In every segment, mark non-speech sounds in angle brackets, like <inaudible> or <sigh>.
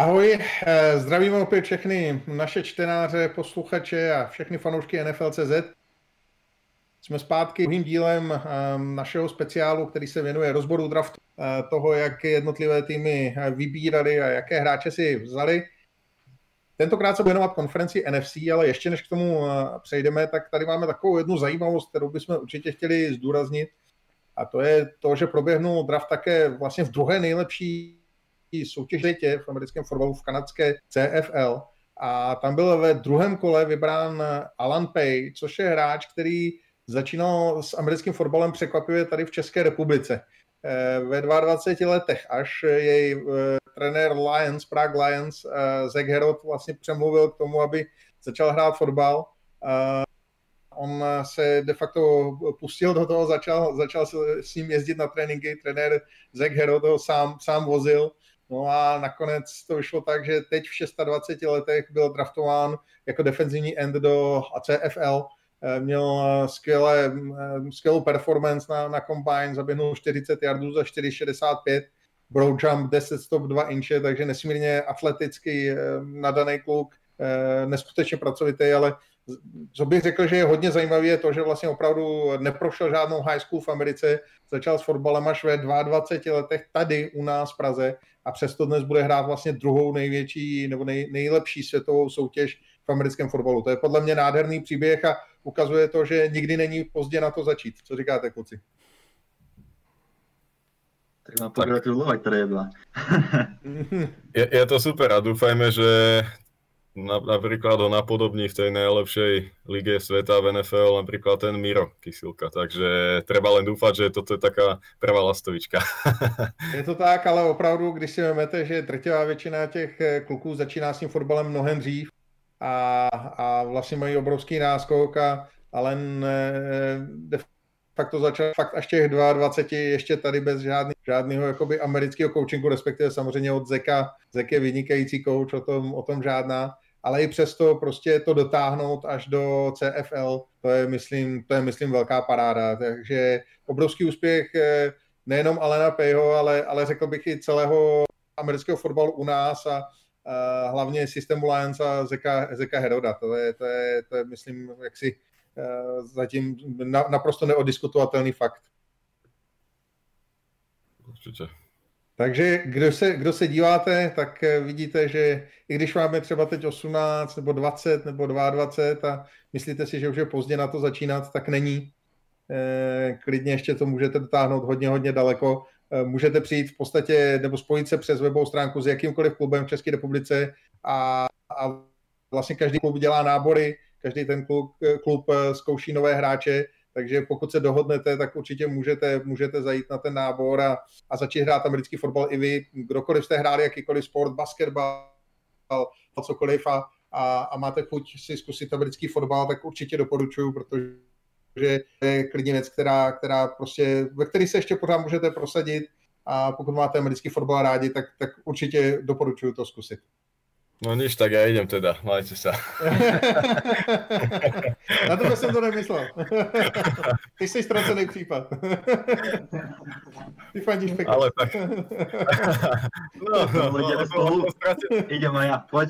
Ahoj, eh, zdravíme opět všechny naše čtenáře, posluchače a všechny fanoušky NFL.cz. Jsme zpátky druhým dílem ehm, našeho speciálu, který se věnuje rozboru draftu, eh, toho, jak jednotlivé týmy eh, vybírali a jaké hráče si vzali. Tentokrát se věnovat konferenci NFC, ale ještě než k tomu přejdeme, tak tady máme takovou jednu zajímavost, kterou bychom určitě chtěli zdůraznit. A to je to, že proběhnul draft také vlastně v druhé nejlepší soutěž tě v americkém fotbalu v kanadské CFL a tam byl ve druhém kole vybrán Alan Pay, což je hráč, který začínal s americkým fotbalem překvapivě tady v České republice. Eh, ve 22 letech, až jej eh, trenér Lions, Prague Lions, eh, Zach Herod vlastně přemluvil k tomu, aby začal hrát fotbal. On se de facto pustil do toho, začal, začal s ním jezdit na tréninky, trenér Zach Herod ho sám, sám vozil No a nakonec to vyšlo tak, že teď v 26 letech byl draftován jako defenzivní end do CFL. Eh, měl eh, skvělé, eh, skvělou performance na, na combine, zaběhnul 40 yardů za 4,65, broad jump 10 stop 2 inče, takže nesmírně atletický nadaný kluk, neskutečně pracovitý, ale co bych řekl, že je hodně zajímavé, je to, že vlastně opravdu neprošel žádnou high school v Americe, začal s fotbalem až ve 22 letech tady u nás v Praze a přesto dnes bude hrát vlastně druhou největší nebo nej, nejlepší světovou soutěž v americkém fotbalu. To je podle mě nádherný příběh a ukazuje to, že nikdy není pozdě na to začít. Co říkáte, kluci? Tak mám pogratulovať treba. je, je to super a dúfajme, že napríklad ho napodobní v tej najlepšej lige sveta v NFL napríklad ten Miro Kysilka, takže treba len dúfať, že toto je taká prvá lastovička. <laughs> je to tak, ale opravdu, když si vezmete, že drtivá většina těch eh, kluků začíná s tím fotbalem mnohem dřív a, a vlastně mají obrovský náskok a ale de facto začal fakt až těch 22, ještě tady bez žádný, žádného jakoby amerického coachingu, respektive samozřejmě od Zeka. Zek je vynikající coach, o tom, o tom žádná ale i přesto prostě to dotáhnout až do CFL, to je, myslím, to je, myslím, velká paráda. Takže obrovský úspěch eh, nejenom Alena Pejho, ale, ale řekl bych i celého amerického fotbalu u nás a, a hlavně systému Lions a Zeka, Zeka Heroda. To je, to je, to je myslím, jaksi uh, zatím na, naprosto neodiskutovatelný fakt. Určitě. Takže kdo se, kdo se díváte, tak eh, vidíte, že i když máme třeba teď 18 nebo 20 nebo 22 a myslíte si, že už je pozdě na to začínat, tak není. Eh, klidně ještě to můžete dotáhnout hodně, hodně daleko. Eh, můžete přijít v podstatě nebo spojit se přes webovou stránku s jakýmkoliv klubem v České republice a, a vlastně každý klub dělá nábory, každý ten klub, klub zkouší nové hráče, takže pokud se dohodnete, tak určitě můžete, můžete zajít na ten nábor a, a začít hrát americký fotbal i vy. Kdokoliv jste hráli jakýkoliv sport, basketbal, cokoliv a, a, a máte chuť si zkusit americký fotbal, tak určitě doporučuju, protože že je klidně věc, která, která prostě, ve který se ještě pořád můžete prosadit a pokud máte americký fotbal rádi, tak, tak určitě doporučuju to zkusit. No nič, tak ja idem teda, majte sa. <laughs> Na to som to nemyslel. <laughs> Ty jsi ztracený případ. Ty fandíš pekne. Ale tak. <laughs> No, no, no, ideme spolu. Idem aj ja, poď.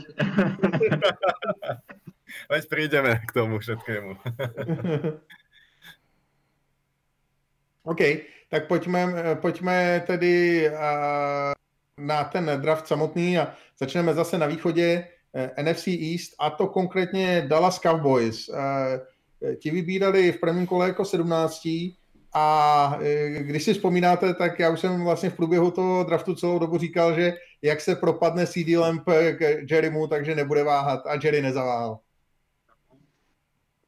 Veď prídeme k tomu všetkému. OK, tak pojďme, pojďme tedy uh, na ten draft samotný a začneme zase na východě eh, NFC East a to konkrétně Dallas Cowboys. Eh, ti vybírali v prvním kole jako 17. A eh, když si vzpomínáte, tak já už jsem vlastně v průběhu toho draftu celou dobu říkal, že jak se propadne CD Lamp k Jerrymu, takže nebude váhat a Jerry nezaváhal.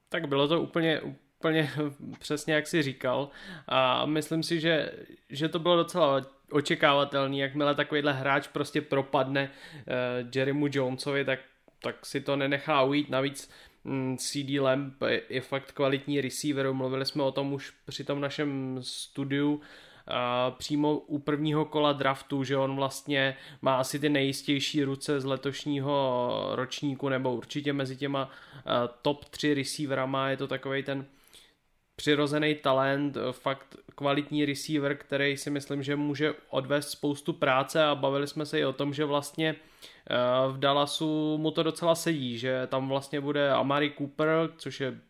Tak bylo to úplně, úplně <laughs> přesně, jak si říkal. A myslím si, že, že to bylo docela očekávatelný, jakmile takovýhle hráč prostě propadne uh, Jerrymu Jonesovi, tak, tak si to nenechá ujít. Navíc mm, CD Lamp je fakt kvalitní receiver, mluvili jsme o tom už při tom našem studiu, a přímo u prvního kola draftu, že on vlastně má asi ty nejistější ruce z letošního ročníku, nebo určitě mezi těma top 3 receiverama je to takový ten přirozený talent, fakt kvalitní receiver, který si myslím, že může odvést spoustu práce a bavili jsme se i o tom, že vlastně v Dallasu mu to docela sedí, že tam vlastně bude Amari Cooper, což je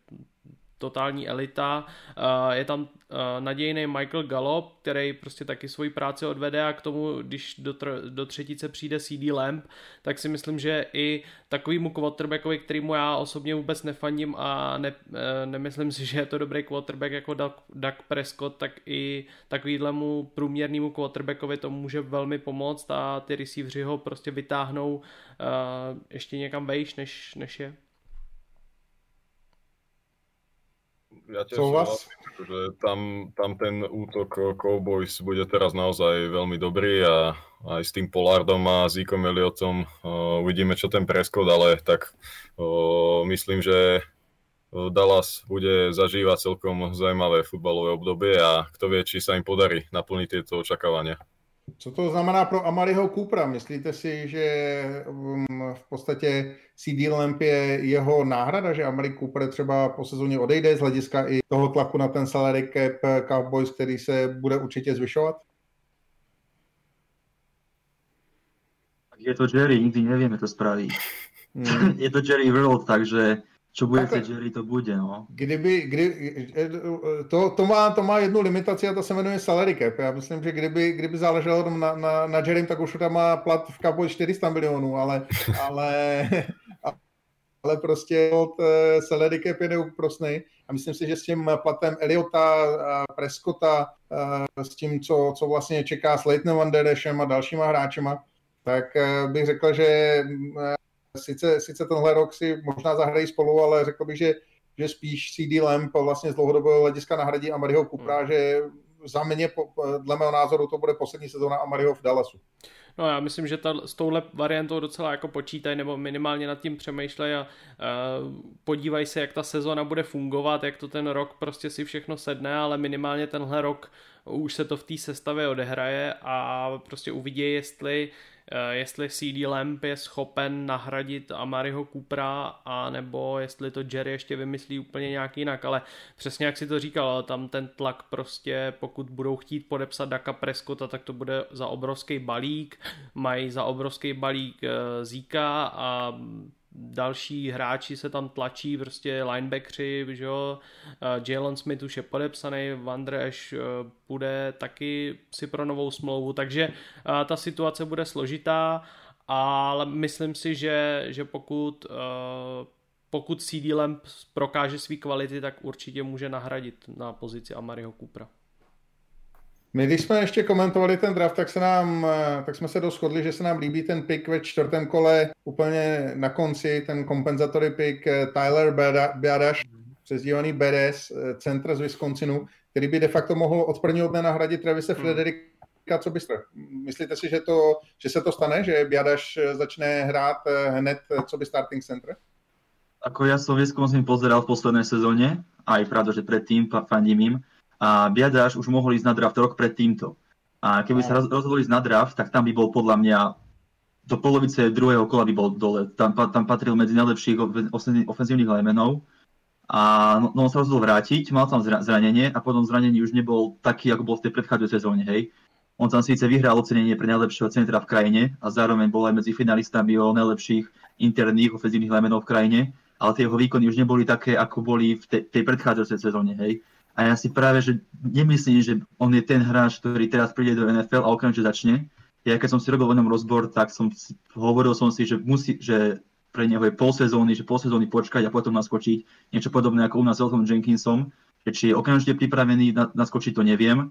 totální elita. Eh, je tam eh, nadějný Michael Gallup, který prostě taky svoji práci odvede a k tomu, když do, tr- do třetice přijde CD Lamp, tak si myslím, že i takovýmu quarterbackovi, kterýmu já osobně vůbec nefandím a ne, eh, nemyslím si, že je to dobrý quarterback jako Doug, Prescott, tak i takovýhlemu průměrnému quarterbackovi to může velmi pomoct a ty receivři ho prostě vytáhnou ještě někam vejš, než, než je. Ja tiež súhlasím, že tam, tam ten útok Cowboys bude teraz naozaj veľmi dobrý a aj s tým Polardom a Zikom Elliotom uh, uvidíme, čo ten preskod, ale tak uh, myslím, že Dallas bude zažívať celkom zaujímavé futbalové obdobie a kto vie, či sa im podarí naplniť tieto očakávania. Co to znamená pro Amariho Coopera? Myslíte si, že um, v podstatě CD Lamp je jeho náhrada, že Amari Cooper třeba po sezóně odejde z hlediska i toho tlaku na ten salary cap Cowboys, který se bude určitě zvyšovat? Je to Jerry, nikdy nevieme to spraviť. Hmm. <laughs> je to Jerry World, takže čo bude chcieť Jerry, to bude, no. Kdyby, kdy, to, to, má, to má jednu limitaci a to se jmenuje salary cap. Já myslím, že kdyby, kdyby záleželo na, na, na Jerrym, tak už tam má plat v kapu 400 milionů, ale, <laughs> ale, ale prostě od eh, salary cap je neúprostný a myslím si, že s tím platem Eliota, Prescotta, eh, s tím, co, co vlastně čeká s Leightonem Van a dalšíma hráčema, tak eh, bych řekl, že sice, sice tenhle rok si možná zahrají spolu, ale řekl bych, že, že spíš CD Lamp vlastně z dlouhodobého hlediska nahradí Amariho Kupra, hmm. že za mě, dle mého názoru, to bude poslední sezóna Amariho v Dallasu. No já myslím, že ta, s touhle variantou docela jako počítají nebo minimálně nad tím přemýšlejí a uh, podívají se, jak ta sezona bude fungovat, jak to ten rok prostě si všechno sedne, ale minimálně tenhle rok už se to v té sestavě odehraje a prostě uvidí, jestli Eh, jestli CD Lamp je schopen nahradit Amariho Coopera, a nebo jestli to Jerry ještě vymyslí úplně nějak jinak, ale přesně jak si to říkal, tam ten tlak prostě, pokud budou chtít podepsat Daka Prescotta, tak to bude za obrovský balík, mají za obrovský balík eh, Zíka a další hráči se tam tlačí, prostě linebackři, že jo, Jalen Smith už je podepsaný, Van Der bude taky si pro novou smlouvu, takže ta situace bude složitá, ale myslím si, že, že pokud pokud CD Lamp prokáže své kvality, tak určitě může nahradit na pozici Amariho Coopera. My, když jsme ještě komentovali ten draft, tak, se nám, eh, tak jsme se doschodli, že se nám líbí ten pick ve čtvrtém kole úplně na konci, ten kompenzatory pick eh, Tyler Biadaš, přezdívaný BDS, eh, centr z Wisconsinu, který by de facto mohl od prvního dne nahradit Travise hmm. Frederika, co byste? Myslíte si, že, to, že se to stane, že Biadaš začne hrát hned co by starting center? Ako ja som Wisconsin pozeral v poslednej sezóne, aj pravda, že predtým fandím im, a Biadaš už mohol ísť na draft rok pred týmto. A keby sa rozhodli ísť na draft, tak tam by bol podľa mňa do polovice druhého kola by bol dole. Tam, tam patril medzi najlepších ofenzívnych lemenov. A no, no, on sa rozhodol vrátiť, mal tam zranenie a potom zranení už nebol taký, ako bol v tej predchádzajúcej sezóne, hej. On tam síce vyhral ocenenie pre najlepšieho centra v krajine a zároveň bol aj medzi finalistami o najlepších interných ofenzívnych lemenov v krajine, ale tie jeho výkony už neboli také, ako boli v tej, tej predchádzajúcej sezóne, hej. A ja si práve, že nemyslím, že on je ten hráč, ktorý teraz príde do NFL a okamžite začne. Ja keď som si robil venom rozbor, tak som si, hovoril som si, že, musí, že pre neho je pol sezóny, že pol sezóny počkať a potom naskočiť. Niečo podobné ako u nás Elton Jenkinsom, že či je okamžite pripravený na, naskočiť, to neviem.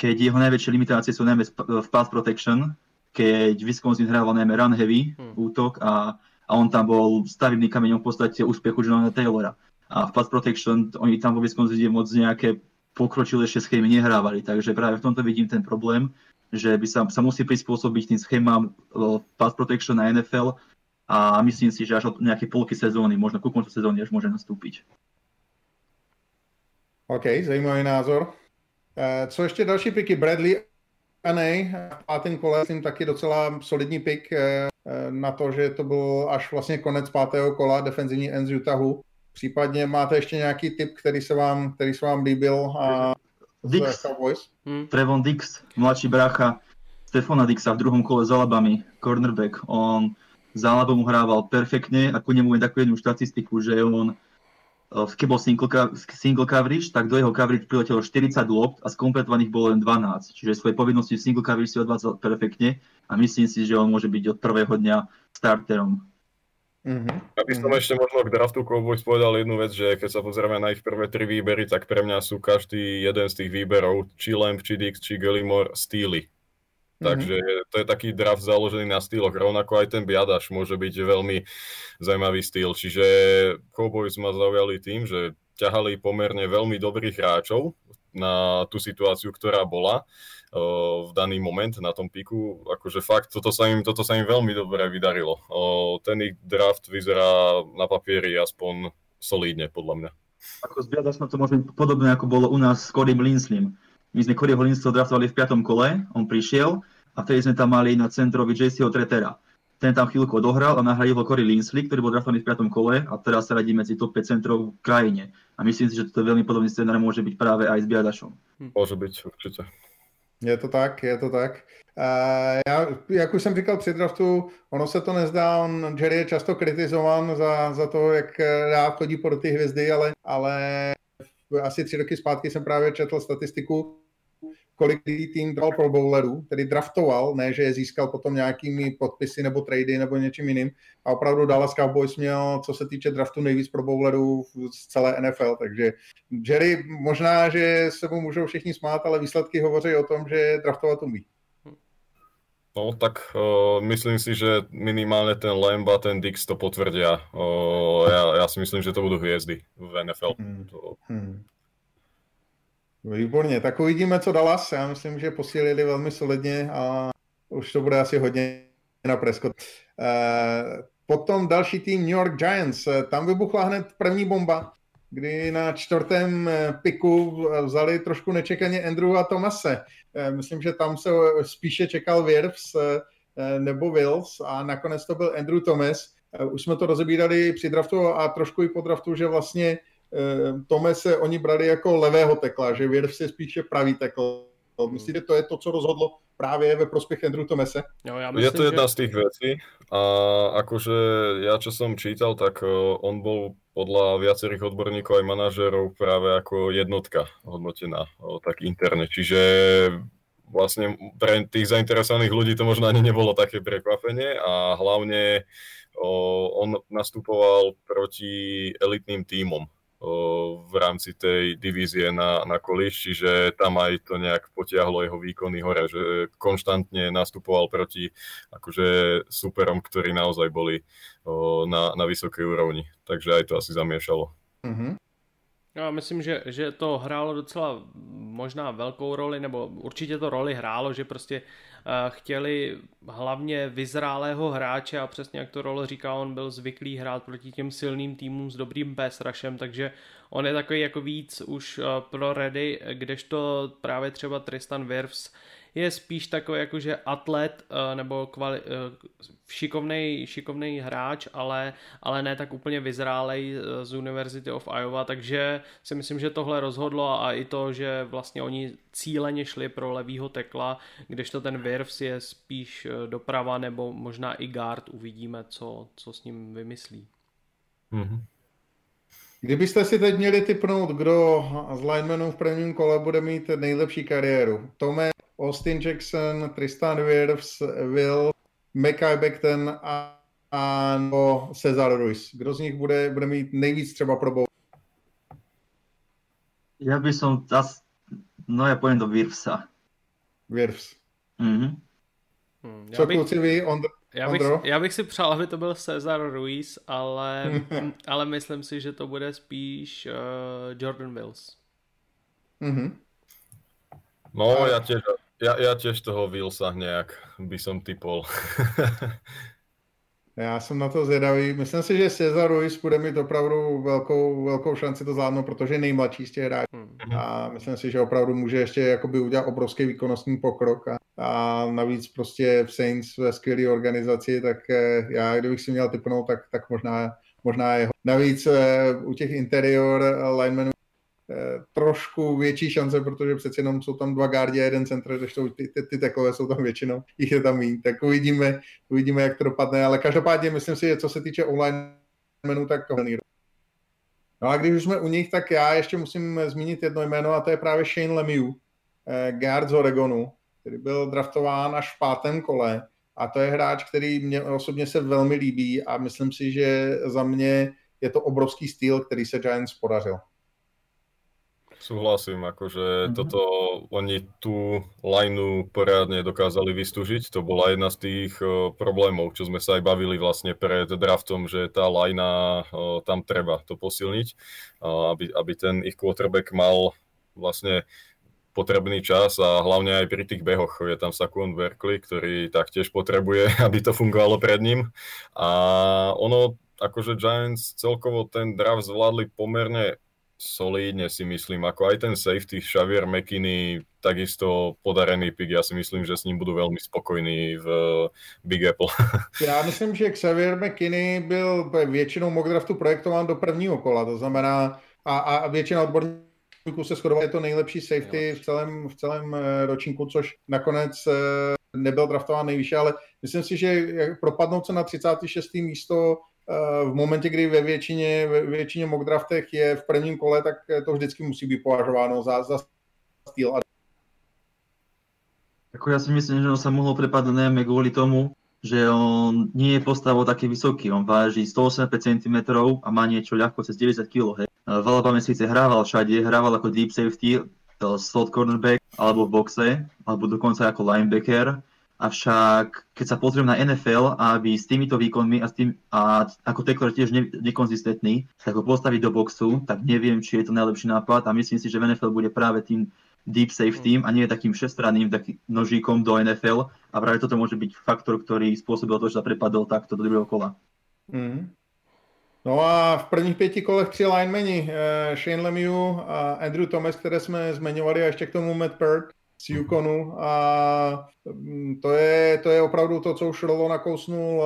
Keď jeho najväčšie limitácie sú najmä v pass protection, keď Wisconsin hrával najmä run heavy hmm. útok a, a on tam bol stavebným kameňom v podstate úspechu Jonathan Taylora a v pass protection oni tam vo Wisconsine moc nejaké pokročilejšie schémy nehrávali, takže práve v tomto vidím ten problém, že by sa, sa musí prispôsobiť tým schémám pass protection na NFL a myslím si, že až od nejaké polky sezóny, možno ku koncu sezóny až môže nastúpiť. OK, zajímavý názor. Eh, co ještě další piky? Bradley a v pátém kole, jsem taky docela solidní pik eh, na to, že to byl až vlastně konec pátého kola defenzivní end Utahu. Případně máte ještě nějaký tip, který se vám, který se vám líbil a Dix. Hmm. Trevon Dix, mladší brácha Stefana Dixa v druhom kole s Alabami, cornerback. On za Alabama hrával perfektne a ku nemu je takú jednu štatistiku, že on eh, keď bol single, single coverage, tak do jeho coverage priletelo 40 lopt a skompletovaných bolo len 12. Čiže svoje povinnosti v single coverage si odvádzal perfektne a myslím si, že on môže byť od prvého dňa starterom. Mm-hmm. Aby som mm-hmm. ešte možno k draftu Cowboys povedal jednu vec, že keď sa pozrieme na ich prvé tri výbery, tak pre mňa sú každý jeden z tých výberov, či Lamp, či Dix, či Gallimore, stíly. Takže mm-hmm. to je taký draft založený na styloch. Rovnako aj ten Biadaš môže byť veľmi zaujímavý styl. Čiže Cowboys ma zaujali tým, že ťahali pomerne veľmi dobrých hráčov na tú situáciu, ktorá bola v daný moment na tom piku. Akože fakt, toto sa im, toto sa im veľmi dobre vydarilo. Ten ich draft vyzerá na papieri aspoň solídne, podľa mňa. Ako z Biadaš to byť podobné, ako bolo u nás s Corym Linslim my sme Coreyho Lindsayho draftovali v piatom kole, on prišiel a vtedy sme tam mali na centrovi JCho Tretera. Ten tam chvíľku odohral a nahradil ho Corey Linsley, ktorý bol draftovaný v piatom kole a teraz sa radí medzi top 5 centrov v krajine. A myslím si, že to veľmi podobný scenár môže byť práve aj s Biadašom. Môže byť, určite. Je to tak, je to tak. Já, jak už jsem říkal při draftu, ono se to nezdá, on, Jerry je často kritizovan za, za to, jak rád chodí po ty hvězdy, ale, ale asi tři roky zpátky jsem právě četl statistiku, kolik tým dal pro bowlerů, tedy draftoval, ne, že je získal potom nějakými podpisy nebo trady nebo něčím jiným. A opravdu Dallas Cowboys měl, co se týče draftu, nejvíc pro bowlerů z celé NFL. Takže Jerry, možná, že se mu můžou všichni smát, ale výsledky hovoří o tom, že draftovat umí. No tak uh, myslím si, že minimálne ten Lamb a ten Dix to potvrdia. Uh, ja, ja si myslím, že to budú hviezdy v NFL. Hmm. Hmm. Výborně, tak uvidíme, co Dallas. Já myslím, že posílili velmi solidně a už to bude asi hodně na Prescott. Uh, potom další tým New York Giants. Tam vybuchla hned první bomba, kdy na čtvrtém piku vzali trošku nečekaně Andrew a Tomase. Myslím, že tam se spíše čekal Wirfs nebo Wills a nakonec to byl Andrew Thomas. Už jsme to rozebírali při draftu a trošku i po draftu, že vlastně Eh, Tome se oni brali jako levého tekla, že Wirfs je spíše pravý tekl. Myslíte, že to je to, co rozhodlo právě ve prospěch Andrew Tomese? No, ja myslím, je to jedna že... z tých vecí a akože ja, čo som čítal, tak eh, on bol podľa viacerých odborníkov aj manažérov práve ako jednotka hodnotená eh, tak interne. Čiže vlastne pre tých zainteresovaných ľudí to možno ani nebolo také prekvapenie a hlavne on nastupoval proti elitným tímom v rámci tej divízie na, na koliš, čiže tam aj to nejak potiahlo jeho výkony hore, že konštantne nastupoval proti akože superom, ktorí naozaj boli na, na vysokej úrovni. Takže aj to asi zamiešalo. Mm-hmm. Já myslím, že, že to hrálo docela možná velkou roli, nebo určitě to roli hrálo, že prostě uh, chtěli hlavně vyzrálého hráče a přesně jak to role říká, on byl zvyklý hrát proti těm silným týmům s dobrým pass takže on je takový jako víc už uh, pro ready, kdežto právě třeba Tristan Wirfs je spíš takový jakože atlet uh, nebo kvali, uh, šikovnej, šikovnej hráč, ale, ale ne tak úplně vyzrálej uh, z University of Iowa, takže si myslím, že tohle rozhodlo a i to, že vlastně oni cíleně šli pro levýho tekla, kdežto ten Wirfs je spíš doprava nebo možná i guard, uvidíme, co, co s ním vymyslí. Mm-hmm. Kdybyste si teď měli typnout, kdo z linemenů v prvním kole bude mít nejlepší kariéru, Tome, Austin Jackson, Tristan Wirfs, Will, Mekai Beckton a, a no Cesar Ruiz. Kdo z nich bude, bude mít nejvíc třeba pro Já bych som zas, no já poviem do Wirfsa. Wirfs. Mhm. Hmm, Co bych... kluci vy, Ondr- já bych, já bych si přál, aby to byl Cesar Ruiz, ale, <laughs> ale myslím si, že to bude spíš uh, Jordan Wills. Mm-hmm. No, ja tiež, ja, ja tiež toho Willsa nejak by som typol. <laughs> Já jsem na to zvědavý. Myslím si, že Cesar Ruiz bude mít opravdu velkou, velkou šanci to zvládnout, protože je nejmladší z těch hráčů. Hmm. A myslím si, že opravdu může ještě jakoby udělat obrovský výkonnostní pokrok. A, a navíc prostě v Saints ve skvělé organizaci, tak eh, já, kdybych si měl typnout, tak, tak možná, možná jeho. Navíc eh, u těch interior linemenů eh, trošku větší šance, protože přece jenom jsou tam dva gardi a jeden centr, když to, ty, ty, ty takové jsou tam většinou, <laughs> jich je tam méně. Tak uvidíme, uvidíme, jak to dopadne, ale každopádně myslím si, že co se týče online menu, tak No a když už jsme u nich, tak já ještě musím zmínit jedno jméno a to je právě Shane Lemieux, eh, guard z Oregonu, který byl draftován až v pátém kole a to je hráč, který mě osobně se velmi líbí a myslím si, že za mě je to obrovský styl, který se Giants podařil. Súhlasím, akože mm-hmm. toto, oni tú lineu poriadne dokázali vystúžiť. To bola jedna z tých uh, problémov, čo sme sa aj bavili vlastne pred draftom, že tá linea uh, tam treba to posilniť, uh, aby, aby ten ich quarterback mal vlastne potrebný čas a hlavne aj pri tých behoch. Je tam Sakuon Berkeley, ktorý taktiež potrebuje, <laughs> aby to fungovalo pred ním. A ono, akože Giants celkovo ten draft zvládli pomerne solídne si myslím, ako aj ten safety Xavier McKinney, takisto podarený pick, ja si myslím, že s ním budú veľmi spokojní v Big Apple. <laughs> Já myslím, že Xavier McKinney byl většinou mock draftu projektován do prvního kola, to znamená a, a většina odborníků se shodovala, je to nejlepší safety v celém, v celém eh, ročníku, což nakonec eh, nebyl draftován nejvyšší, ale myslím si, že propadnout se na 36. místo Eh, v momentě, kdy ve většině, ve většině mock draftech je v prvním kole, tak to vždycky musí být považováno za, za styl. Ako ja si myslím, že on sa mohol prepadnúť najmä tomu, že on nie je postavou taký vysoký. On váži 185 cm a má niečo ľahko cez 90 kg. V Alabama síce hrával všade, hrával ako deep safety, slot cornerback, alebo v boxe, alebo dokonca ako linebacker Avšak keď sa pozriem na NFL, aby s týmito výkonmi a, s tým, a ako tackler tiež ne, nekonzistentný, tak ho postaviť do boxu, tak neviem, či je to najlepší nápad a myslím si, že v NFL bude práve tým deep safety a nie takým všestranným takým nožíkom do NFL a práve toto môže byť faktor, ktorý spôsobil to, že sa prepadol takto do druhého kola. Mm. No a v prvních pěti kolech tři linemeni, uh, Shane Lemieux a Andrew Thomas, které jsme zmiňovali a ještě k tomu Matt Peart z Yukonu a mm, to je, to je opravdu to, co už Rolo nakousnul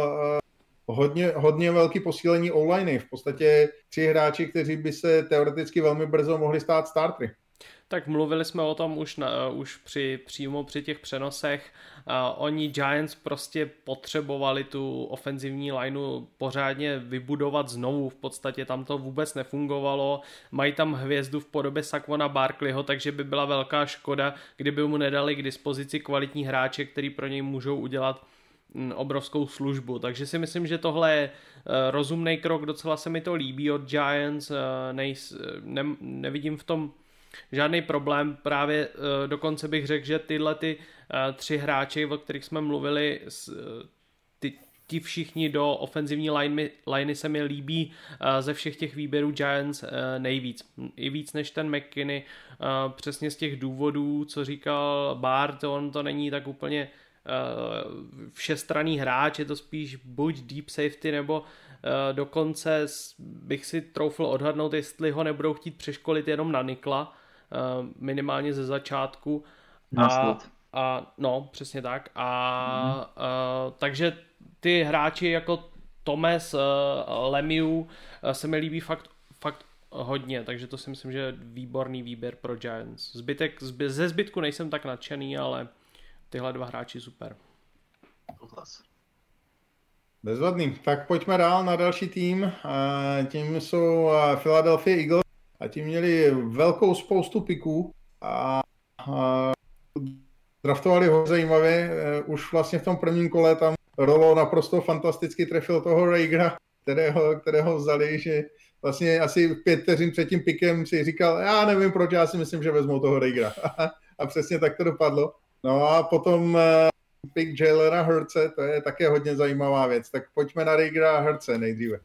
hodně, hodně velký posílení online. V podstatě tři hráči, kteří by se teoreticky velmi brzo mohli stát startry. Tak mluvili jsme o tom už, na, už při, přímo při těch přenosech. Uh, oni Giants prostě potřebovali tu ofenzivní lineu pořádně vybudovat znovu. V podstatě tam to vůbec nefungovalo. Mají tam hvězdu v podobě Sakvona Barkleyho, takže by byla velká škoda, kdyby mu nedali k dispozici kvalitní hráče, který pro něj můžou udělat mm, obrovskou službu. Takže si myslím, že tohle je e, rozumný krok, docela se mi to líbí od Giants, e, nejs, ne, nevidím v tom žádný problém. Právě uh, dokonce bych řekl, že tyhle ty uh, tři hráči, o kterých jsme mluvili, uh, ty, ti všichni do ofenzivní line, liney se mi líbí ze všech těch výběrů Giants nejvíc. I víc než ten McKinney, přesně z těch důvodů, co říkal Bart, on to není tak úplně všestranný hráč, je to spíš buď deep safety nebo dokonce bych si troufl odhadnout, jestli ho nebudou chtít přeškolit jenom na Nikla, Eh, minimálně ze začátku. A, a no, přesně tak. A, mm. a takže ty hráči jako Tomes, Lemieux uh, se mi líbí fakt, fakt hodně, takže to si myslím, že je výborný výběr pro Giants. Zbytek, zby, ze zbytku nejsem tak nadšený, ale tyhle dva hráči super. Bezvadný. Tak pojďme dál na další tým. Tím jsou Philadelphia Eagles a ti měli velkou spoustu piků a, a draftovali ho zajímavě. E, už vlastně v tom prvním kole tam Rolo naprosto fantasticky trefil toho Reigera, kterého, kterého vzali, že vlastně asi pět vteřin před tím pikem si říkal, já nevím proč, já si myslím, že vezmou toho Reigera. <laughs> a přesně tak to dopadlo. No a potom e, pick Jalera Herce, to je také hodně zajímavá věc. Tak pojďme na Reigera a Herce nejdříve.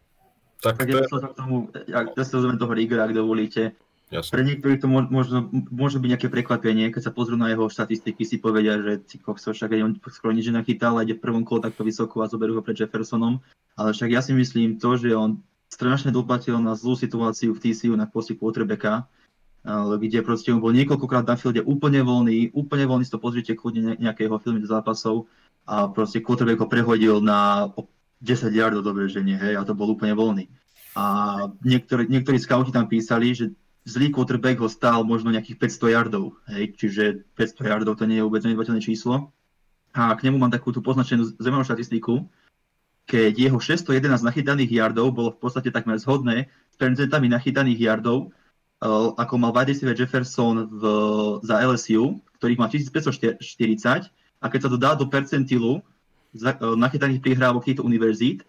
Tak, tak to... ja k tomu, ak ja sa ozvem toho Rigera, ak dovolíte. Jasne. Pre niektorých to možno, môže byť nejaké prekvapenie, keď sa pozrú na jeho štatistiky, si povedia, že Cikokso však aj on skoro nič nenachytal, ide v prvom kole takto vysoko a zoberú ho pred Jeffersonom. Ale však ja si myslím to, že on strašne doplatil na zlú situáciu v TCU na poste quarterbacka, kde proste on bol niekoľkokrát na fielde úplne voľný, úplne voľný, si to pozrite kľudne nejakého filmu do zápasov a proste quarterback ho prehodil na 10 yardov dobre, že nie, hej, a to bol úplne voľný. A niektorí, niektorí scouti tam písali, že zlý quarterback ho stál možno nejakých 500 yardov, hej, čiže 500 yardov to nie je vôbec zanedbateľné číslo. A k nemu mám takú tú poznačenú zaujímavú štatistiku, keď jeho 611 nachytaných yardov bolo v podstate takmer zhodné s percentami nachytaných yardov, uh, ako mal wide receiver Jefferson v, za LSU, ktorých má 1540 a keď sa to dá do percentilu nachytaných prihrávok týchto univerzít,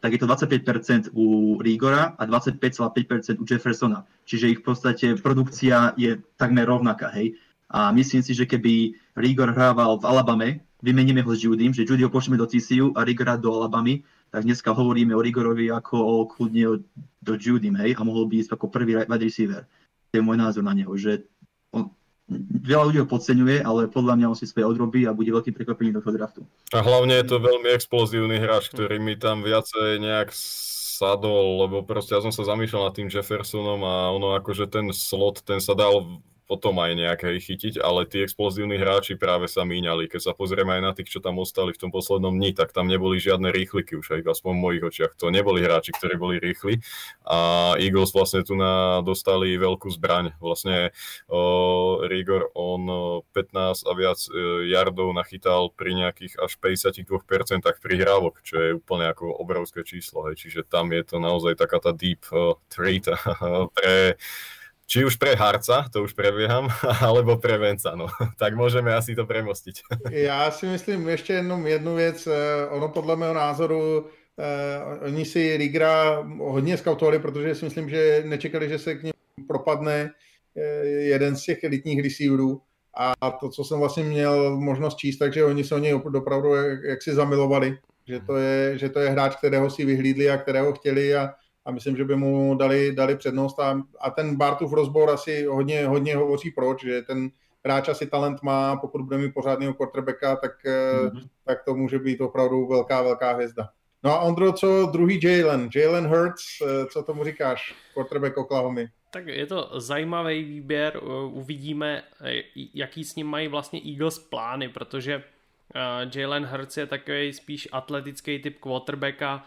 tak je to 25% u Rigora a 25,5% u Jeffersona. Čiže ich v podstate produkcia je takmer rovnaká, hej. A myslím si, že keby Rigor hrával v Alabame, vymeníme ho s Judym, že Judy ho pošleme do TCU a Rigora do Alabamy, tak dneska hovoríme o Rigorovi ako o kľudne do Judym, hej, a mohol by ísť ako prvý wide receiver. To je môj názor na neho, že veľa ľudí ho podceňuje, ale podľa mňa on si svoje odrobí a bude veľkým prekvapením do toho draftu. A hlavne je to veľmi explozívny hráč, ktorý mi tam viacej nejak sadol, lebo proste ja som sa zamýšľal nad tým Jeffersonom a ono akože ten slot, ten sa dal potom aj nejaké chytiť, ale tí explozívni hráči práve sa míňali. Keď sa pozrieme aj na tých, čo tam ostali v tom poslednom dni, tak tam neboli žiadne rýchliky už, aj aspoň v mojich očiach. To neboli hráči, ktorí boli rýchli. A Eagles vlastne tu na, dostali veľkú zbraň. Vlastne o, Rigor, on 15 a viac e, yardov nachytal pri nejakých až 52% prihrávok, čo je úplne ako obrovské číslo. Hej. Čiže tam je to naozaj taká tá deep uh, trait <laughs> pre či už pre Harca, to už prebieham, <laughs> alebo pre Venca, no. <laughs> Tak můžeme asi to premostiť. <laughs> Já si myslím ještě jenom jednu věc. Eh, ono podle mého názoru eh, oni si Rigra hodně skautovali, protože si myslím, že nečekali, že se k němu propadne eh, jeden z těch elitních receiverů. A to, co jsem vlastně měl možnost číst, takže oni se o něj opravdu jak, jak si zamilovali, že to, je, že to je hráč, kterého si vyhlídli a kterého chtěli a, a myslím, že by mu dali, dali přednost a, a ten Bartův rozbor asi hodně, hodně hovoří proč, že ten hráč asi talent má, pokud bude mít pořádného quarterbacka, tak, mm-hmm. tak to může být opravdu velká, velká hvězda. No a Ondro, co druhý Jalen? Jalen Hurts, eh, co tomu říkáš? Quarterback Oklahoma. Tak je to zajímavý výběr, uvidíme, eh, jaký s ním mají vlastně Eagles plány, protože Jalen Hurts je takový spíš atletický typ quarterbacka,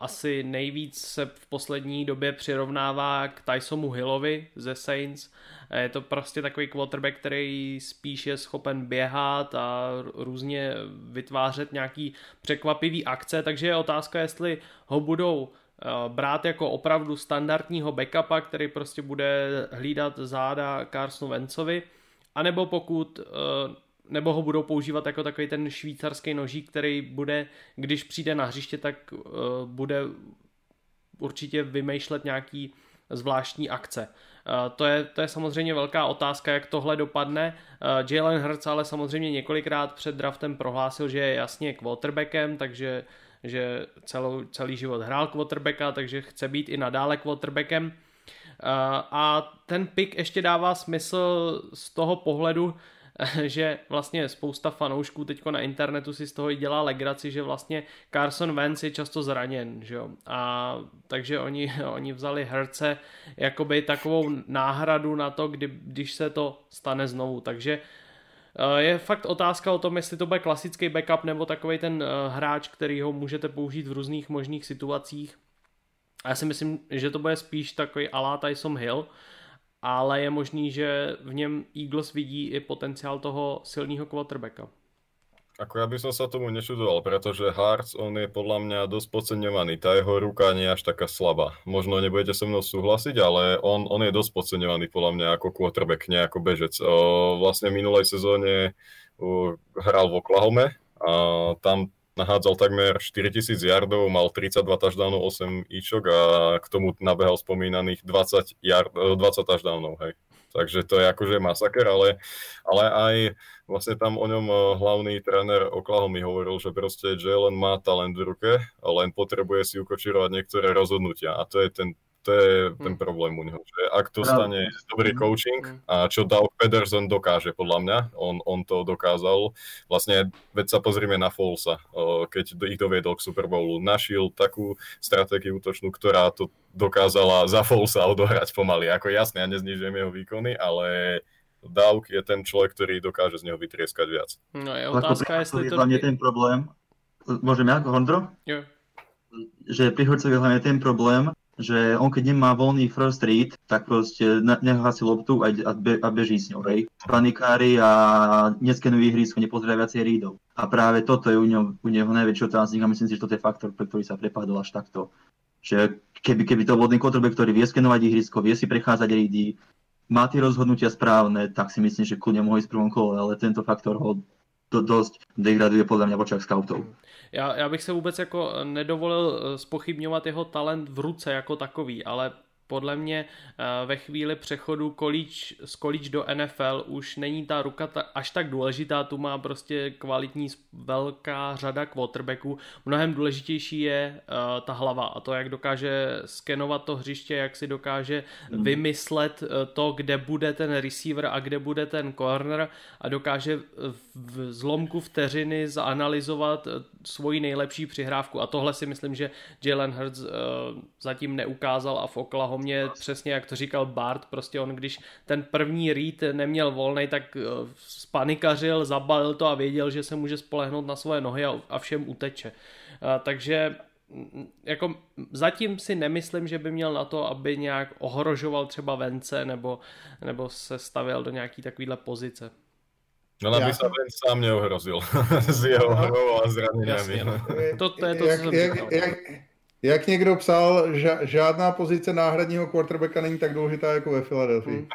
asi nejvíc se v poslední době přirovnává k Tysomu Hillovi ze Saints. Je to prostě takový quarterback, který spíš je schopen běhat a různě vytvářet nějaký překvapivý akce, takže je otázka, jestli ho budou brát jako opravdu standardního backupa, který prostě bude hlídat záda Carsonu Vencovi, anebo pokud nebo ho budou používat jako takový ten švýcarský nožík, který bude, když přijde na hřiště, tak uh, bude určitě vymýšlet nějaký zvláštní akce. Uh, to, je, to je samozřejmě velká otázka, jak tohle dopadne. Uh, Jalen Hurts ale samozřejmě několikrát před draftem prohlásil, že je jasně quarterbackem, takže že celou, celý život hrál quarterbacka, takže chce být i nadále quarterbackem. A ten pick ještě dává smysl z toho pohledu, <laughs> že vlastně spousta fanoušků teďko na internetu si z toho dělá legraci, že vlastně Carson Wentz je často zraněn, že jo? A takže oni, <laughs> oni vzali herce jakoby takovou náhradu na to, kdy, když se to stane znovu, takže eh, je fakt otázka o tom, jestli to bude klasický backup nebo takový ten eh, hráč, který ho můžete použít v různých možných situacích. A já si myslím, že to bude spíš takový alá Tyson Hill, ale je možný, že v něm Eagles vidí i potenciál toho silného quarterbacka. Ako ja by som sa tomu nečudoval, pretože Hartz, on je podľa mňa dosť podceňovaný. Tá jeho ruka nie je až taká slabá. Možno nebudete so mnou súhlasiť, ale on, on je dosť podceňovaný podľa mňa ako quarterback, nie ako bežec. O, vlastne v minulej sezóne o, hral v Oklahome a tam nahádzal takmer 4000 yardov, mal 32 touchdownov, 8 ičok a k tomu nabehal spomínaných 20, yard, 20 eh, touchdownov, hej. Takže to je akože masaker, ale, ale aj vlastne tam o ňom eh, hlavný tréner Oklahoma hovoril, že proste Jalen má talent v ruke, len potrebuje si ukočirovať niektoré rozhodnutia a to je ten to je ten hm. problém u neho, že ak to stane dobrý hm. coaching hm. a čo Doug Pedersen dokáže podľa mňa, on, on to dokázal, vlastne veď sa pozrieme na Folsa, keď ich doviedol k Super Bowlu, našiel takú stratégiu útočnú, ktorá to dokázala za Folsa odohrať pomaly, ako jasne, ja neznižujem jeho výkony, ale Dauk je ten človek, ktorý dokáže z neho vytrieskať viac. No je otázka, jestli to... Hlavne ten problém, môžem ja, Hondro? Jo. Že pri hlavne ten problém, že on keď nemá voľný first read, tak proste nechá si loptu a, be, a beží s ňou, hej. Panikári a neskenuje ihrisko, nepozerá viacej readov. A práve toto je u, ňo, u neho najväčší otáznik a myslím si, že toto je faktor, pre ktorý sa prepadol až takto. Že keby, keby to bol ten quarterback, ktorý vie skenovať ihrisko, vie si prechádzať ready, má tie rozhodnutia správne, tak si myslím, že kľudne mohol ísť v prvom kole, ale tento faktor ho to dosť degraduje podľa mňa v očách scoutov. Já, já bych se vůbec jako nedovolil eh, spochybňovat jeho talent v ruce jako takový, ale podle mě eh, ve chvíli přechodu kolíč, z kolíč do NFL už není ta ruka ta, až tak důležitá, tu má prostě kvalitní velká řada quarterbacků. Mnohem důležitější je uh, ta hlava a to, jak dokáže skenovat to hřiště, jak si dokáže mm. vymyslet uh, to, kde bude ten receiver a kde bude ten corner a dokáže v zlomku vteřiny zanalizovat svoji nejlepší přihrávku a tohle si myslím, že Jalen Hurts uh, zatím neukázal a v Oklahoma mě přesně jak to říkal Bart, prostě on když ten první read neměl volný, tak eh, spanikařil, zabalil to a věděl, že se může spolehnout na svoje nohy a, a všem uteče. A, takže mm, jako zatím si nemyslím, že by měl na to, aby nějak ohrožoval třeba vence nebo, nebo se stavěl do nějaký takovýhle pozice. No aby sa Vence sám neohrozil <laughs> s jeho hrou a zraneniami. No. To, to je to, jak, co jsem jak, jak, jak někdo psal, ža- žádná pozice náhradního quarterbacka není tak důležitá jako ve Filadelfii.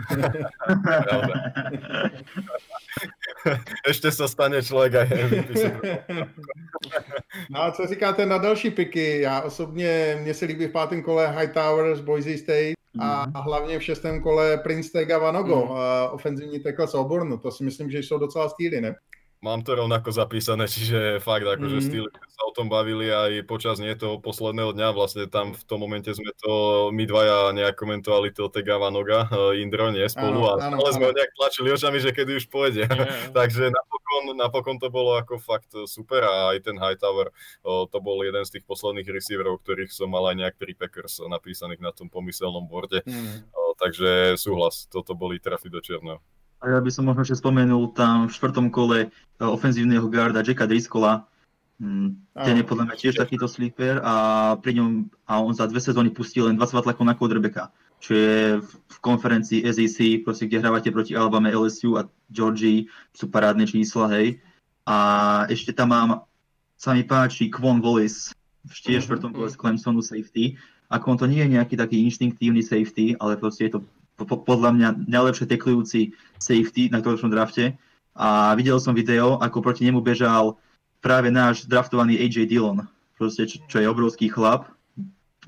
Ještě se stane člověk a <laughs> No a co říkáte na další piky? Já osobně, mně se líbí v pátém kole Hightower z Boise State a mm-hmm. hlavně v šestém kole Prince Tega Vanogo, mm. ofenzivní tekla z Obornu. To si myslím, že jsou docela stýly, ne? Mám to rovnako zapísané, <laughs> čiže fakt akože mm. styl, sa o tom bavili aj počas nie toho posledného dňa, vlastne tam v tom momente sme to my dvaja nejak komentovali to Tegava Noga, <laughs> eh, Indro, nie spolu áno, a ale áno. sme ho nejak tlačili očami, že kedy už pôjde. Yeah. <laughs> Takže napokon, napokon to bolo ako fakt super a aj ten Hightower, eh, to bol jeden z tých posledných receiverov, ktorých som mal aj nejak pri Packers napísaných na tom pomyselnom borde. Mm. Takže súhlas, toto boli trafy do čierneho. A ja by som možno ešte spomenul tam v štvrtom kole e, ofenzívneho garda Jacka Driscolla. Mm, ten je podľa mňa tiež takýto sleeper a pri ňom a on za dve sezóny pustil len 20 tlakov na quarterbacka, čo je v konferencii SEC, proste, kde hrávate proti Alabama, LSU a Georgii, sú parádne čísla, hej. A ešte tam mám, sa mi páči Kwon Wallis, tiež v štvrtom kole z Clemsonu safety. Ako on to nie je nejaký taký inštinktívny safety, ale proste je to podľa mňa najlepšie teklujúci safety na ktorom drafte. A videl som video, ako proti nemu bežal práve náš draftovaný AJ Dillon, proste, čo, čo je obrovský chlap.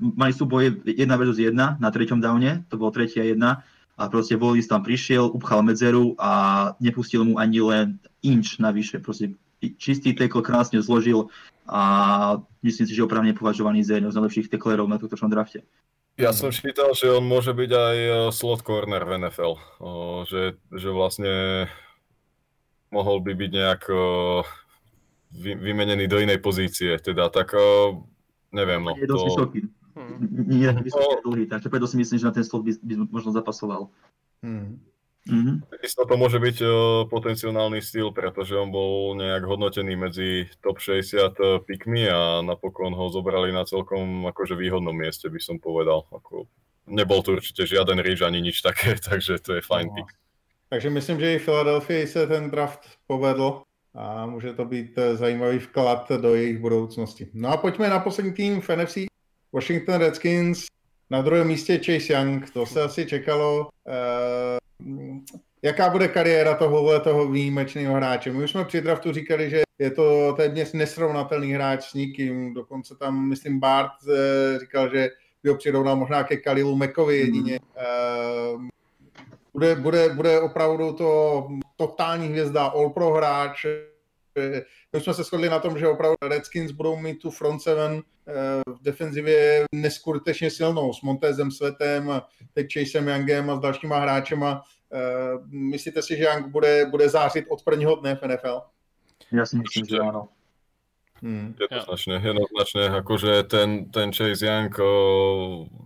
Mali súboje jedna versus jedna na treťom downe, to bolo tretia jedna a proste Wallis tam prišiel, upchal medzeru a nepustil mu ani len inč navyše. Proste čistý tekl krásne zložil a myslím si, že opravne považovaný za jedného z najlepších teklerov na tomto drafte. Ja som čítal, že on môže byť aj e, slot corner v NFL, že, že vlastne mohol by byť nejak vymenený do inej pozície, teda tak neviem. No, je dosť to... vysoký. Hmm. Nie je vysoký no, dlhý, takže preto si myslím, že na ten slot by, by možno zapasoval. Hmm. Mm-hmm. Takisto to môže byť uh, potenciálny styl, pretože on bol nejak hodnotený medzi top 60 pikmi a napokon ho zobrali na celkom akože výhodnom mieste, by som povedal. Ako, nebol tu určite žiaden ríž ani nič také, <laughs> takže to je fajn no. pick. Takže myslím, že i Philadelphia se ten draft povedl a může to být eh, zajímavý vklad do jejich budoucnosti. No a pojďme na poslední tým v NFC. Washington Redskins, na druhém místě Chase Young, to se asi čekalo. Jaká bude kariéra tohohle toho výjimečného hráče. My už jsme při draftu říkali, že je to téměř nesrovnatelný hráč s nikým, dokonce tam, myslím, Bart eh, říkal, že by ho přirovnal možná ke Kalilu Mekovi jedině. Mm. Bude, bude, bude opravdu to totální hvězda, all pro hráč. My jsme se shodli na tom, že opravdu Redskins budou mít tu front seven eh, v defenzivě neskutečně silnou s Montezem Svetem, teď Chasem Youngem a s dalšíma hráčema. Eh, myslíte si, že Young bude, bude zářit od prvního dne v NFL? Já si myslím, že ano. Hmm. Jednoznačne, jednoznačne, akože ten, ten Chase Young o,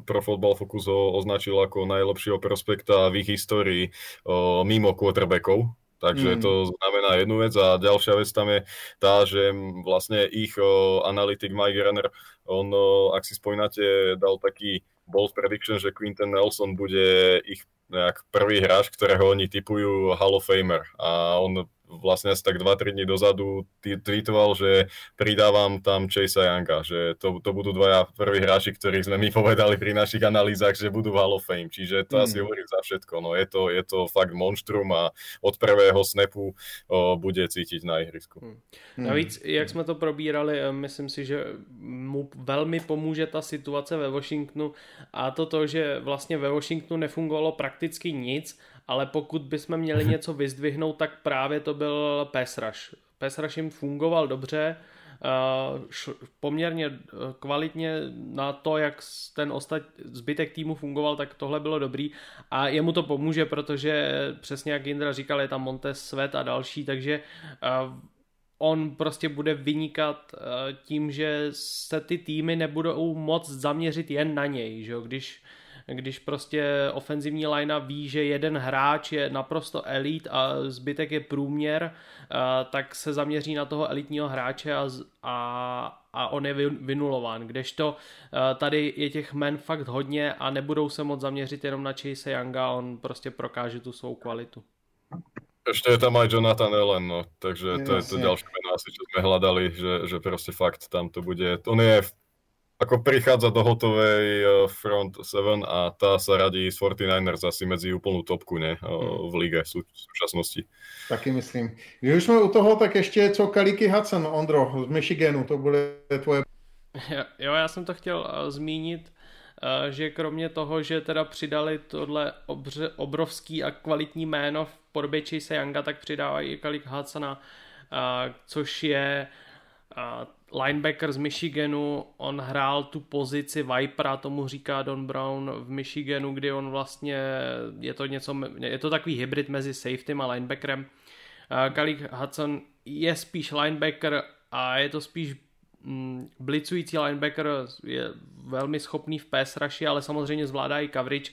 Pro Football Focus ho označil ako najlepšieho prospekta v ich histórii o, mimo quarterbackov, takže mm. to znamená jednu vec a ďalšia vec tam je tá, že vlastne ich o, analytik Mike Renner, on, o, ak si spomínate, dal taký bol prediction, že Quinton Nelson bude ich nejak prvý hráč, ktorého oni typujú Hall of Famer a on vlastne asi tak 2-3 dní dozadu tweetoval, že pridávam tam Chase Younga, že to, to budú dvaja prví hráči, ktorých sme my povedali pri našich analýzach, že budú v Hall of Fame, čiže to mm. asi hovorí za všetko, no je to, je to fakt monštrum a od prvého snapu o, bude cítiť na ihrisku. Hmm. Navíc, jak jsme to probírali, eh, myslím si, že mu velmi pomůže ta situace ve Washingtonu a to to, že vlastně ve Washingtonu nefungovalo prakticky nic ale pokud bychom měli něco vyzdvihnout, tak právě to byl Pesraš. Pesraš jim fungoval dobře, uh, poměrně eh, kvalitně na to, jak ten ostat, zbytek týmu fungoval, tak tohle bylo dobrý a jemu to pomůže, protože přesně jak Indra říkal, je tam Montes Svet a další, takže uh, on prostě bude vynikat tím, že se ty týmy nebudou moc zaměřit jen na něj, že jo? když když prostě ofenzivní linea ví, že jeden hráč je naprosto elit a zbytek je průměr, eh, tak se zaměří na toho elitního hráče a, a, a on je vynulován. Kdežto eh, tady je těch men fakt hodně a nebudou se moc zaměřit jenom na Chase Younga, on prostě prokáže tu svou kvalitu. Ešte je tam aj Jonathan Allen, no, takže to je to ďalšie meno asi, čo sme hľadali, že, že proste fakt tam to bude. On je ako prichádza do hotovej eh, front 7 a tá sa radí z 49ers asi medzi úplnú topku ne, eh, hmm. v lige v súčasnosti. Taky myslím. Když už jsme u toho, tak ještě co Kaliky Hudson, Ondro, z Michiganu, to bude tvoje... Jo, já jsem to chtěl uh, zmínit, že kromě toho, že teda přidali tohle obře, obrovský a kvalitní jméno v podobě Chase Younga, tak přidávají i Kalik Hudsona, což je linebacker z Michiganu, on hrál tu pozici Vipera, tomu říká Don Brown v Michiganu, kdy on vlastně je to něco, je to takový hybrid mezi safetym a linebackerem. Kalik Hudson je spíš linebacker a je to spíš mm, blicující linebacker, je velmi schopný v pass rushi, ale samozřejmě zvládá i coverage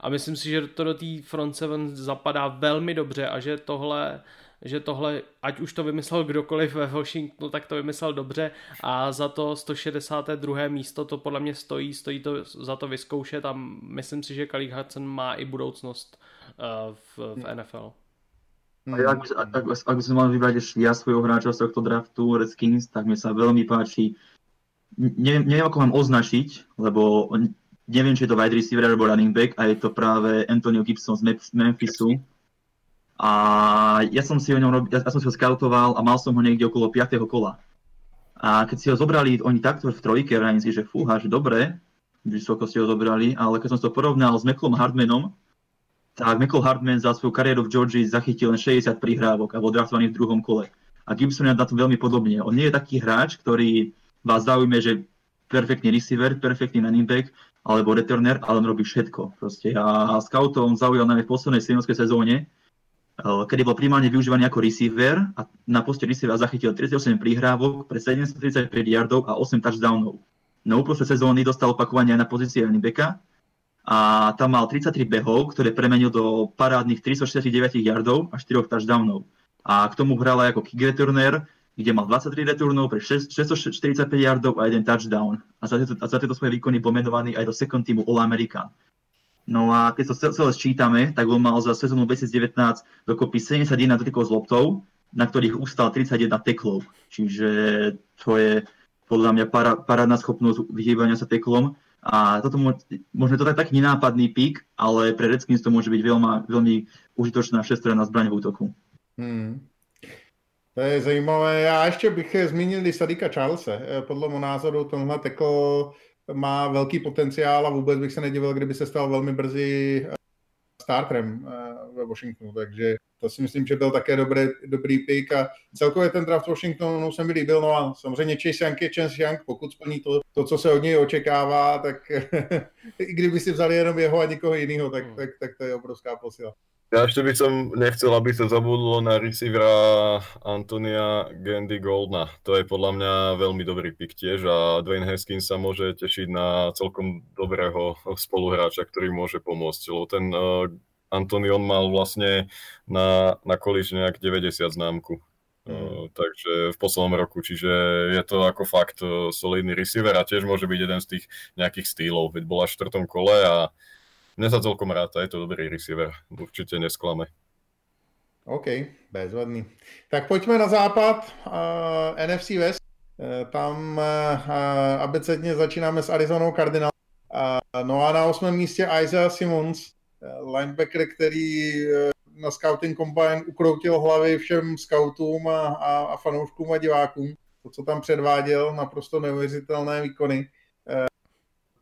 a myslím si, že to do té front seven zapadá velmi dobře a že tohle že tohle, ať už to vymyslel kdokoliv ve Washingtonu, tak to vymyslel dobře a za to 162. místo to podle mě stojí, stojí to za to vyzkoušet a myslím si, že Khalil Hudson má i budoucnost uh, v, v NFL. A ak, ak, ak, ak som mal vybrať ešte ja svojho hráča z tohto draftu Redskins, tak mi sa veľmi páči. Neviem, neviem ako mám označiť, lebo neviem, či je to wide receiver alebo running back a je to práve Antonio Gibson z Memphisu. A ja som si o ňom ja, som si ho skautoval a mal som ho niekde okolo 5. kola. A keď si ho zobrali oni takto v trojke, vrajím si, že fúha, že dobre, vysoko si ho zobrali, ale keď som to porovnal s Meklom Hardmanom, tak Michael Hardman za svoju kariéru v Georgii zachytil len 60 prihrávok a bol draftovaný v druhom kole. A Gibson je na to veľmi podobne. On nie je taký hráč, ktorý vás zaujme, že perfektný receiver, perfektný running back alebo returner, ale on robí všetko. Proste. A scoutov on zaujal najmä v poslednej sezóne, kedy bol primárne využívaný ako receiver a na poste receiver zachytil 38 prihrávok pre 735 yardov a 8 touchdownov. Na uprostred sezóny dostal opakovanie aj na pozícii running backa a tam mal 33 behov, ktoré premenil do parádnych 369 yardov a 4 touchdownov. A k tomu hral aj ako kick returner, kde mal 23 returnov pre 645 yardov a jeden touchdown. A za tieto, a za tieto svoje výkony bol menovaný aj do second teamu All-American. No a keď to celé sčítame, tak on mal za sezónu 2019 dokopy 71 dotykov s loptou, na ktorých ustal 31 teklov. Čiže to je podľa mňa para, parádna schopnosť vyhýbania sa teklom. A toto možno to tak taký nenápadný pík, ale pre Redskins to môže byť veľmi, veľmi užitočná všestranná zbraň v útoku. Hmm. To je zajímavé. Já ještě bych zmínil i Sadika Charlesa. Podle mého názoru tenhle tekl má velký potenciál a vůbec bych se nedivil, kdyby se stal velmi brzy eh, starterem eh, ve Washingtonu, takže to si myslím, že byl také dobrý, dobrý pick a celkově ten draft Washingtonu se mi líbil, no a samozřejmě Chase Young je Chase Young, pokud splní to, to co se od něj očekává, tak <laughs> i kdyby si vzali jenom jeho a nikoho jiného, tak, tak, tak to je obrovská posila. Ja ešte by som nechcel, aby sa zabudlo na receivera Antonia Gandy Goldna. To je podľa mňa veľmi dobrý pick tiež a Dwayne Haskins sa môže tešiť na celkom dobrého spoluhráča, ktorý môže pomôcť. Lebo ten uh, Antonion mal vlastne na, na college nejak 90 známku. Mm. takže v poslednom roku, čiže je to ako fakt solidný receiver a tiež môže byť jeden z tých nejakých stýlov, veď bola v štvrtom kole a mne sa celkom ráta, je to dobrý receiver, určite nesklame. OK, bezvadný. Tak pojďme na západ, uh, NFC West. Uh, tam uh, abecedně začínáme s Arizonou Cardinals. Uh, no a na osmém místě Isaiah Simmons, uh, linebacker, který uh, na Scouting Combine ukroutil hlavy všem scoutům a, a, a fanouškům a divákům. To, co tam předváděl, naprosto neuvěřitelné výkony.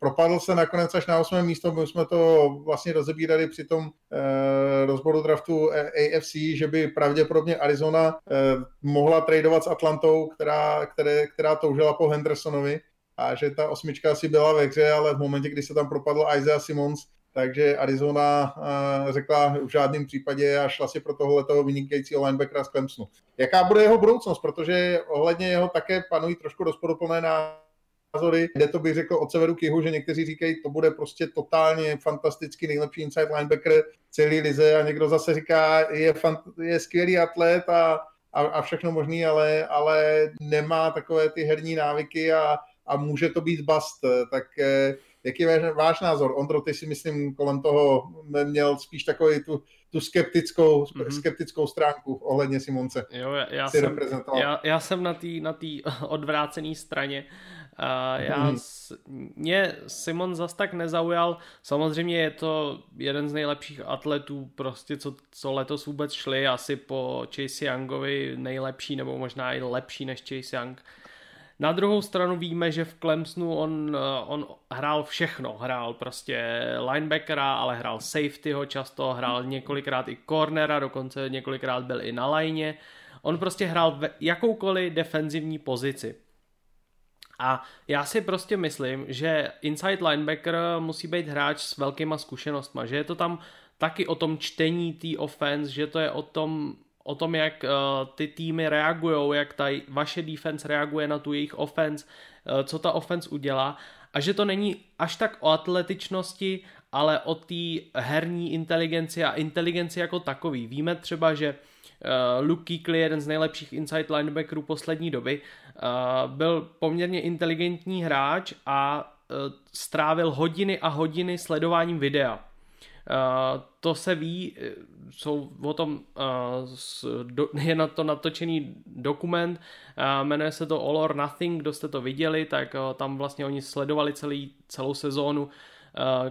Eh, propadl se nakonec až na 8. místo, my jsme to vlastně rozebírali při tom eh, rozboru draftu AFC, že by pravděpodobně Arizona eh, mohla tradovat s Atlantou, která, které, která toužila po Hendersonovi a že ta osmička asi byla ve hře, ale v momentě, kdy se tam propadl Isaiah Simons, takže Arizona uh, řekla v žádném případě a šla si pro tohle toho vynikajícího linebackera z Clemsonu. Jaká bude jeho budoucnost, protože ohledně jeho také panují trošku rozporuplné názory, kde to bych řekl od severu k jihu, že někteří říkají, to bude prostě totálně fantastický nejlepší inside linebacker celý lize a někdo zase říká, je, fant- je skvělý atlet a, a, a všechno možný, ale, ale nemá takové ty herní návyky a, a může to být bust. Tak eh, Jaký je váš názor? Ondro, ty si myslím kolem toho měl spíš takový tu, tu skeptickou, mm-hmm. skeptickou stránku ohledně Simonce. Jo, já, já, jsem, já, já jsem na té na tý <laughs> odvrácené straně. Uh, já, mm-hmm. mě Simon zas tak nezaujal. Samozřejmě je to jeden z nejlepších atletů, prostě co, co letos vůbec šli, asi po Chase Youngovi nejlepší, nebo možná i lepší než Chase Young. Na druhou stranu víme, že v Clemsonu on, eh, on hrál všechno. Hrál prostě linebackera, ale hrál safetyho často, hrál několikrát i cornera, dokonce několikrát byl i na lajně. On prostě hrál v jakoukoliv defenzivní pozici. A já si prostě myslím, že inside linebacker musí být hráč s velkýma zkušenostma, že je to tam taky o tom čtení té offense, že to je o tom o tom, jak uh, ty týmy reagují, jak ta vaše defense reaguje na tu jejich offense, uh, co ta offense udělá a že to není až tak o atletičnosti, ale o té herní inteligenci a inteligenci jako takový. Víme třeba, že uh, Luke Kuechly, jeden z nejlepších inside linebackerů poslední doby, uh, byl poměrně inteligentní hráč a uh, strávil hodiny a hodiny sledováním videa. Uh, to se ví, jsou o tom, uh, <laughs> je na to natočený dokument, uh, jmenuje se to All or Nothing, kdo jste to viděli, tak uh, tam vlastně oni sledovali celý, celou sezónu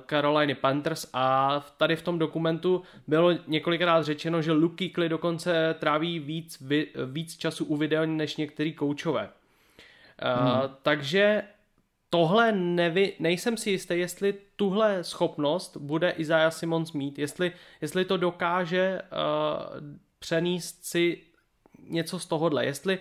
Caroliny Panthers a tady v tom dokumentu bylo několikrát řečeno, že Luke Kuechly dokonce tráví víc, víc času u videa než některý koučové. Hmm. takže tohle nevy, nejsem si jistý, jestli tuhle schopnost bude Isaiah Simons mít, jestli, jestli to dokáže uh, přenést si něco z tohohle, jestli,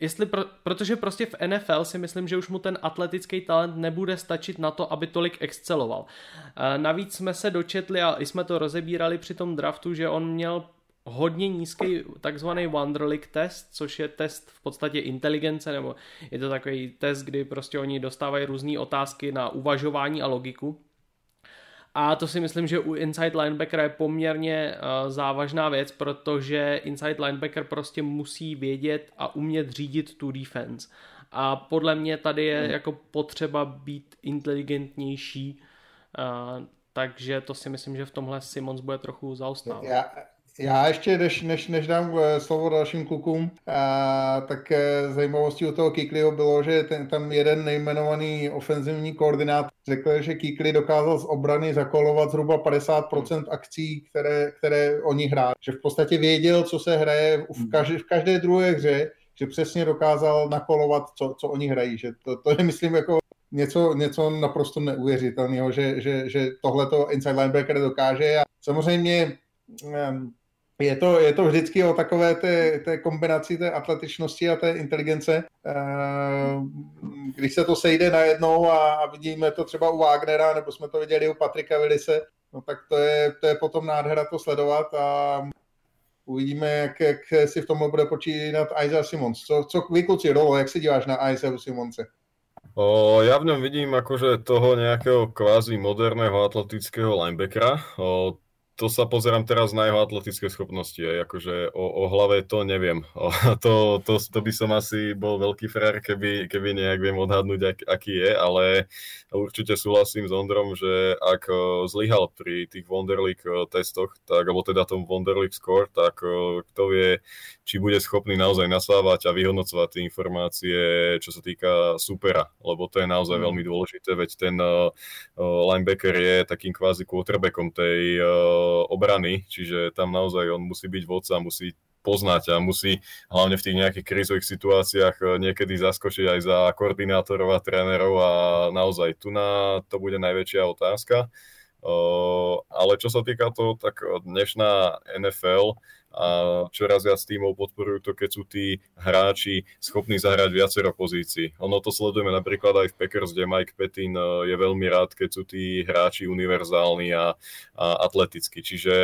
jestli pro, protože prostě v NFL si myslím, že už mu ten atletický talent nebude stačit na to, aby tolik exceloval. Uh, navíc jsme se dočetli a jsme to rozebírali při tom draftu, že on měl hodně nízký takzvaný Wonderlic test, což je test v podstatě inteligence, nebo je to takový test, kdy prostě oni dostávají různé otázky na uvažování a logiku. A to si myslím, že u inside linebackera je poměrně uh, závažná věc, protože inside linebacker prostě musí vědět a umět řídit tu defense. A podle mě tady je hmm. jako potřeba být inteligentnější, uh, takže to si myslím, že v tomhle Simons bude trochu zaostávat. Já, já ještě, než, než, než dám eh, slovo dalším klukům, a, tak eh, zajímavostí u toho Kikliho bylo, že ten, tam jeden nejmenovaný ofenzivní koordinát řekl, že Kikli dokázal z obrany zakolovat zhruba 50% akcí, které, které oni hráli. Že v podstatě věděl, co se hraje v hmm. každé, v každé druhé hře, že přesně dokázal nakolovat, co, co oni hrají. Že to, to je, myslím, jako něco, něco naprosto neuvěřitelného, že, že, že tohle to inside linebacker dokáže. A samozřejmě je to, je to vždycky o takové té, té kombinaci té atletičnosti a té inteligence. Eh, když se to sejde najednou a, a vidíme to třeba u Wagnera, nebo jsme to viděli u Patrika Willise, no tak to je, to je potom nádhera to sledovat a uvidíme, jak, jak si v tomhle bude počínat Isaiah Simons. Co, co vy kluci, Rolo, jak se díváš na Isaiah Simonce? O, ja v ňom vidím akože toho nejakého kvázi moderného atletického linebackera. O, to sa pozerám teraz na jeho atletické schopnosti, aj, akože o, o hlave to neviem. <laughs> O, to, to, to by som asi bol veľký frér, keby, keby nejak viem odhadnúť, ak, aký je, ale určite súhlasím s Ondrom, že ak zlyhal pri tých Wonderlic testoch, tak, alebo teda tom Wonderlic score, tak kto vie, či bude schopný naozaj nasávať a vyhodnocovať tie informácie, čo sa týka supera, lebo to je naozaj mm. veľmi dôležité, veď ten linebacker je takým kvázi quarterbackom tej uh, obrany, čiže tam naozaj on musí byť vodca, musí poznať a musí hlavne v tých nejakých krízových situáciách niekedy zaskočiť aj za koordinátorov a trénerov a naozaj tu na to bude najväčšia otázka. Uh, ale čo sa týka toho, tak dnešná NFL a čoraz viac tímov podporujú to, keď sú tí hráči schopní zahrať viacero pozícií. Ono to sledujeme napríklad aj v Packers, kde Mike Petin eh, je veľmi rád, keď sú tí hráči univerzálni a, a atletickí. Čiže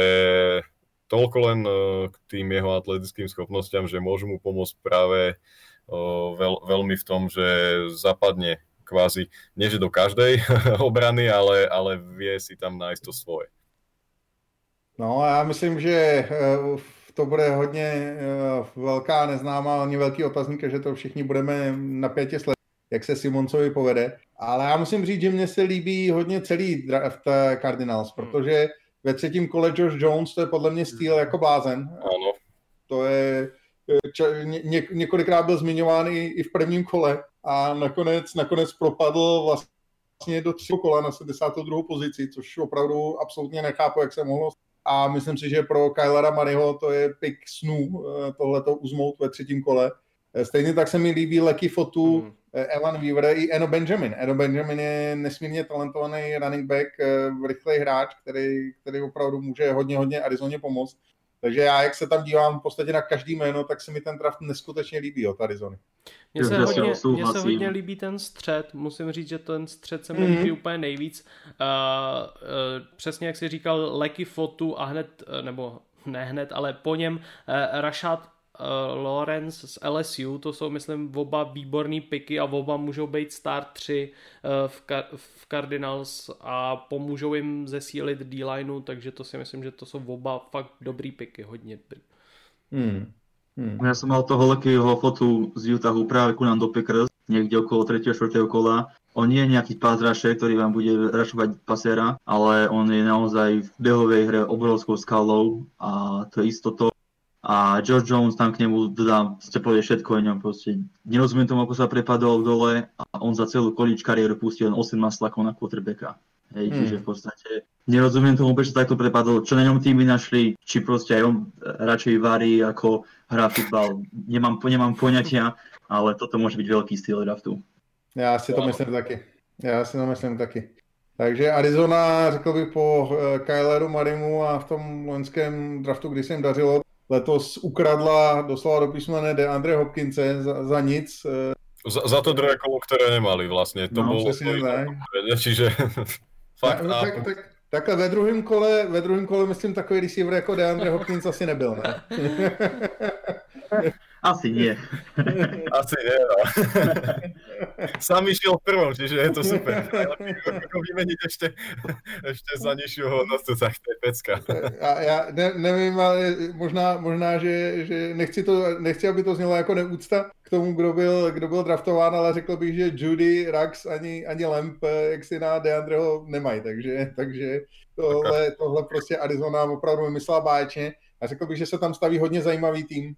toľko len eh, k tým jeho atletickým schopnostiam, že môžu mu pomôcť práve eh, veľ, veľmi v tom, že zapadne kvázi, nie že do každej <laughs> obrany, ale, ale vie si tam nájsť to svoje. No a já myslím, že to bude hodně uh, velká neznámá, ani velký otazník, že to všichni budeme napětě sledovat, jak se Simoncovi povede. Ale já musím říct, že mně se líbí hodně celý draft Cardinals, hmm. protože ve třetím kole Josh Jones, to je podle mě styl jako blázen. Ano. To je, eh, če, ně, několikrát byl zmiňován i, i v prvním kole a nakonec, nakonec propadl vlastně do tři kola na 72. pozici, což opravdu absolutně nechápu, jak se mohlo a myslím si, že pro Kylera Mariho to je pik snů eh, tohleto uzmout ve třetím kole. Eh, stejně tak se mi líbí Lecky Fotu, mm. Evan Weaver i Eno Benjamin. Eno Benjamin je nesmírně talentovaný running back, rychlej hráč, který, který opravdu může hodně, hodně Arizoně pomoct. Takže já, jak se tam dívám v podstatě na každý jméno, tak se mi ten draft neskutečně líbí od Arizony. Mně se, hodně, mně se hodně líbí ten střed, musím říct, že ten střed se mi mm-hmm. líbí úplně nejvíc. Uh, uh, přesně jak jsi říkal, Leky Fotu a hned, uh, nebo ne hned, ale po něm uh, Rashad uh, Lawrence z LSU, to jsou, myslím, oba výborný piky a oba můžou být start 3 uh, v, Car- v Cardinals a pomůžou jim zesílit D-lineu, takže to si myslím, že to jsou oba fakt dobrý piky, hodně dobrý. Hmm. Hmm. Ja som mal toho lekého fotu z Utahu práve ku nám do Packers, niekde okolo 3. 4. kola. On nie je nejaký pass rusher, ktorý vám bude rašovať pasera, ale on je naozaj v behovej hre obrovskou skalou a to je istoto a George Jones tam k nemu dodá, ste povie všetko o ňom proste. Nerozumiem tomu, ako sa prepadol dole a on za celú količ kariéru pustil len 8 maslakov na quarterbacka. Hej, hmm. čiže v podstate nerozumiem tomu, prečo takto prepadol, čo na ňom tými našli, či proste aj on radšej varí, ako hrá futbal. Nemám, nemám poňatia, ale toto môže byť veľký styl draftu. Já si to myslím taky. Já si to myslím taky. Takže Arizona, řekl bych po eh, Kyleru Marimu a v tom loňském draftu, kdy se jim dařilo, letos ukradla doslova do písmene de Andre Hopkinse za, za nic. Eh. Za, za to druhé kolo, ktoré nemali vlastne. To no, tak. <laughs> Čiže fakt, tak, tak, tak, takhle ve druhém kole, ve druhém kole myslím takový receiver jako DeAndre Hopkins asi nebyl, ne? <laughs> Asi nie. <laughs> Asi nie, no. <laughs> Sám išiel v prvom, čiže je to super. Ako vymeniť ešte, ešte za nižšiu hodnotu, tak to je pecka. A já ne, nevím, ale možná, možná že, že nechci, to, nechci, aby to znělo jako neúcta k tomu, kdo byl, kdo byl draftován, ale řekl bych, že Judy, Rax ani, ani Lamp, jak si na Deandreho nemají, takže, takže tohle, tohle prostě Arizona opravdu vymyslela báječně a řekl bych, že se tam staví hodně zajímavý tým.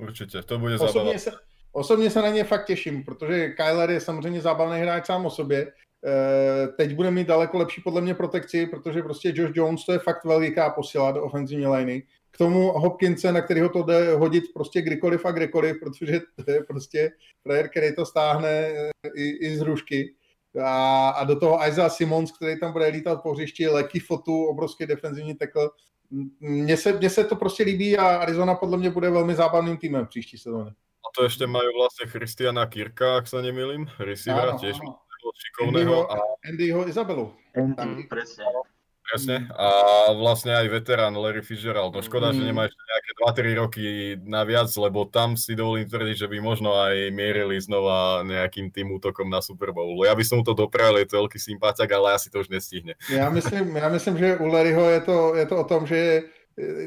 Určitě, to bude osobně se, osobně se na ně fakt těším, protože Kyler je samozřejmě zábavný hráč sám o sobě. E, teď bude mít daleko lepší podle mě protekci, protože prostě Josh Jones to je fakt veliká posila do ofenzivní liney. K tomu Hopkinse, na kterého to jde hodit prostě kdykoliv a kdekoliv, protože to je prostě player, který to stáhne eh, i, i z hrušky. A, a do toho Isaiah Simons, který tam bude lítat po hřišti, Leky Fotu, obrovský defenzivní tackle, mně se, mně se to prostě líbí a Arizona podle mě bude velmi zábavným týmem v příští sezóně. A to ještě mají vlastně Christiana Kirka, ak se nemýlim, receivera tiež šikovného. A... Andyho Izabelu. Andy, presne. Presne. A vlastne aj veterán Larry Fitzgerald. No škoda, mm. že nemá ešte nejaké 2-3 roky naviac, lebo tam si dovolím tvrdiť, že by možno aj mierili znova nejakým tým útokom na Super Bowl. Ja by som mu to doprel, je to veľký sympáťak, ale asi to už nestihne. Já myslím, já myslím že u Larryho je to, je to o tom, že Eh,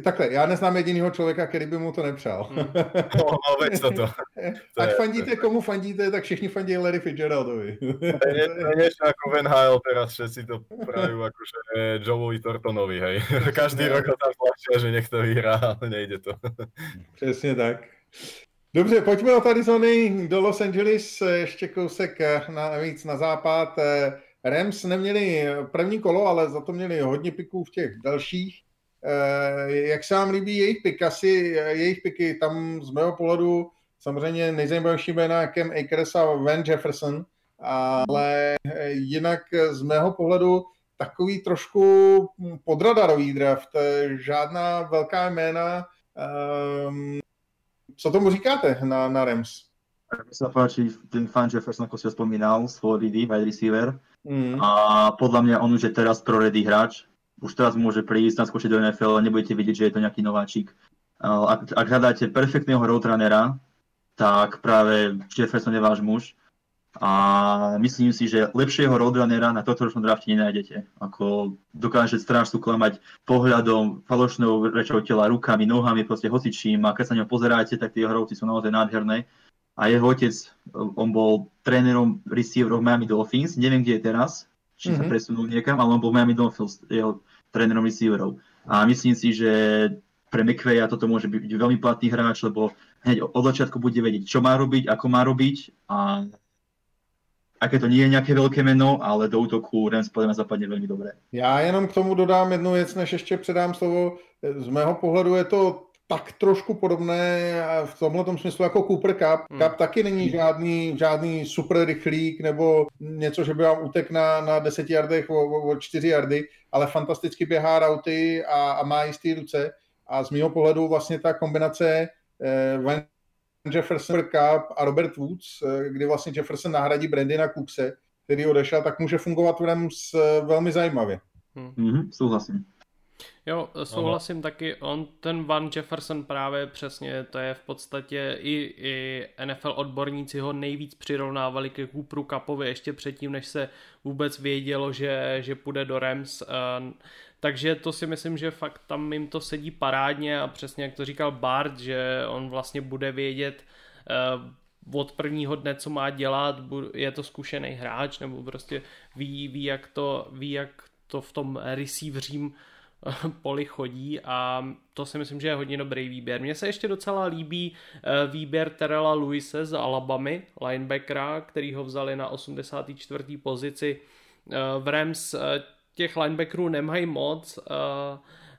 takhle, já neznám jediného člověka, který by mu to nepřál. Hmm. No, no veď toto. To <laughs> Ať je, fandíte, komu fandíte, tak všichni fandí Larry Fitzgeraldovi. To je, to je niečo ako Van Hale teraz, všetci to prajú akože Joeovi Tortonovi, hej. <laughs> Každý rok ho tam tlačia, že to vyhrá, ale nejde to. <laughs> Přesně tak. Dobře, pojďme od Arizony do Los Angeles, ještě kousek na, víc na západ. Eh, Rams neměli první kolo, ale za to měli hodně piků v těch dalších. Eh, jak se vám líbí jejich pik? Asi jejich piky tam z mého pohledu samozřejmě nejzajímavější jména Cam Akers a Van Jefferson, ale jinak z mého pohledu takový trošku podradarový draft, žádná velká jména. Um, co tomu říkáte na, na Rams? Mně se páči ten Van Jefferson, ako si ho spomínal, z Floridy, wide receiver. Mm. A podľa mňa on už je teraz pro ready hráč už teraz môže prísť, naskočiť do NFL a nebudete vidieť, že je to nejaký nováčik. Ak, ak hľadáte perfektného roadrunnera, tak práve Jefferson je váš muž. A myslím si, že lepšieho roadrunnera na toto ročnom drafte nenájdete. Ako dokáže strážcu klamať pohľadom, falošnou rečou tela, rukami, nohami, proste hocičím. A keď sa ňo pozeráte, tak tie rovci sú naozaj nádherné. A jeho otec, on bol trénerom receiverov Miami Dolphins, neviem, kde je teraz, či mm-hmm. sa mhm. presunul niekam, ale on bol Miami Dolphins jeho trénerom receiverov. A myslím si, že pre McVeya toto môže byť veľmi platný hráč, lebo hneď od začiatku bude vedieť, čo má robiť, ako má robiť a aké to nie je nějaké velké meno, ale do útoku Rams podle zapadne velmi dobré. Já jenom k tomu dodám jednu věc, než ještě předám slovo. Z mého pohledu je to tak trošku podobné v tomhle smyslu jako Cooper Cup. Hmm. Cup taky není žádný, žádný super rychlík nebo něco, že by vám utek na, na 10 yardech o, o 4 yardy, ale fantasticky běhá rauty a, a má jistý ruce. A z mého pohledu vlastně ta kombinace eh, Van Jefferson Cup a Robert Woods, eh, kdy vlastně Jefferson nahradí Brandina Cookse, který odešel, tak může fungovat v Rams eh, velmi zajímavě. Hmm. Mm-hmm, souhlasím. Jo, souhlasím ano. taky. On, ten Van Jefferson právě přesně, to je v podstatě i, i NFL odborníci ho nejvíc přirovnávali ke Cooperu Cupovi ještě předtím, než se vůbec vědělo, že, že půjde do Rams. Uh, takže to si myslím, že fakt tam jim to sedí parádně a přesně jak to říkal Bart, že on vlastně bude vědět uh, od prvního dne, co má dělat, je to zkušený hráč, nebo prostě ví, ví, jak, to, ví jak to v tom receiveřím <laughs> poli chodí a to si myslím, že je hodně dobrý výběr. Mně se ještě docela líbí eh, výběr Terrella Luise z Alabamy, linebackera, který ho vzali na 84. pozici. Eh, v Rams eh, těch linebackerů nemají moc,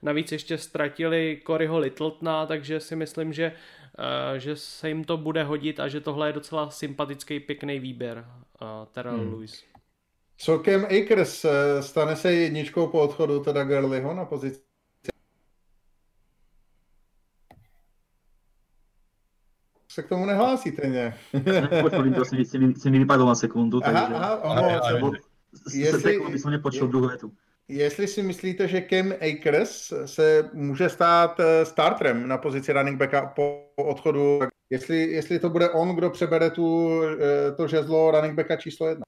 navíc ještě ztratili Coryho Littletona, takže si myslím, že, že se jim to bude hodit a že tohle je docela sympatický, pěkný výběr Terrell hmm. Lewis. Celkem Akers eh, stane se jedničkou po odchodu teda Gurleyho na pozici se k tomu nehlásíte ně. Počul, <laughs> to si, si, mi, si mi vypadlo na sekundu, takže... Aha, aha, ono, jestli, nepočul druhou větu. Jestli si myslíte, že Cam Akers se může stát eh, starterem na pozici running backa po odchodu, jestli, jestli to bude on, kdo přebere tu, eh, to žezlo running backa číslo jedna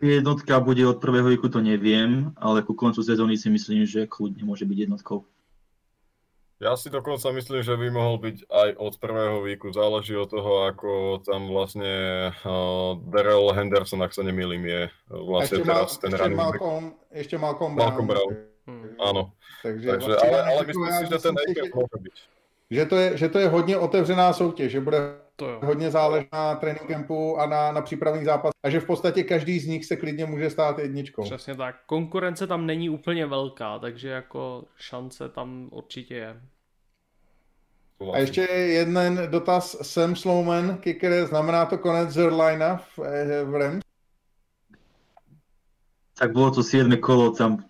jednotka bude od prvého výku, to neviem, ale ku koncu sezóny si myslím, že kľudne môže byť jednotkou. Ja si dokonca myslím, že by mohol byť aj od prvého výku. Záleží od toho, ako tam vlastne uh, Daryl Henderson, ak sa nemýlim, je vlastne ešte teraz mal, ten running Malcolm, Ešte Malcolm Brown. Malcolm Brown. Hmm. Áno. Takže, Takže ale, ale myslím si, že ten Akers môže byť. Že to, je, že to je hodně otevřená soutěž, že bude to jo. hodně záležet na trénink campu a na, na přípravný zápas a že v podstatě každý z nich se klidně může stát jedničkou. Přesně tak. Konkurence tam není úplně velká, takže jako šance tam určitě je. A ještě jeden dotaz. Sam Slowman, kicker, znamená to konec Zerlina v, v Rams? Tak bylo to 7 kolo, tam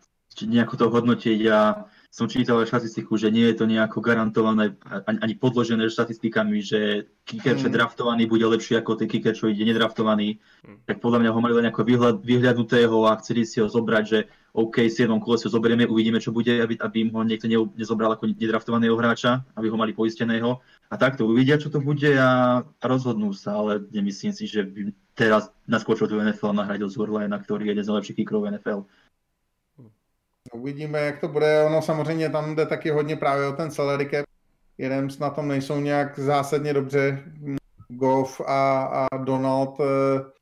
nejako to hodnotiť a som čítal štatistiku, že nie je to nejako garantované ani, ani podložené štatistikami, že kicker, mm. draftovaný, bude lepší ako ten kicker, čo ide nedraftovaný. Mm. Tak podľa mňa ho mali len ako vyhľad, vyhľadnutého a chceli si ho zobrať, že OK, v 7. kole si ho zoberieme, uvidíme, čo bude, aby, aby im ho niekto ne, nezobral ako nedraftovaného hráča, aby ho mali poisteného. A takto uvidia, čo to bude a, a rozhodnú sa, ale nemyslím si, že by teraz naskočil do NFL a nahradil Zurlena, ktorý je jeden z najlepších kickerov NFL. Uvidíme, jak to bude. Ono samozřejmě tam jde taky hodně právě o ten salary cap. Jeden na tom nejsou nějak zásadně dobře. Goff a, a Donald eh,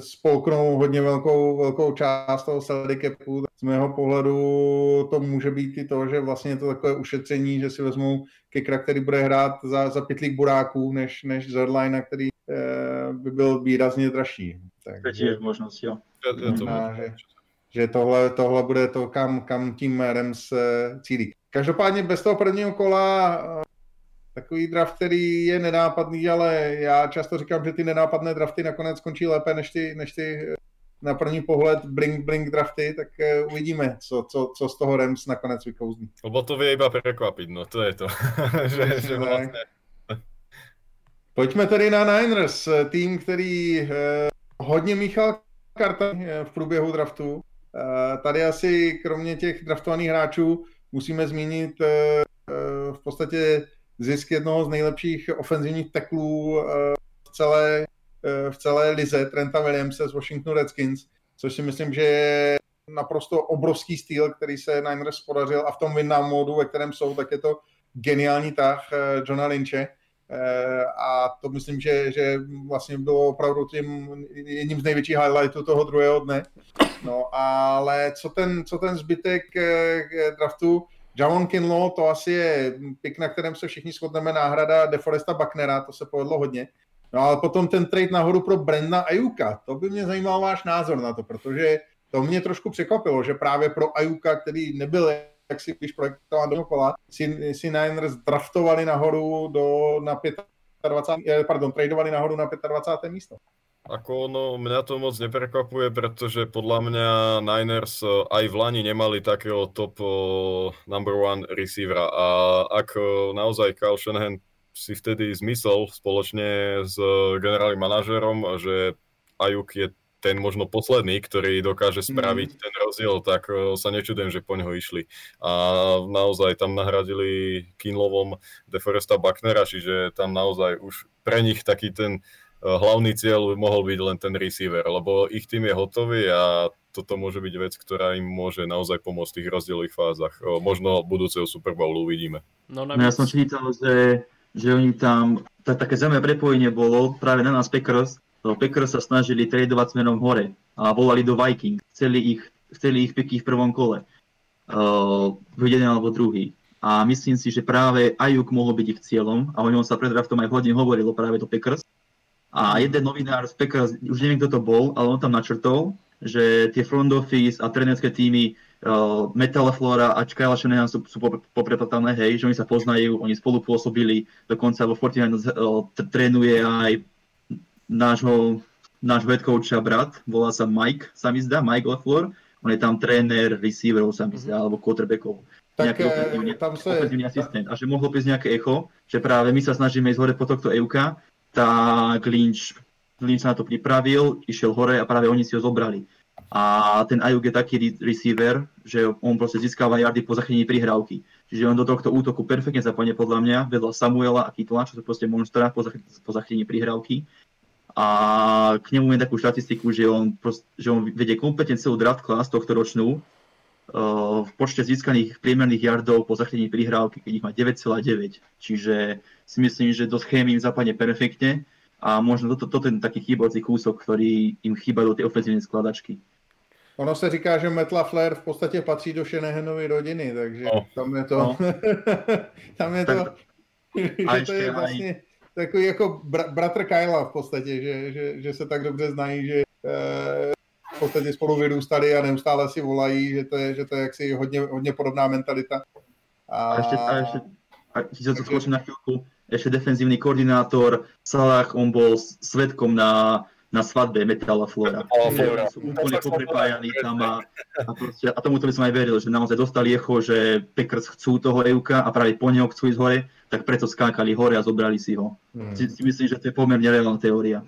spolknou hodně velkou, velkou část toho salary capu. Z mého pohledu to může být i to, že vlastně je to takové ušetření, že si vezmou kikra, který bude hrát za, za pětlík buráků, než, než Zerdline, který eh, by byl výrazně dražší. Takže je možnost, jo. Je, je to možná, že, že tohle, tohle bude to, kam, kam tím Rams eh, cílí. Každopádně bez toho prvního kola eh, takový draft, který je nenápadný, ale já často říkám, že ty nenápadné drafty nakonec skončí lépe než ty, než ty eh, na první pohled blink blink drafty, tak uvidíme, co, co, co z toho Rams nakonec vykouzní. Lebo to vie iba prekvapiť, no to je to. <laughs> že, že vlastně... Pojďme tedy na Niners, tým, který eh, hodně míchal karta v průběhu draftu. Eh, tady asi kromě těch draftovaných hráčů musíme zmínit eh, eh, v podstatě zisk jednoho z nejlepších ofenzivních teklů v celé, v celé lize, Trenta Williamse z Washington Redskins, což si myslím, že je naprosto obrovský styl, který se Niners podařil a v tom vinnám módu, ve kterém jsou, tak je to geniální tah Johna Lynche. A to myslím, že, že vlastně bylo opravdu tím jedním z největších highlightů toho druhého dne. No ale co ten, co ten zbytek eh, draftu, Javon Kinlo, to asi je pik, na kterém se všichni shodneme, náhrada Deforesta Bucknera, to se povedlo hodně. No ale potom ten trade nahoru pro Brenda Ajuka, to by mě zajímal váš názor na to, protože to mě trošku překvapilo, že právě pro Ajuka, který nebyl jak si když projektoval do kola, si, si Niners draftovali nahoru do, na 25, eh, pardon, tradovali nahoru na 25. místo. Ako ono, mňa to moc neprekvapuje, pretože podľa mňa Niners eh, aj v Lani nemali takého top eh, number one receivera a ak eh, naozaj Kyle Shanahan si vtedy zmyslel spoločne s generálnym manažerom, že Ajuk je ten možno posledný, ktorý dokáže mhm. spraviť mm. ten rozdiel, tak sa nečudujem, že po ňoho išli. A naozaj tam nahradili Kinlovom Deforesta Bucknera, čiže tam naozaj už pre nich taký ten hlavný cieľ mohol byť len ten receiver, lebo ich tým je hotový a toto môže byť vec, ktorá im môže naozaj pomôcť v tých rozdielových fázach. Eh, možno budúceho Super Bowlu uvidíme. No, no ja som čítal, že, že oni tam, tak, také zaujímavé prepojenie bolo práve na nás Packers, lebo Packers sa snažili tradovať smerom hore a volali do Viking. Chceli ich, chceli ich piky v prvom kole. Uh, jeden alebo druhý. A myslím si, že práve Ajuk mohol byť ich cieľom a o ňom sa pred draftom aj hodne hovorilo práve do Packers a jeden novinár z Packers, už neviem, kto to bol, ale on tam načrtol, že tie front office a trenerské týmy uh, Metal Flora a Kyle Shanahan sú, sú poprepatané, hej, že oni sa poznajú, oni spolu pôsobili, dokonca vo 49 uh, trénuje aj nášho, nášho head coacha brat, volá sa Mike, sa mi zdá, Mike LaFleur, on je tam tréner receiverov, sa mi zdá, mm-hmm. alebo quarterbackov. Tak nejaký tam sa... asistent. A že mohlo prísť nejaké echo, že práve my sa snažíme ísť hore po tohto Euka tak Lynch, Lynch na to pripravil, išiel hore a práve oni si ho zobrali. A ten Ayuk je taký receiver, že on proste získava jardy po zachytení prihrávky. Čiže on do tohto útoku perfektne zapadne podľa mňa, vedľa Samuela a Kytla, čo sú proste monstra po, zachy- po zachytení prihrávky. A k nemu je takú štatistiku, že on, proste, že on vedie kompletne celú draft class tohto ročnú v počte získaných priemerných yardov po zachytení prihrávky, keď ich má 9,9. Čiže si myslím, že do schémy im zapadne perfektne a možno toto to, to ten taký chýbací kúsok, ktorý im chýba do tej ofenzívnej skladačky. Ono se říká, že Metla Flair v podstatě patří do Šenehenovy rodiny, takže no. tam je to, no. <laughs> tam je to, <laughs> že to je vlastně takový jako br- bratr Kyla v podstatě, že, že, že se tak dobře znají, že eh, v podstatě spolu vyrůstali a neustále si volají, že to je, že to je jaksi hodně, hodně podobná mentalita. A, a ještě, a ještě a to skočím na chvíľku, ešte defenzívny koordinátor Salah, on bol svetkom na na svadbe Metala Flora. Flora. Sú úplne poprepájaní tam a, a, proste, a tomu to by som aj veril, že naozaj dostali echo, že Packers chcú toho Euka a práve po neho chcú ísť hore, tak preto skákali hore a zobrali si ho. Hmm. Si, si myslím, že to je pomerne reálna teória.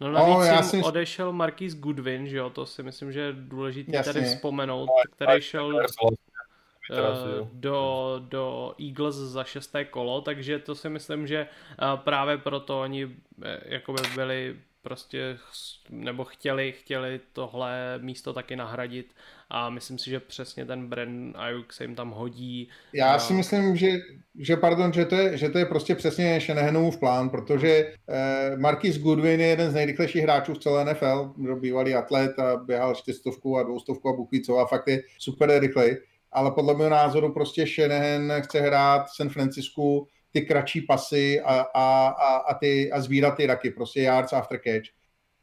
No navíc oh, já si... odešel Marquis Goodwin, že jo, to si myslím, že je důležité tady vzpomenout, který šel Eh, do, do Eagles za šesté kolo, takže to si myslím, že eh, právě proto oni eh, jakoby byli prostě nebo chtěli, chtěli tohle místo taky nahradit a myslím si, že přesně ten Bren Ayuk se jim tam hodí. Já si myslím, že, že pardon, že to, je, že to je prostě přesně Shanahanův plán, protože eh, Marquis Goodwin je jeden z nejrychlejších hráčů v celé NFL, bývalý atlet a běhal čtyřstovku a dvoustovku a Bukvícov a fakt je super rychlej ale podle mého názoru prostě Shanahan chce hrát v San Francisku ty kratší pasy a, a, a, a, ty, a zvírat ty raky, prostě yards after catch.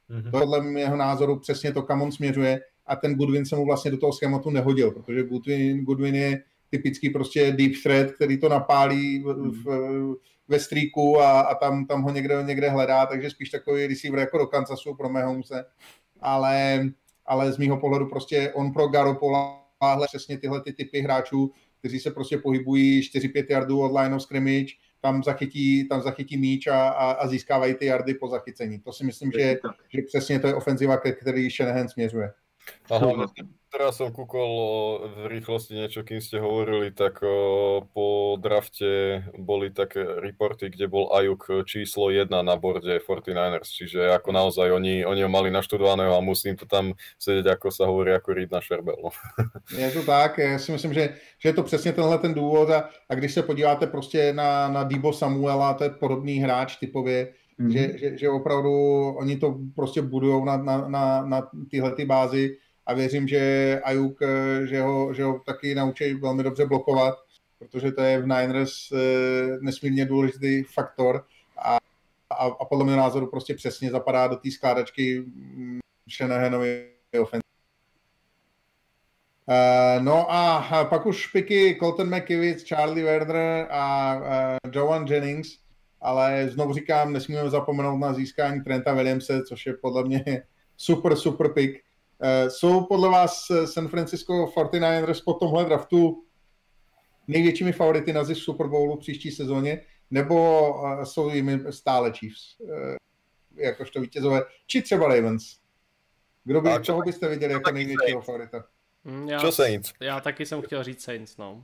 Mm-hmm. Podle mého názoru přesně to, kam on směřuje a ten Goodwin se mu vlastně do toho schématu nehodil, protože Goodwin, Goodwin je typický prostě deep threat, který to napálí v, v, ve streaku a, a tam, tam ho někde, někde hledá, takže spíš takový receiver jako do Kansasu pro Mahomese, ale, ale z mýho pohledu prostě on pro Garopola přesně tyhle ty typy hráčů, kteří se prostě pohybují 4-5 yardů od line of scrimmage, tam zachytí, tam zachytí míč a, a, a získávají ty yardy po zachycení. To si myslím, že, že přesně to je ofenziva, který Shanahan směřuje. Aha, teraz som kúkol v rýchlosti niečo, kým ste hovorili, tak po drafte boli také reporty, kde bol Ajuk číslo 1 na borde 49ers, čiže ako naozaj oni, oni ho mali naštudovaného a musím to tam sedieť, ako sa hovorí, ako Reed na šerbel. <laughs> Je to tak, já si myslím, že, že je to přesně tenhle ten důvod a, a když se podíváte prostě na, na Debo Samuela, to je podobný hráč typově, mm-hmm. že, že, že opravdu oni to prostě budují na, na, na, na tyhle ty bázi, a věřím, že Ajuk, eh, že ho, že ho taky naučí velmi dobře blokovat, protože to je v Niners eh, nesmírně důležitý faktor a, a, a podle mého názoru prostě přesně zapadá do té skládačky mm, Shanahanovi ofenzivy. Uh, no a pak už piky Colton McKivitz, Charlie Werner a uh, Joan Jennings, ale znovu říkám, nesmíme zapomenout na získání Trenta Williamse, což je podle mě super, super pick. Eh, jsou podle vás eh, San Francisco 49ers po tomhle draftu největšími favority na zisk Super Bowlu v příští sezóně, nebo eh, jsou jimi stále Chiefs, jakožto vítězové, či třeba Ravens? Kdo by, čeho byste viděli jako největšího favorita? Mm, já, Saints? Já taky jsem chtěl říct Saints, no.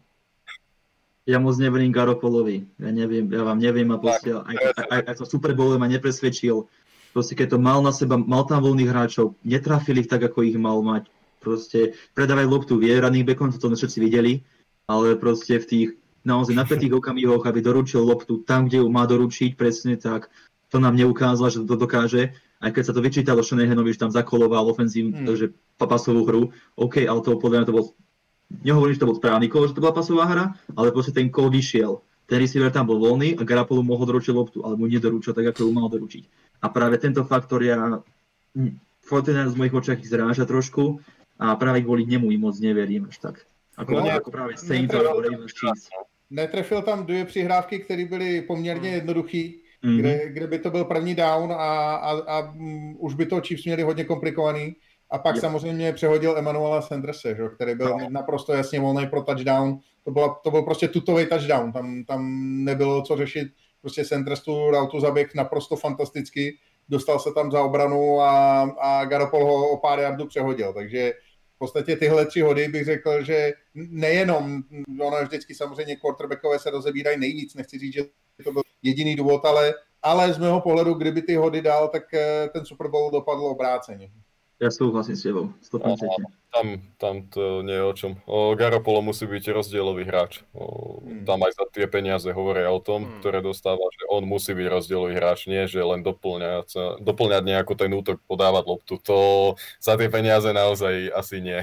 Ja moc neverím Garopolovi. Ja neviem, ja vám neviem a proste, aj, aj, aj, aj to Super Bowl ma nepresvedčil. Proste keď to mal na seba, mal tam voľných hráčov, netrafili ich tak, ako ich mal mať. Proste predávaj loptu, vie, running backom, to sme všetci videli, ale proste v tých naozaj napätých <laughs> okamihoch, aby doručil loptu tam, kde ju má doručiť presne, tak to nám neukázalo, že to dokáže. Aj keď sa to vyčítalo Shanahanovi, že tam zakoloval ofenzívnu, hmm. že pasovú hru, OK, ale to podľa mňa to bol, nehovorím, že to bol správny kol, že to bola pasová hra, ale proste ten kol vyšiel. Ten receiver tam bol voľný a Garapolo mohol doručiť loptu, ale mu nedorúčil tak, ako ju mal doručiť. A práve tento faktor ja Fortnite z mojich očách zráža trošku a práve kvôli nemu im moc neverím až tak. Ako, no, ako práve Saints alebo Ravens Chiefs. Netrefil tam dvě přihrávky, které byly poměrně jednoduché, mm-hmm. kde, kde by to byl první down a, a, a um, už by to Chiefs měli hodně komplikovaný. A pak yep. samozřejmě přehodil Emanuela Sanderse, že, který byl no. naprosto jasně volný pro touchdown. To, byla, to byl prostě tutový touchdown, tam, tam nebylo co řešit prostě Sanders tu rautu zaběh naprosto fantasticky, dostal se tam za obranu a, a Garopol ho o pár jardů přehodil, takže v podstatě tyhle tři hody bych řekl, že nejenom, ono vždycky samozřejmě quarterbackové se rozebírají nejvíc, nechci říct, že to byl jediný důvod, ale, ale z mého pohledu, kdyby ty hody dal, tak eh, ten Super Bowl dopadl obráceně. Ja súhlasím s tebou, 100%. Tam, tam to nie je o čom. O, Garopolo musí byť rozdielový hráč. O, hmm. Tam aj za tie peniaze hovoria o tom, hmm. ktoré dostáva, že on musí byť rozdielový hráč, nie že len doplňať, doplňať nejako ten útok, podávať loptu. To za tie peniaze naozaj asi nie.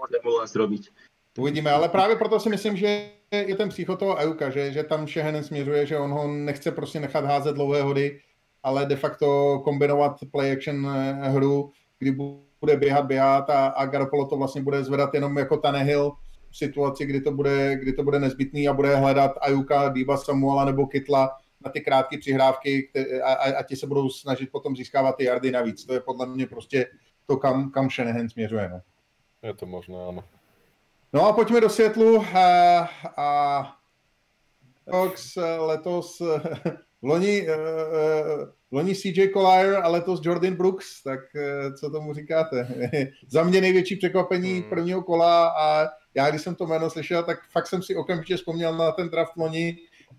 Môže mu len zrobiť. Uvidíme, ale právě proto si myslím, že je ten příchod toho Euka, že, že tam Shehen směřuje, že on ho nechce prostě nechat házet dlouhé hody, ale de facto kombinovat play action hru kdy bude běhat, běhat a, a Garoppolo to vlastně bude zvedat jenom jako Tanehill v situaci, kdy to bude, kdy to bude nezbytný a bude hledat Ajuka, Diba Samuela nebo Kytla na ty krátké přihrávky které, a, a, a ti se budou snažit potom získávat ty jardy navíc. To je podle mě prostě to, kam, kam Shanahan směřuje. No. Je to možné, ano. No a pojďme do světlu a, a Fox letos v <laughs> loni, uh, loni CJ Collier a letos Jordan Brooks, tak uh, co tomu říkáte? <laughs> Za mě největší překvapení hmm. prvního kola a já, když jsem to jméno slyšel, tak fakt jsem si okamžitě vzpomněl na ten draft loni,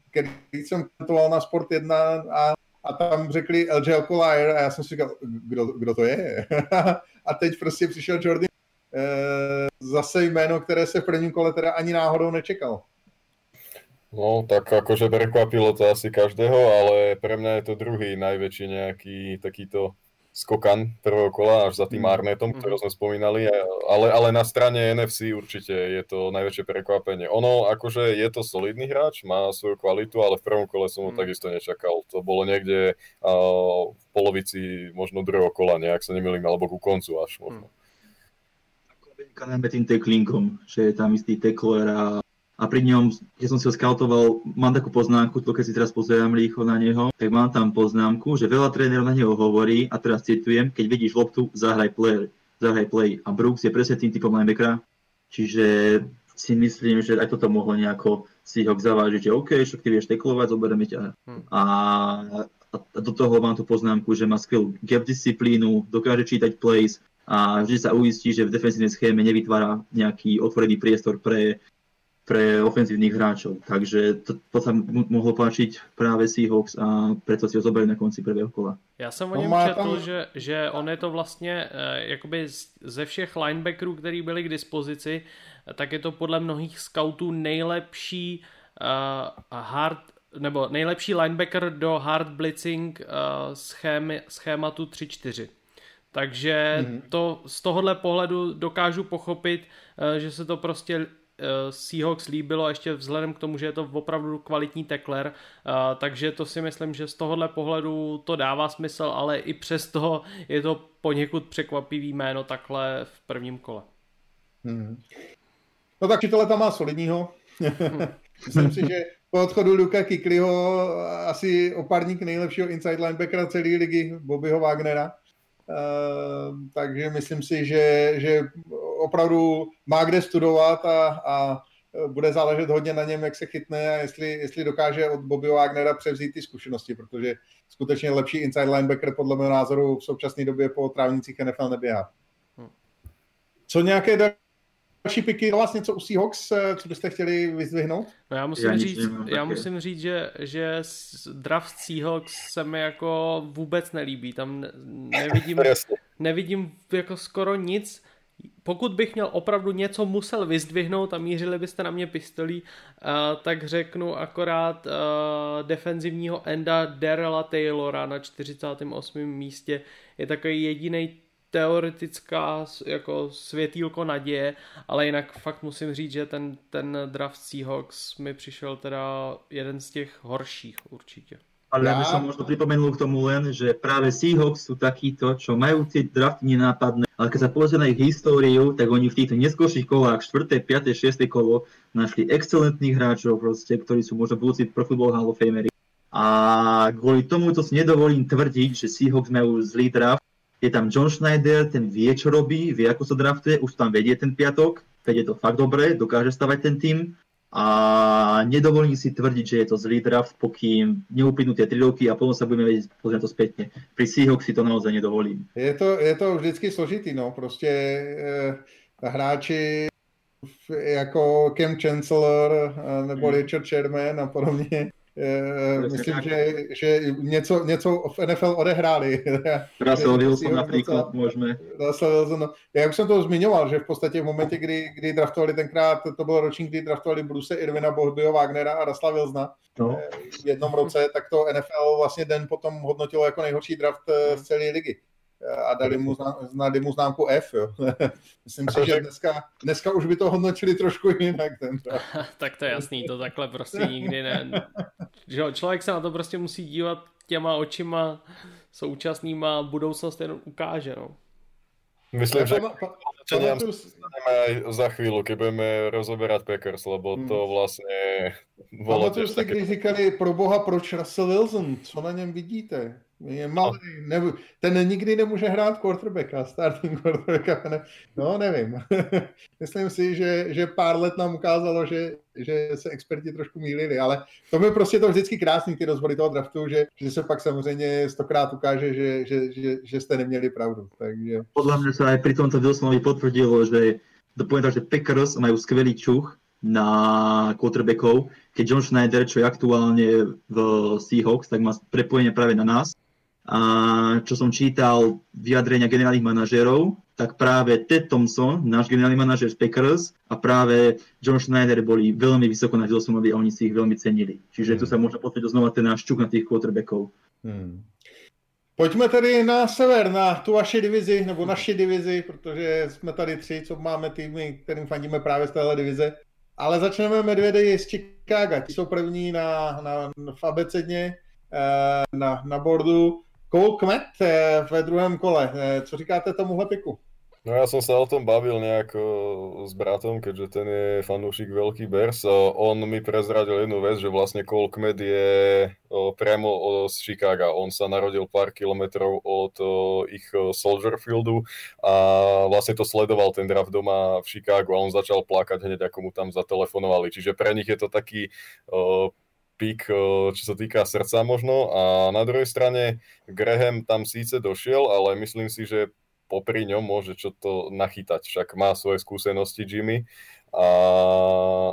který jsem komentoval na Sport 1 a, a tam řekli LJ Collier a já jsem si říkal, kdo, kdo to je? <laughs> a teď prostě přišel Jordan uh, zase jméno, které se v prvním kole teda ani náhodou nečekal. No, tak akože prekvapilo to asi každého, ale pre mňa je to druhý najväčší nejaký takýto skokan prvého kola až za tým mm. Arnetom, ktorého sme spomínali, ale, ale na strane NFC určite je to najväčšie prekvapenie. Ono, akože je to solidný hráč, má svoju kvalitu, ale v prvom kole som ho mm. takisto nečakal. To bolo niekde uh, v polovici možno druhého kola, nejak sa nemýlim, alebo ku koncu až možno. Mm. Najmä tým teklingom, že je tam istý tekler a a pri ňom, keď som si ho skautoval, mám takú poznámku, to keď si teraz pozerám rýchlo na neho, tak mám tam poznámku, že veľa trénerov na neho hovorí, a teraz citujem, keď vidíš loptu, zahraj play, zahraj play. A Brooks je presne tým typom linebackera, čiže si myslím, že aj toto mohlo nejako si ho zavážiť, že OK, však ty vieš teklovať, zoberieme ťa. Hmm. A, a do toho mám tú poznámku, že má skvelú gap disciplínu, dokáže čítať plays a vždy sa uistí, že v defensívnej schéme nevytvára nejaký otvorený priestor pre pre ofenzívnych hráčov. Takže to, to sa mohlo páčiť práve Seahawks a preto si ho zobrali na konci prvého kola. Já jsem o něm no, četl, tam... že, že on je to vlastně eh, jakoby ze všech linebackerů, který byli k dispozici, tak je to podle mnohých scoutů nejlepší uh, hard nebo nejlepší linebacker do hard blitzing uh, schémy, schématu 3-4. Takže mm-hmm. to z tohohle pohledu dokážu pochopit, uh, že se to prostě Eh, Seahawks líbilo ještě vzhledem k tomu, že je to opravdu kvalitní tekler, eh, takže to si myslím, že z tohohle pohledu to dává smysl, ale i přesto je to poněkud překvapivý jméno takhle v prvním kole. Hmm. No tak čitele tam má solidního. <laughs> myslím si, že po odchodu Luka Kikliho asi opárník nejlepšího inside linebackera celé ligy, Bobbyho Wagnera. Uh, takže myslím si, že, že opravdu má kde studovat a, a bude záležet hodně na něm, jak se chytne a jestli, jestli dokáže od Bobby Wagnera převzít ty zkušenosti, protože skutečně lepší inside linebacker podle mého názoru v současné době po trávnicích NFL neběhá. Co nějaké další piky, vás něco u Seahawks, co byste chtěli vyzdvihnout? No já musím já říct, já musím říct, že, že draft Seahawks se mi jako vůbec nelíbí, tam nevidím, nevidím jako skoro nic, pokud bych měl opravdu něco musel vyzdvihnout a mířili byste na mě pistolí, uh, tak řeknu akorát uh, defenzivního enda Darrella Taylora na 48. místě. Je takový jediný teoretická jako světýlko naděje, ale jinak fakt musím říct, že ten, ten draft Seahawks mi přišel teda jeden z těch horších určitě. Ale ja by som možno pripomenul k tomu len, že práve Seahawks sú takíto, čo majú tie drafty nenápadné, ale keď sa pozrie na ich históriu, tak oni v týchto neskôrších kolách, 4., 5., 6. kolo, našli excelentných hráčov, proste, ktorí sú možno budúci Pro Football Hall of Famery. A kvôli tomu to si nedovolím tvrdiť, že Seahawks majú zlý draft. Je tam John Schneider, ten vie, čo robí, vie, ako sa draftuje, už tam vedie ten piatok, vedie to fakt dobre, dokáže stavať ten tým a nedovolím si tvrdiť, že je to zlý draft, pokým neuplynu tie 3 roky a potom sa budeme vedieť pozrieť to spätne. Pri Seahawks si to naozaj nedovolím. Je to, je to vždycky složitý, no, prostě e, hráči jako Cam Chancellor eh, nebo hmm. Richard Sherman a podobně, Eh, myslím, že, že něco, něco v NFL odehráli. <laughs> Russell Wilson například můžeme. No. Já už jsem to zmiňoval, že v podstatě v momentě, kdy, kdy draftovali tenkrát, to byl ročník, kdy draftovali Bruce Irvina, Bobbyho Wagnera a Russella Wilsona no. Eh, v jednom roce, tak to NFL vlastně den potom hodnotilo jako nejhorší draft eh, z celé ligy a dali mu, dali mu známku F. Jo. <laughs> Myslím si, že dneska, dneska už by to hodnotili trošku jinak. Ten <laughs> tak to je jasný, to takhle prostě nikdy ne. Že člověk se na to prostě musí dívat těma očima současnýma, budoucnost jenom ukáže. No. Myslím, že dostaneme aj za chvíľu, keď budeme rozoberať Packers, lebo to hmm. vlastne Pamatuju si, když říkali, pro boha, proč Russell Wilson, co na něm vidíte? Je malý, ne, ten nikdy nemůže hrát quarterbacka, starting quarterbacka, ne, no nevím. <laughs> Myslím si, že, že pár let nám ukázalo, že, že se experti trošku mýlili, ale to by prostě to vždycky krásný, ty rozbory toho draftu, že, že se pak samozřejmě stokrát ukáže, že, že, že, že jste neměli pravdu. Takže... Podle mě se aj pri tomto Wilsonovi potvrdilo, že to poviem že Packers majú skvelý čuch na quarterbackov, keď John Schneider, čo je aktuálne v Seahawks, tak má prepojenie práve na nás a čo som čítal vyjadrenia generálnych manažerov, tak práve Ted Thompson, náš generálny manažer z Packers a práve John Schneider boli veľmi vysoko na Wilsonovi a oni si ich veľmi cenili. Čiže hmm. tu sa môže potvrdiť znova ten náš čuk na tých quarterbackov. Hmm. Pojďme tedy na sever, na tu vaši divizi, nebo naši divizi, protože jsme tady tři, co máme týmy, kterým fandíme právě z téhle divize. Ale začneme Medvědy z Chicago. Ti jsou první na, na, v abecedně, eh, na, na bordu. Cole Kmet eh, ve druhém kole. Eh, co říkáte tomuhle piku? No ja som sa o tom bavil nejako s bratom, keďže ten je fanúšik veľký Bears. On mi prezradil jednu vec, že vlastne Cole Kmet je priamo z Chicaga. On sa narodil pár kilometrov od ich Soldier Fieldu a vlastne to sledoval ten draft doma v Chicagu a on začal plakať hneď, ako mu tam zatelefonovali. Čiže pre nich je to taký pík, čo sa týka srdca možno. A na druhej strane Graham tam síce došiel, ale myslím si, že popri ňom môže čo to nachytať. Však má svoje skúsenosti Jimmy. A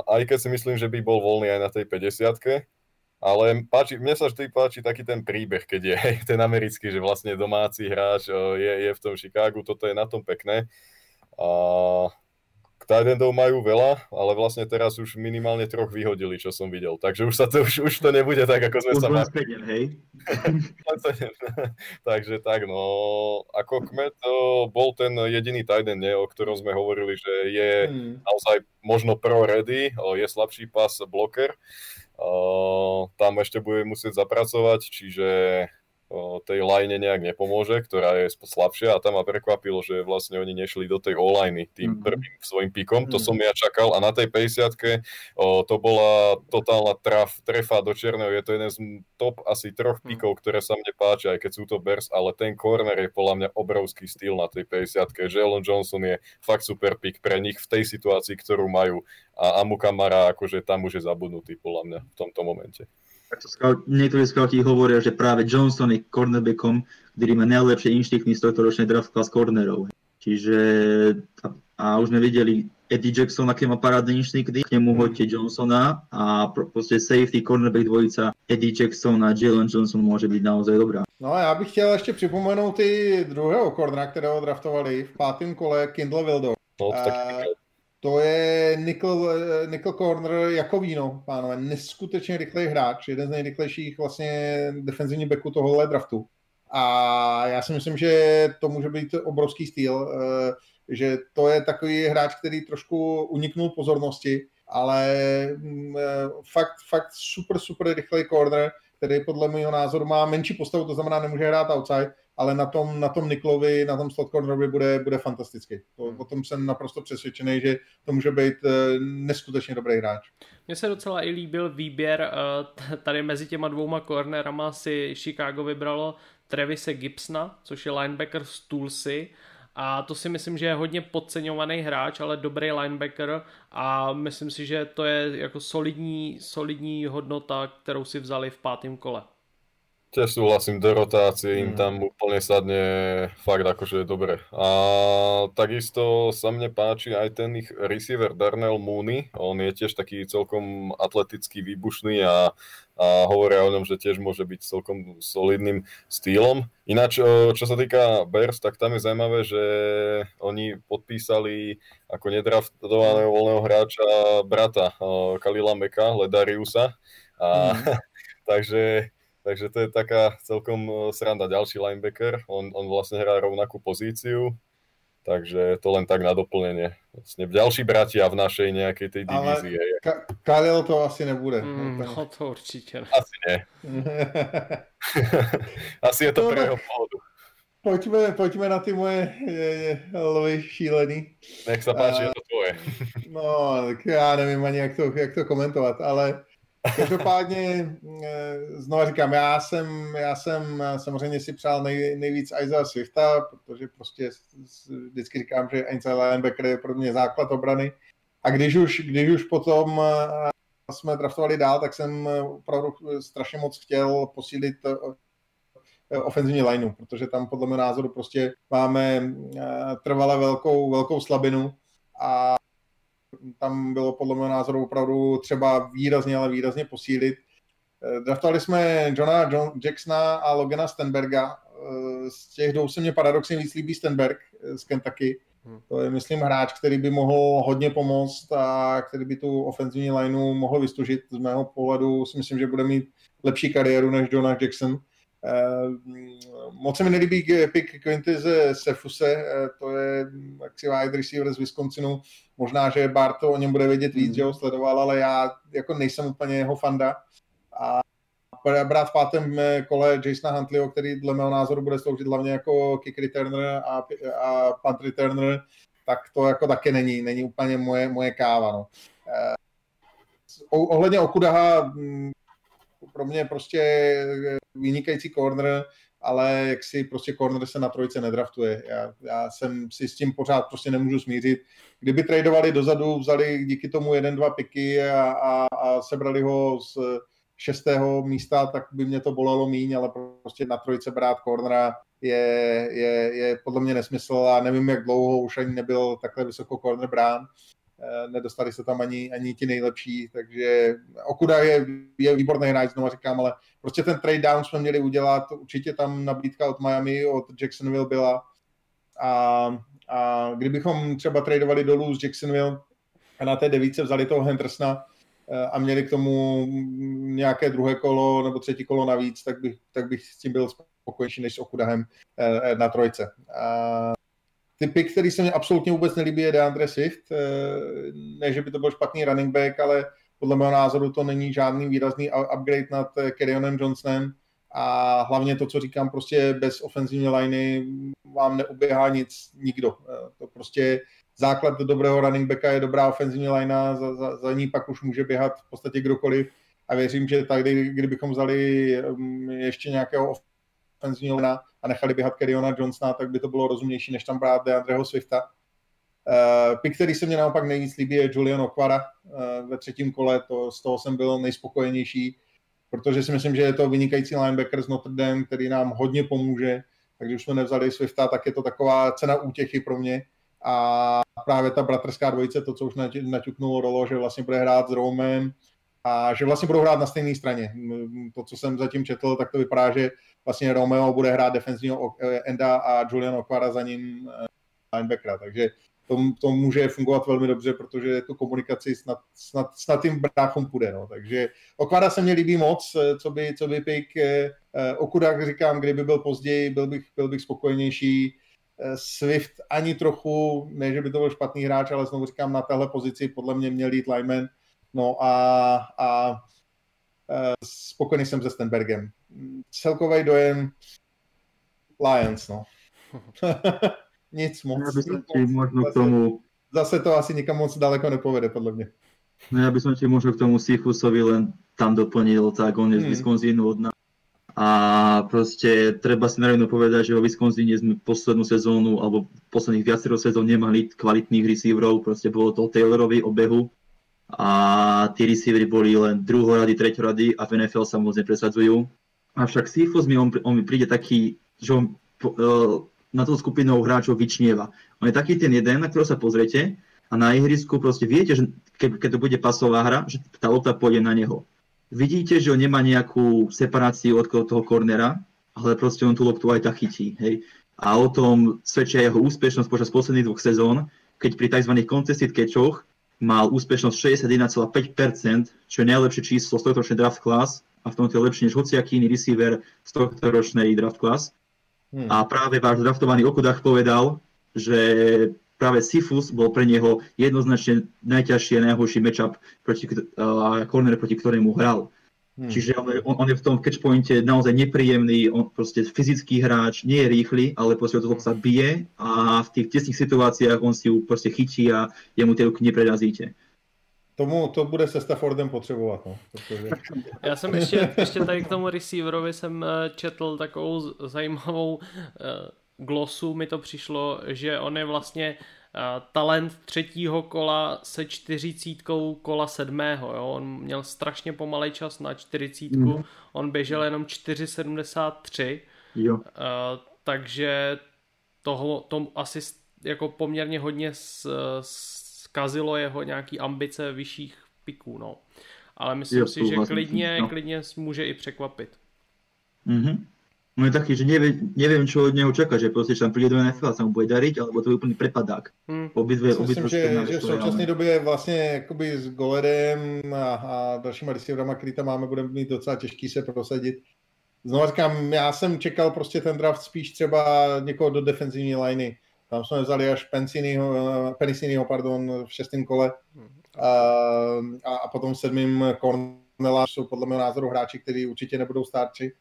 aj keď si myslím, že by bol voľný aj na tej 50 ale páči, mne sa vždy páči taký ten príbeh, keď je <laughs> ten americký, že vlastne domáci hráč je, je v tom Chicagu, toto je na tom pekné. A Tidendov majú veľa, ale vlastne teraz už minimálne troch vyhodili, čo som videl. Takže už, sa to, už, už to nebude tak, ako sme už sa mali. hej? <laughs> Takže tak, no, ako Kmet bol ten jediný Tiden, o ktorom sme hovorili, že je hmm. naozaj možno pro ready, je slabší pas bloker. Tam ešte bude musieť zapracovať, čiže tej line nejak nepomôže, ktorá je slabšia a tam ma prekvapilo, že vlastne oni nešli do tej online tým mm-hmm. prvým svojim pikom, to mm-hmm. som ja čakal a na tej 50 to bola totálna traf, trefa do černého, je to jeden z top asi troch mhm. pikov, ktoré sa mne páčia, aj keď sú to Bears, ale ten corner je podľa mňa obrovský styl na tej 50 Jalen Johnson je fakt super pik pre nich v tej situácii, ktorú majú a Amu Kamara akože tam už je zabudnutý podľa mňa v tomto momente. Tak scout, niektorí scouti hovoria, že práve Johnson je cornerbackom, ktorý má najlepšie inštinkty z tohto ročnej draft class cornerov. Čiže a, a už sme videli Eddie Jackson, aké má parádne inštinkty, k nemu hoďte Johnsona a proste safety cornerback dvojica Eddie Jackson a Jalen Johnson môže byť naozaj dobrá. No a já bych chtěl ještě připomenout i druhého kornera, kterého draftovali v pátém kole Kindle Wildo. No, tak to je Nickel, Nickel Corner jako víno, pánové. Neskutečně rychlej hráč, jeden z nejrychlejších vlastně defenzivních backů tohohle draftu. A já si myslím, že to může být obrovský styl, eh, že to je takový hráč, který trošku uniknul pozornosti, ale mm, eh, fakt, fakt super, super rychlej corner, který podle mého názoru má menší postavu, to znamená nemůže hrát outside, ale na tom, na tom Niklovi, na tom slot cornerovi bude, bude fantastický. To, hmm. O tom jsem naprosto přesvědčený, že to může být uh, neskutečně dobrý hráč. Mně se docela i líbil výběr, uh, tady mezi těma dvouma cornerama si Chicago vybralo Trevise Gibsona, což je linebacker z Tulsy, a to si myslím, že je hodně podceňovaný hráč, ale dobrý linebacker a myslím si, že to je jako solidní, solidní hodnota, kterou si vzali v pátém kole. Tiež súhlasím, do rotácie im mm. tam úplne sadne fakt akože dobre. A takisto sa mne páči aj ten ich receiver Darnell Mooney, on je tiež taký celkom atletický, výbušný a, a hovoria o ňom, že tiež môže byť celkom solidným stýlom. Ináč, čo sa týka Bears, tak tam je zaujímavé, že oni podpísali ako nedraftovaného voľného hráča brata Kalila Meka, Ledariusa. A, mm. <laughs> takže Takže to je taká celkom e, sranda. Ďalší linebacker, on, on vlastne hrá rovnakú pozíciu, takže to len tak na doplnenie. Vlastne ďalší bratia v našej nejakej tej divízii. Ale Ka- Kalil to asi nebude. Mm, no to určite ne. Asi nie. <laughs> asi je to no, pre jeho pohodu. Pojďme, pojďme na ty moje lvy šílený. Nech sa páči, uh, je to tvoje. no, tak já nevím ani, jak to, jak to komentovat, ale Každopádně, eh, znovu říkám, já jsem, já jsem samozřejmě si přál nej, nejvíc Isaiah Swifta, protože prostě vždycky říkám, že Einstein linebacker je pro mě základ obrany. A když už, když už potom eh, jsme draftovali dál, tak jsem opravdu strašně moc chtěl posílit eh, ofenzivní lineu, protože tam podle mého názoru prostě máme trvale velkou, velkou slabinu a tam bylo podle mého názoru opravdu třeba výrazně, ale výrazně posílit. Eh, draftovali jsme Johna John Jacksona a Logana Stenberga. Eh, z těch dvou se mě paradoxně víc líbí Stenberg eh, z Kentucky. Hmm. To je, myslím, hráč, který by mohl hodně pomoct a který by tu ofenzivní lineu mohl vystužit. Z mého pohledu si myslím, že bude mít lepší kariéru než Jonah Jackson. Eh, moc se mi nelíbí pick Quinty ze Sefuse, eh, to je jaksi wide receiver z Wisconsinu. Možná, že Barto o něm bude vědět víc, mm. že ho sledoval, ale já jako nejsem úplně jeho fanda. A brát v pátém eh, kole Jasona Huntleyho, který dle mého názoru bude sloužit hlavně jako kick returner a, a punt returner, tak to jako taky není, není úplně moje, moje káva. No. ohledně Okudaha, mm, pro mě prostě vynikající corner, ale jak si prostě corner se na trojce nedraftuje. Já, já jsem si s tím pořád prostě nemůžu smířit. Kdyby tradovali dozadu, vzali díky tomu jeden, dva piky a, a, a sebrali ho z šestého místa, tak by mě to bolelo míň, ale prostě na trojce brát cornera je, je, je podle mě nesmysl a nevím, jak dlouho už ani nebyl takhle vysoko corner brán. Eh, nedostali se tam ani, ani ti nejlepší, takže Okuda je, je výborný hráč, znovu říkám, ale prostě ten trade down jsme měli udělat, určitě tam nabídka od Miami, od Jacksonville byla a, a kdybychom třeba tradovali dolů z Jacksonville a na té devíce vzali toho Hendersona eh, a měli k tomu nějaké druhé kolo nebo třetí kolo navíc, tak bych, tak bych s tím byl spokojenější než s Okudahem eh, na trojce. A Typy, který se mi absolutně vůbec nelíbí, je DeAndre Swift. Eh, ne, že by to byl špatný running back, ale podle mého názoru to není žádný výrazný upgrade nad eh, Kerrionem Johnsonem a hlavně to, co říkám, prostě bez ofenzivní liney vám neuběhá nic nikdo. Eh, to prostě základ dobrého running backa je dobrá ofenzivní linea, za, za, za ní pak už může běhat v podstatě kdokoliv a věřím, že tady, kdybychom vzali ještě nějakého ofenzivního linea, a nechali běhat Kerryona Johnsona, tak by to bylo rozumnější, než tam brát DeAndreho Swifta. Uh, pick, který se mě naopak nejvíc líbí, je Julian Okwara uh, ve třetím kole, to, z toho jsem byl nejspokojenější, protože si myslím, že je to vynikající linebacker z Notre Dame, který nám hodně pomůže, takže už jsme nevzali Swifta, tak je to taková cena útěchy pro mě a právě ta bratrská dvojice, to, co už naťuknulo rolo, že vlastně bude hrát s Romem a že vlastně budou hrát na stejné straně. To, co jsem zatím četl, tak to vypadá, že vlastně Romeo bude hrát defenzivního eh, enda a Julian Okvara za ním eh, linebackera, takže to, to může fungovat velmi dobře, protože tu komunikaci snad, snad, snad tím bráchom půjde. No. Takže Okvara se mě líbí moc, eh, co by, co by pik. Okudák říkám, kdyby byl později, byl bych, byl bych spokojenější. Swift ani trochu, ne, že by to byl špatný hráč, ale znovu říkám, na téhle pozici podle mě měl jít lineman. No a, a spokojený jsem se Stenbergem. Celkový dojem Lions, no. <laughs> Nic moc. Já bych ti možno k tomu... Zase to asi nikam moc daleko nepovede, podle mě. No ja by som ti možno k tomu Sifusovi len tam doplnil, tak on je z hmm. Wisconsinu od nás. A proste treba si narovno povedať, že vo Wisconsine sme poslednú sezónu, alebo posledných viacero sezón nemali kvalitných receiverov, proste bolo to Taylorovi obehu a tí receivery boli len druhorady, treťorady a v NFL sa moc nepresadzujú. Avšak Sifus mi, on, on mi príde taký, že on uh, na tú skupinou hráčov vyčnieva. On je taký ten jeden, na ktorého sa pozriete a na ihrisku proste viete, že keď, keď to bude pasová hra, že tá lopta pôjde na neho. Vidíte, že on nemá nejakú separáciu od toho kornera, ale proste on tú loptu aj tak chytí. Hej. A o tom svedčia jeho úspešnosť počas posledných dvoch sezón, keď pri tzv. contested catchoch mal úspešnosť 61,5%, čo je najlepšie číslo z tohto draft class a v tomto je lepšie než hociaký iný receiver z tohto ročnej draft class. Hmm. A práve váš draftovaný Okudach povedal, že práve Sifus bol pre neho jednoznačne najťažší a najhorší matchup proti, uh, corner, proti ktorému hral. Hmm. Čiže on, on, on je v tom catchpointe naozaj nepríjemný, on proste fyzický hráč, nie je rýchly, ale proste toho sa bije a v tých tesných situáciách on si ju proste chytí a jemu tie ruky neprerazíte. Tomu to bude se Staffordem potřebovat. No, protože... Já jsem ještě, ještě tady k tomu receiverovi jsem eh, četl takovou zajímavou uh, glosu, mi to přišlo, že on je vlastně uh, talent třetího kola se čtyřicítkou kola sedmého. Jo? On měl strašně pomalej čas na čtyřicítku, mm. on běžel jenom 4,73. Jo. Uh, takže toho, to asi jako poměrně hodně zkazilo jeho nějaký ambice vyšších piků, no. Ale myslím jo, si, že klidně, no. klidně může i překvapit. Mhm. No je taký, že neviem, neviem čo od neho čakať, že proste, že tam príde do NFL, sa mu bude dariť, alebo to je úplný prepadák. Hmm. Obidve, Myslím, že, že v současné době vlastně jakoby s Goledem a, a dalšíma receiverama, který tam máme, budeme mít docela těžký se prosadit. Znovu říkám, já jsem čekal prostě ten draft spíš třeba někoho do defenzivní liney. Tam jsme vzali až Peniciniho, pardon, v šestém kole a, a, a potom v sedmým Cornela jsou podle mého názoru hráči, kteří určitě nebudou starči.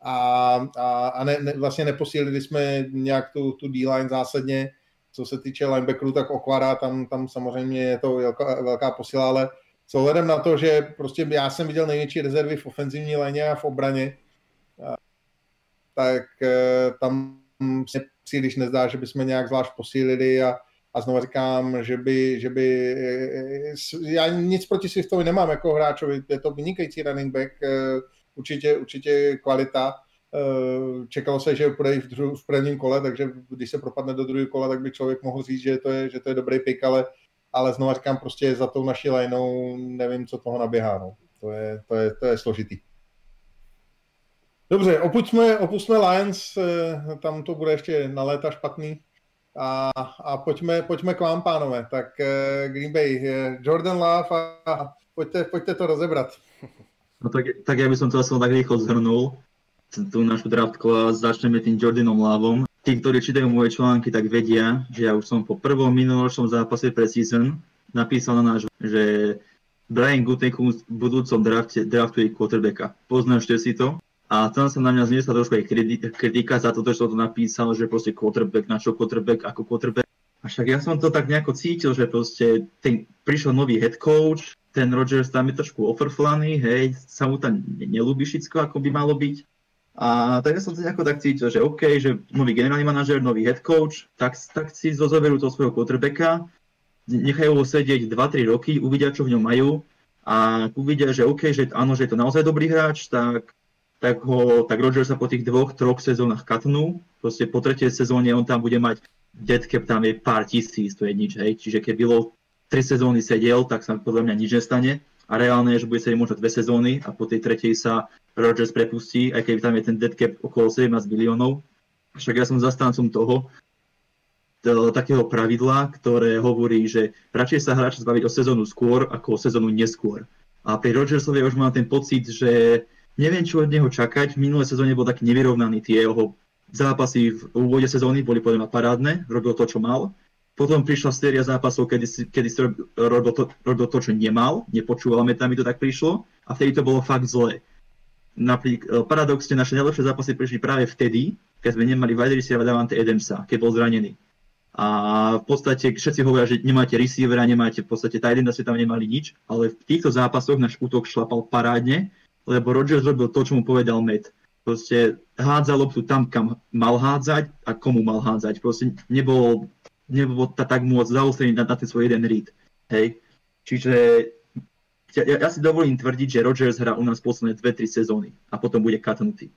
A, a, a ne, ne, vlastně neposílili jsme nějak tu, tu D-line zásadně. Co se týče linebackerů, tak Okvara, tam, tam samozřejmě je to velká, velká posila, ale s ohledem na to, že prostě já jsem viděl největší rezervy v ofenzivní léně a v obraně, tak eh, tam se příliš nezdá, že bychom nějak zvlášť posílili a, a znovu říkám, že by, že by eh, já nic proti Swiftovi nemám jako hráčovi, je to vynikající running back, eh, určitě, určitě kvalita. Čekalo se, že půjde v, dru, v prvním kole, takže když se propadne do druhého kola, tak by člověk mohl říct, že to je, že to je dobrý pick, ale, ale znovu říkám, prostě za tou naší lineou nevím, co toho naběhá. No. To, je, to, je, to je složitý. Dobře, opustme, opustme Lions, eh, tam to bude ještě na léta špatný. A, a pojďme, pojďme k vám, pánové. Tak eh, Green Bay, Jordan Love a pojďte, pojďte to rozebrat. No tak, tak ja by to asi tak rýchlo zhrnul, tú našu draftku a začneme tým Jordanom Loveom. Tí, ktorí čítajú moje články, tak vedia, že ja už som po prvom minuloročnom zápase pre season napísal na náš, že Brian Gutekunst v budúcom drafte draftuje quarterbacka. Poznášte si to? A tam sa na mňa zniesla trošku aj kritika za to, že to napísal, že proste quarterback, na čo quarterback, ako quarterback. A však ja som to tak nejako cítil, že proste ten, prišiel nový head coach, ten Rodgers tam je trošku ofrflaný, hej, sa mu tam nelúbi všetko, ako by malo byť. A tak ja som to nejako tak cítil, že OK, že nový generálny manažer, nový head coach, tak, tak si zozoberú toho svojho quarterbacka, nechajú ho sedieť 2-3 roky, uvidia, čo v ňom majú a uvidia, že OK, že áno, že je to naozaj dobrý hráč, tak tak, ho, tak Roger sa po tých dvoch, troch sezónach katnú. Proste po tretej sezóne on tam bude mať dead cap tam je pár tisíc, to je nič, hej. Čiže keď bylo tri sezóny sedel, tak sa podľa mňa nič nestane. A reálne je, že bude sedieť možno dve sezóny a po tej tretej sa Rodgers prepustí, aj keď tam je ten dead cap okolo 17 miliónov. Však ja som zastancom toho, takého pravidla, ktoré hovorí, že radšej sa hráč zbaviť o sezónu skôr, ako o sezónu neskôr. A pri Rodgersovi už mám ten pocit, že neviem, čo od neho čakať. V minulé sezóne bol tak nevyrovnaný. Tie jeho zápasy v úvode sezóny boli podľa mňa parádne, robil to, čo mal. Potom prišla séria zápasov, kedy si, kedy si robil, to, robil to, čo nemal, nepočúval mi to tak prišlo a vtedy to bolo fakt zlé. Napríklad, e, paradoxne, naše najlepšie zápasy prišli práve vtedy, keď sme nemali receiver Davante Edemsa, keď bol zranený. A v podstate všetci hovoria, že nemáte receivera, nemáte v podstate tight ste tam nemali nič, ale v týchto zápasoch náš útok šlapal parádne lebo Rodgers robil to, čo mu povedal Matt. Proste hádzal loptu tam, kam mal hádzať a komu mal hádzať. Proste nebol, nebol ta, tak môcť zaostrený na, na ten svoj jeden read. Hej. Čiže ja, ja si dovolím tvrdiť, že Rodgers hrá u nás posledné 2-3 sezóny a potom bude katnutý.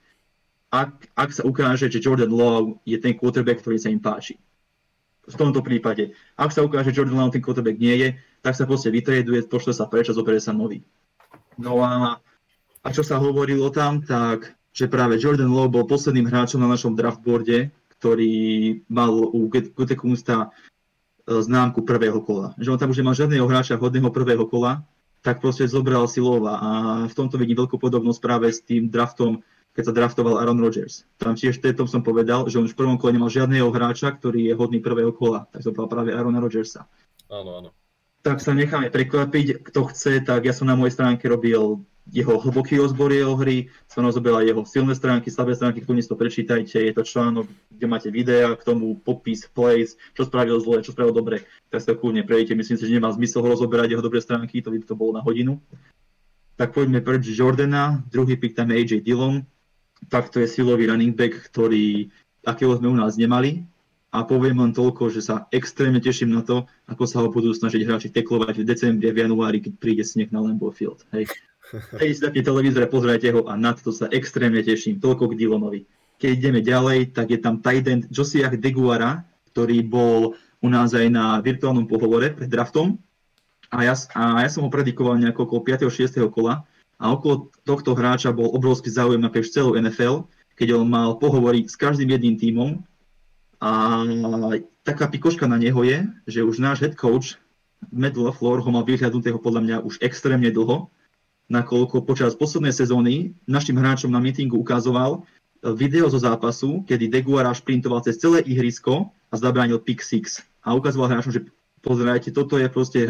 Ak, ak sa ukáže, že Jordan Love je ten quarterback, ktorý sa im páči. V tomto prípade. Ak sa ukáže, že Jordan Love ten quarterback nie je, tak sa proste vytreduje, pošle sa preč a zoberie sa nový. No a a čo sa hovorilo tam, tak že práve Jordan Lowe bol posledným hráčom na našom draftboarde, ktorý mal u Gutekunsta e, známku prvého kola. Že on tam už nemal žiadneho hráča hodného prvého kola, tak proste zobral si Lova a v tomto vidím veľkú podobnosť práve s tým draftom, keď sa draftoval Aaron Rodgers. Tam tiež tom som povedal, že on už v prvom kole nemal žiadneho hráča, ktorý je hodný prvého kola, tak zobral práve Aarona Rodgersa. Áno, áno. Tak sa necháme prekvapiť, kto chce, tak ja som na mojej stránke robil jeho hlboký rozbor jeho hry, som rozoberal jeho silné stránky, slabé stránky, kľudne si to prečítajte, je to článok, kde máte videa, k tomu popis, plays, čo spravil zle, čo spravil dobre, tak si to kľudne prejdete, myslím si, že nemá zmysel ho rozoberať jeho dobré stránky, to by to bolo na hodinu. Tak poďme preč Jordana, druhý pick tam je AJ Dillon, tak to je silový running back, ktorý, akého sme u nás nemali, a poviem len toľko, že sa extrémne teším na to, ako sa ho budú snažiť hráči teklovať v decembri v januári, keď príde sneh na Lambeau Field. Hej. <laughs> Hej, taký televízor a pozerajte ho a na to sa extrémne teším. Toľko k Dillonovi. Keď ideme ďalej, tak je tam tight end Josiah Deguara, ktorý bol u nás aj na virtuálnom pohovore pred draftom. A ja, a ja som ho predikoval nejako okolo 5. 6. kola. A okolo tohto hráča bol obrovský záujem na celú NFL, keď on mal pohovory s každým jedným tímom a taká pikoška na neho je, že už náš head coach Matt LaFleur ho mal vyhľadnutého podľa mňa už extrémne dlho, nakoľko počas poslednej sezóny našim hráčom na meetingu ukazoval video zo zápasu, kedy Deguara šprintoval cez celé ihrisko a zabránil pick six. A ukazoval hráčom, že pozerajte, toto je proste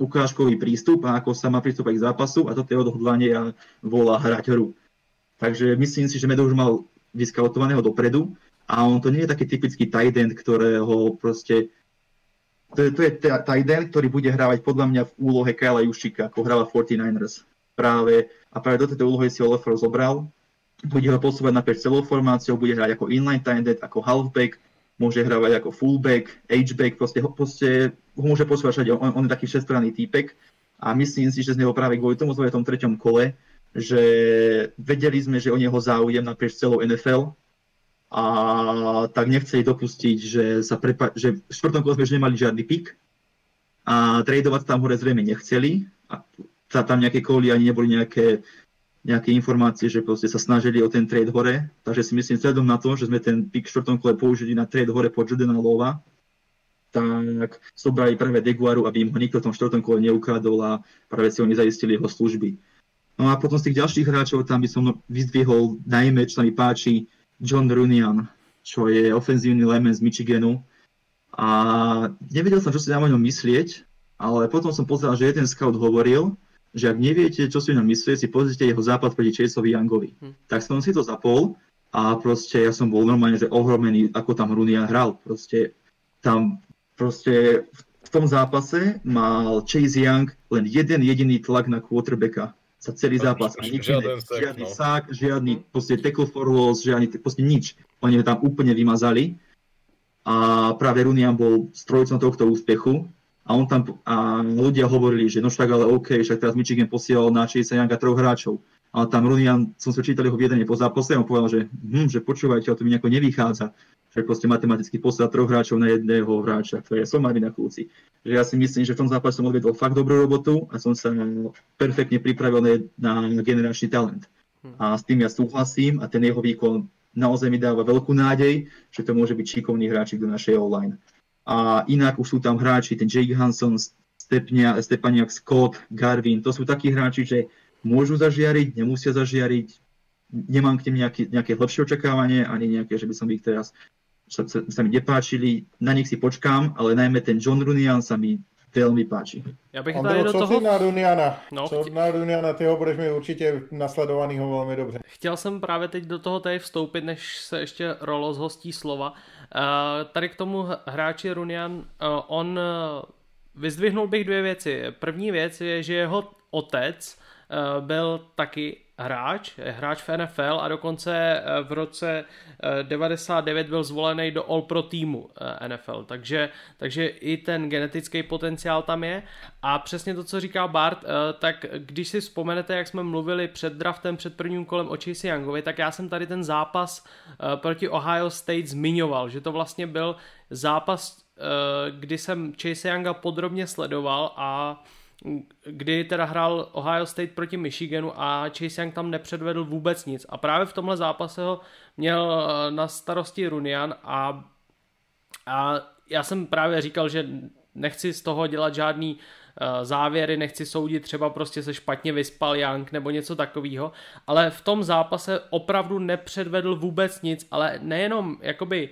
ukážkový prístup a ako sa má pristúpať k zápasu a toto je odhodlanie a volá hrať hru. Takže myslím si, že Medo už mal vyskautovaného dopredu a on to nie je taký typický tight end, ktorého proste to je, to je tight end, ktorý bude hrávať podľa mňa v úlohe Kyla Jušika, ako hráva 49ers. Práve, a práve do tejto úlohy si Olafur zobral. Bude ho posúvať naprieč celou formáciou, bude hrať ako inline tight ako halfback, môže hrávať ako fullback, H-back, proste, proste ho môže posúvať on, on je taký všestranný týpek a myslím si, že z neho práve kvôli tomu sme v tom treťom kole, že vedeli sme, že o neho záujem naprieč celou NFL, a tak nechceli dopustiť, že, sa prepa- že v štvrtom kole sme už nemali žiadny pik a tradovať tam hore zrejme nechceli a tam nejaké koly ani neboli nejaké, nejaké informácie, že proste sa snažili o ten trade hore, takže si myslím, vzhľadom na to, že sme ten pik v štvrtom kole použili na trade hore pod Jordana Lova, tak sobrali práve Deguaru, aby im ho nikto v tom štvrtom kole neukradol a práve si oni zaistili jeho služby. No a potom z tých ďalších hráčov tam by som vyzdvihol najmä, čo sa mi páči, John Runian, čo je ofenzívny lemen z Michiganu. A nevedel som, čo si na ňom myslieť, ale potom som pozeral, že jeden scout hovoril, že ak neviete, čo si o ňom myslieť, si pozrite jeho západ proti Chaseovi Youngovi. Hm. Tak som si to zapol a proste ja som bol normálne, že ohromený, ako tam Runian hral. Proste tam proste v tom zápase mal Chase Young len jeden jediný tlak na quarterbacka za celý zápas. A nič žiaden iné. Sek, žiadny no. sák, žiadny proste tackle for loss, žiadny, proste nič. Oni ho tam úplne vymazali. A práve Runian bol strojcom tohto úspechu. A on tam, a ľudia hovorili, že no však ale OK, však teraz Michigan posielal na Chase Younga troch hráčov. Ale tam Runian, som sa čítal jeho viedenie po zápase a on povedal, že, hm, že počúvajte, to mi nejako nevychádza že proste matematicky poslať troch hráčov na jedného hráča, ktorý je somári na kľúci. Že ja si myslím, že v tom zápase som odvedol fakt dobrú robotu a som sa perfektne pripravil na, na generačný talent. A s tým ja súhlasím a ten jeho výkon naozaj mi dáva veľkú nádej, že to môže byť šikovný hráčik do našej online. A inak už sú tam hráči, ten Jake Hanson, Stepnia, Stepaniak Scott, Garvin, to sú takí hráči, že môžu zažiariť, nemusia zažiariť, nemám k tým nejaké, nejaké lepšie očakávanie, ani nejaké, že by som ich teraz sa, sa, sa mi nepáčili, na nich si počkám, ale najmä ten John Runian sa mi veľmi páči. Já bych tady do co toho... na Runiana? No, co chtě... na Runiana, ty ho budeš mít určitě nasledovanýho velmi dobře. Chtěl jsem právě teď do toho tady vstoupit, než se ještě Rolo zhostí slova. Uh, tady k tomu hráči Runian, uh, on uh, vyzdvihnul bych dvě věci. První věc je, že jeho otec byl taky hráč, hráč v NFL a dokonce eh, v roce 99 eh, byl zvolený do All Pro týmu eh, NFL, takže, takže i ten genetický potenciál tam je. A přesně to, co říká Bart, tak když si vzpomenete, jak jsme mluvili před draftem, před prvním kolem o Chase Youngovi, tak já jsem tady ten zápas proti Ohio State zmiňoval, že to vlastně byl zápas, kdy jsem Chase Younga podrobně sledoval a kdy teda hrál Ohio State proti Michiganu a Chase Young tam nepředvedl vůbec nic. A právě v tomhle zápase ho měl eh, na starosti Runian a, a já jsem právě říkal, že nechci z toho dělat žádný uh, závěry, nechci soudit, třeba prostě se špatně vyspal Young nebo něco takového, ale v tom zápase opravdu nepředvedl vůbec nic, ale nejenom jakoby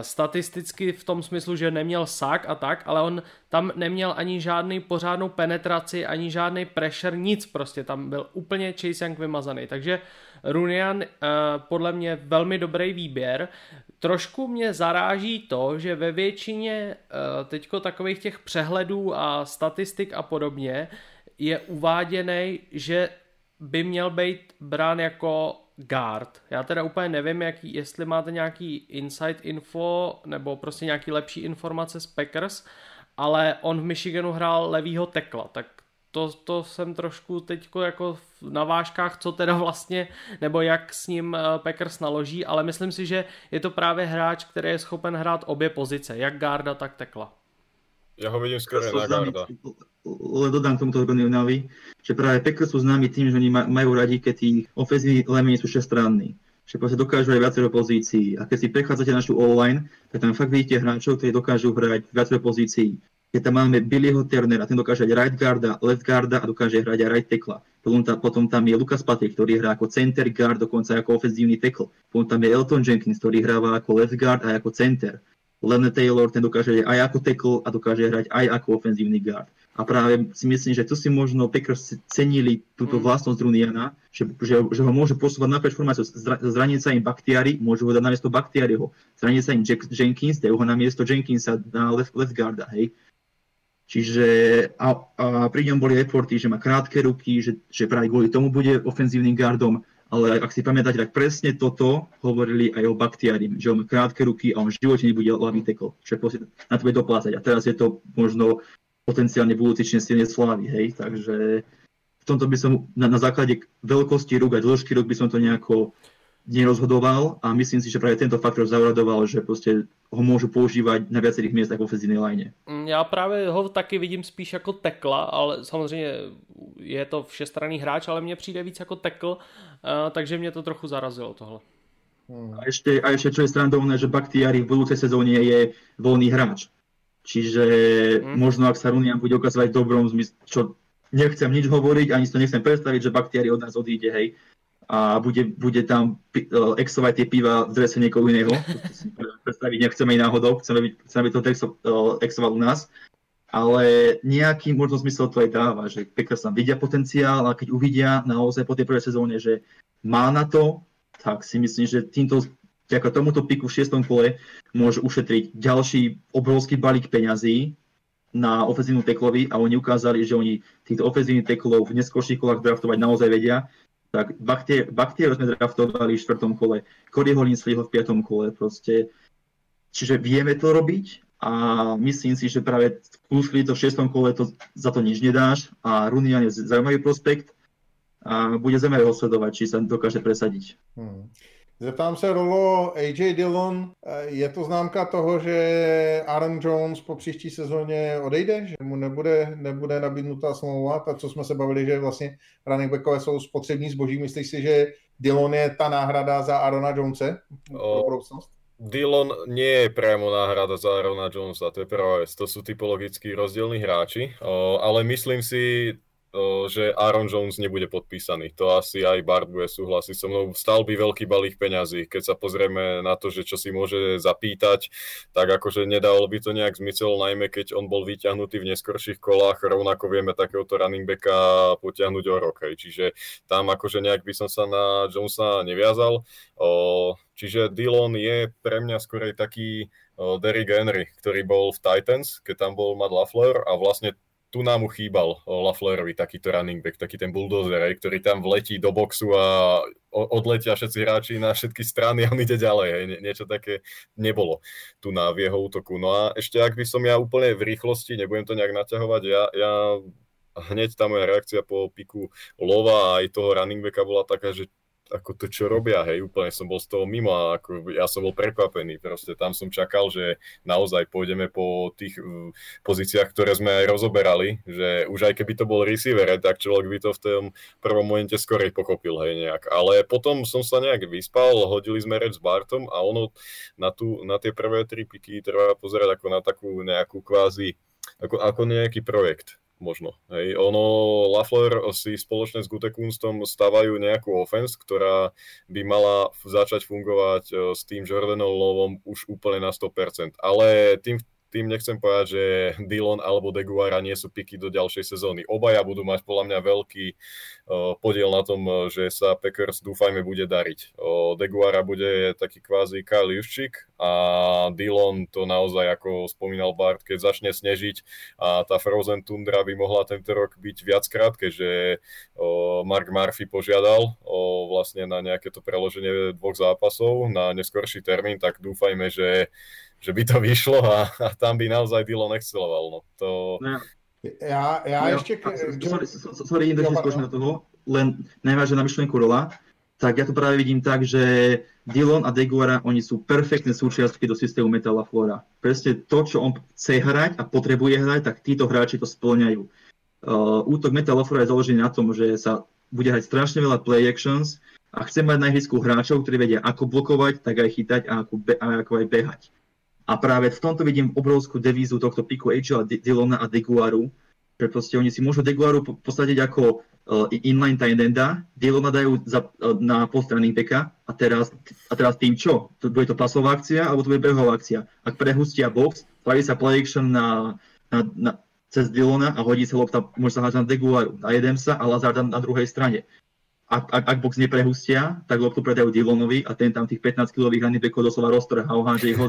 statisticky v tom smyslu, že neměl sak a tak, ale on tam neměl ani žádný pořádnou penetraci, ani žádný pressure, nic prostě, tam byl úplně Chase Young vymazaný, takže Runian podle mě velmi dobrý výběr. Trošku mě zaráží to, že ve většině teďko takových těch přehledů a statistik a podobně je uváděný, že by měl být brán jako guard. Já teda úplně nevím, jaký, jestli máte nějaký insight info nebo prostě nějaký lepší informace z Packers, ale on v Michiganu hrál levýho tekla, tak to, to jsem trošku teď jako na vážkách, co teda vlastně, nebo jak s ním eh, Packers naloží, ale myslím si, že je to právě hráč, který je schopen hrát obě pozice, jak garda, tak tekla. Ja ho vidím skôr na garda. Len dodám k tomuto Roniovi, že práve Packers sú známi tým, že oni majú radi, keď tí ofenzívni lemeni sú všestranní že proste dokážu aj viacero pozícií. A keď si prechádzate našu online, tak tam fakt vidíte hráčov, ktorí dokážu hrať viacero pozícií. Keď tam máme Billyho Turnera, ten dokáže hrať right guarda, left guarda a dokáže hrať aj right tackle. Potom, tam, potom tam je Lucas Patrick, ktorý hrá ako center guard, dokonca ako ofenzívny tackle. Potom tam je Elton Jenkins, ktorý hráva ako left guard a ako center. Len Taylor, ten dokáže aj ako tackle a dokáže hrať aj ako ofenzívny guard. A práve si myslím, že tu si možno Packers cenili túto mm. vlastnosť Runiana, že, že, že ho môže posúvať naprieč formáciou. Zraniť sa im Baktiari, môžu ho dať na miesto Baktiariho. Zraniť sa im Jack, Jenkins, dajú ho na miesto Jenkinsa na left, left guarda, hej. Čiže a, a pri ňom boli reporty, že má krátke ruky, že, že práve kvôli tomu bude ofenzívnym guardom ale ak si pamätáte, tak presne toto hovorili aj o Baktiarim, že on krátke ruky a on v živote nebude ľavý tekol, čo je na to bude doplácať. A teraz je to možno potenciálne budúci silne slávy, hej, takže v tomto by som na, na základe veľkosti rúk a dĺžky rúk by som to nejako nerozhodoval a myslím si, že práve tento faktor zauradoval, že prostě ho môžu používať na viacerých miestach v ofenzívnej line. Mm, já právě ho taky vidím spíš jako tekla, ale samozřejmě je to všestranný hráč, ale mně přijde víc jako tekl, takže mě to trochu zarazilo tohle. Hmm. A ešte, a ešte čo je strandovné, že Bakhtiari v budúcej sezóne je voľný hráč. Čiže hmm. možno ak sa Runian bude ukazovať v dobrom zmysle, čo nechcem nič hovoriť, ani si to nechcem predstaviť, že Bakhtiari od nás odíde, hej, a bude, bude tam e, exovať tie piva v drese niekoho iného. <laughs> predstaviť nechceme i náhodou, chceme, byť, chceme byť to exo, e, exovať u nás. Ale nejaký možno zmysel to aj dáva, že Packers tam vidia potenciál a keď uvidia naozaj po tej prvej sezóne, že má na to, tak si myslím, že týmto vďaka tomuto piku v šiestom kole môže ušetriť ďalší obrovský balík peňazí na ofenzívnu teklovi a oni ukázali, že oni týchto ofenzívnych teklov v neskôrších kolách draftovať naozaj vedia tak Baktier sme draftovali v štvrtom kole, Cody Holinsleyho v piatom kole proste. Čiže vieme to robiť a myslím si, že práve skúsili to v šestom kole, to, za to nič nedáš a Runian je zaujímavý prospekt a bude zaujímavé ho sledovať, či sa dokáže presadiť. Hmm. Zeptám se, Rolo, AJ Dillon, je to známka toho, že Aaron Jones po příští sezóně odejde, že mu nebude, nebude nabídnutá smlouva, tak co jsme se bavili, že vlastně running backové jsou spotřební zboží. Myslíš si, že Dillon je ta náhrada za Arona Jonese? Dillon nie je priamo náhrada za Arona Jonesa, to je prvá vec. To sú typologicky rozdielni hráči, ale myslím si, že Aaron Jones nebude podpísaný. To asi aj Bart bude súhlasiť so mnou. Stal by veľký balík peňazí. Keď sa pozrieme na to, že čo si môže zapýtať, tak akože nedalo by to nejak zmysel, najmä keď on bol vyťahnutý v neskorších kolách, rovnako vieme takéhoto running backa potiahnuť o rok. Hej. Čiže tam akože nejak by som sa na Jonesa neviazal. Čiže Dillon je pre mňa skorej taký Derrick Henry, ktorý bol v Titans, keď tam bol Matt LaFleur a vlastne tu nám chýbal Laflerovi takýto running back, taký ten bulldozer, ktorý tam vletí do boxu a odletia všetci hráči na všetky strany a on ide ďalej. Hej. Niečo také nebolo tu na v jeho útoku. No a ešte ak by som ja úplne v rýchlosti, nebudem to nejak naťahovať, ja, ja hneď tá moja reakcia po piku Lova a aj toho running backa bola taká, že ako to, čo robia, hej, úplne som bol z toho mimo a ako, ja som bol prekvapený, proste tam som čakal, že naozaj pôjdeme po tých uh, pozíciách, ktoré sme aj rozoberali, že už aj keby to bol receiver, tak človek by to v tom prvom momente skorej pochopil, hej, nejak. Ale potom som sa nejak vyspal, hodili sme reč s Bartom a ono na, tú, na tie prvé tri piky treba pozerať ako na takú nejakú kvázi, ako, ako nejaký projekt možno. Hej. Ono, Lafleur si spoločne s Gutekunstom stavajú nejakú offense, ktorá by mala začať fungovať e, s tým Jordanom Lovom už úplne na 100%. Ale tým tým nechcem povedať, že Dillon alebo Deguara nie sú piky do ďalšej sezóny. Obaja budú mať podľa mňa veľký uh, podiel na tom, že sa Packers dúfajme bude dariť. Deguara bude taký kvázi Kyle Juščík a Dillon to naozaj, ako spomínal Bart, keď začne snežiť a tá Frozen Tundra by mohla tento rok byť viackrát, keďže Mark Murphy požiadal vlastne na nejaké to preloženie dvoch zápasov na neskorší termín, tak dúfajme, že že by to vyšlo a, a tam by naozaj Dillon exceloval. No. To... Ja, ja no, ešte... Sorry, sorry, idem do na toho, len najvážne na myšlienku rola, tak ja to práve vidím tak, že Dillon a Deguara, oni sú perfektné súčiastky do systému Metala Flora. Presne to, čo on chce hrať a potrebuje hrať, tak títo hráči to splňajú. Uh, útok Metala Flora je založený na tom, že sa bude hrať strašne veľa play actions a chce mať na ihrisku hráčov, ktorí vedia ako blokovať, tak aj chytať a ako, be- a ako aj behať. A práve v tomto vidím obrovskú devízu tohto piku Agela, Dillona a Deguaru, že proste oni si môžu Deguaru posadiť ako uh, inline tight enda, Dillona dajú za, uh, na postranný beka a teraz, a teraz tým čo? Bude to pasová akcia alebo to bude behová akcia? Ak prehustia box, spraví sa play action na, na, na, cez Dillona a hodí sa lopta, môže sa hádzať na Deguaru, na sa a Lazard na, druhej strane. Ak, ak, ak box neprehustia, tak loptu predajú Dillonovi a ten tam tých 15-kilových running backov doslova roztrhá a oháže ich ho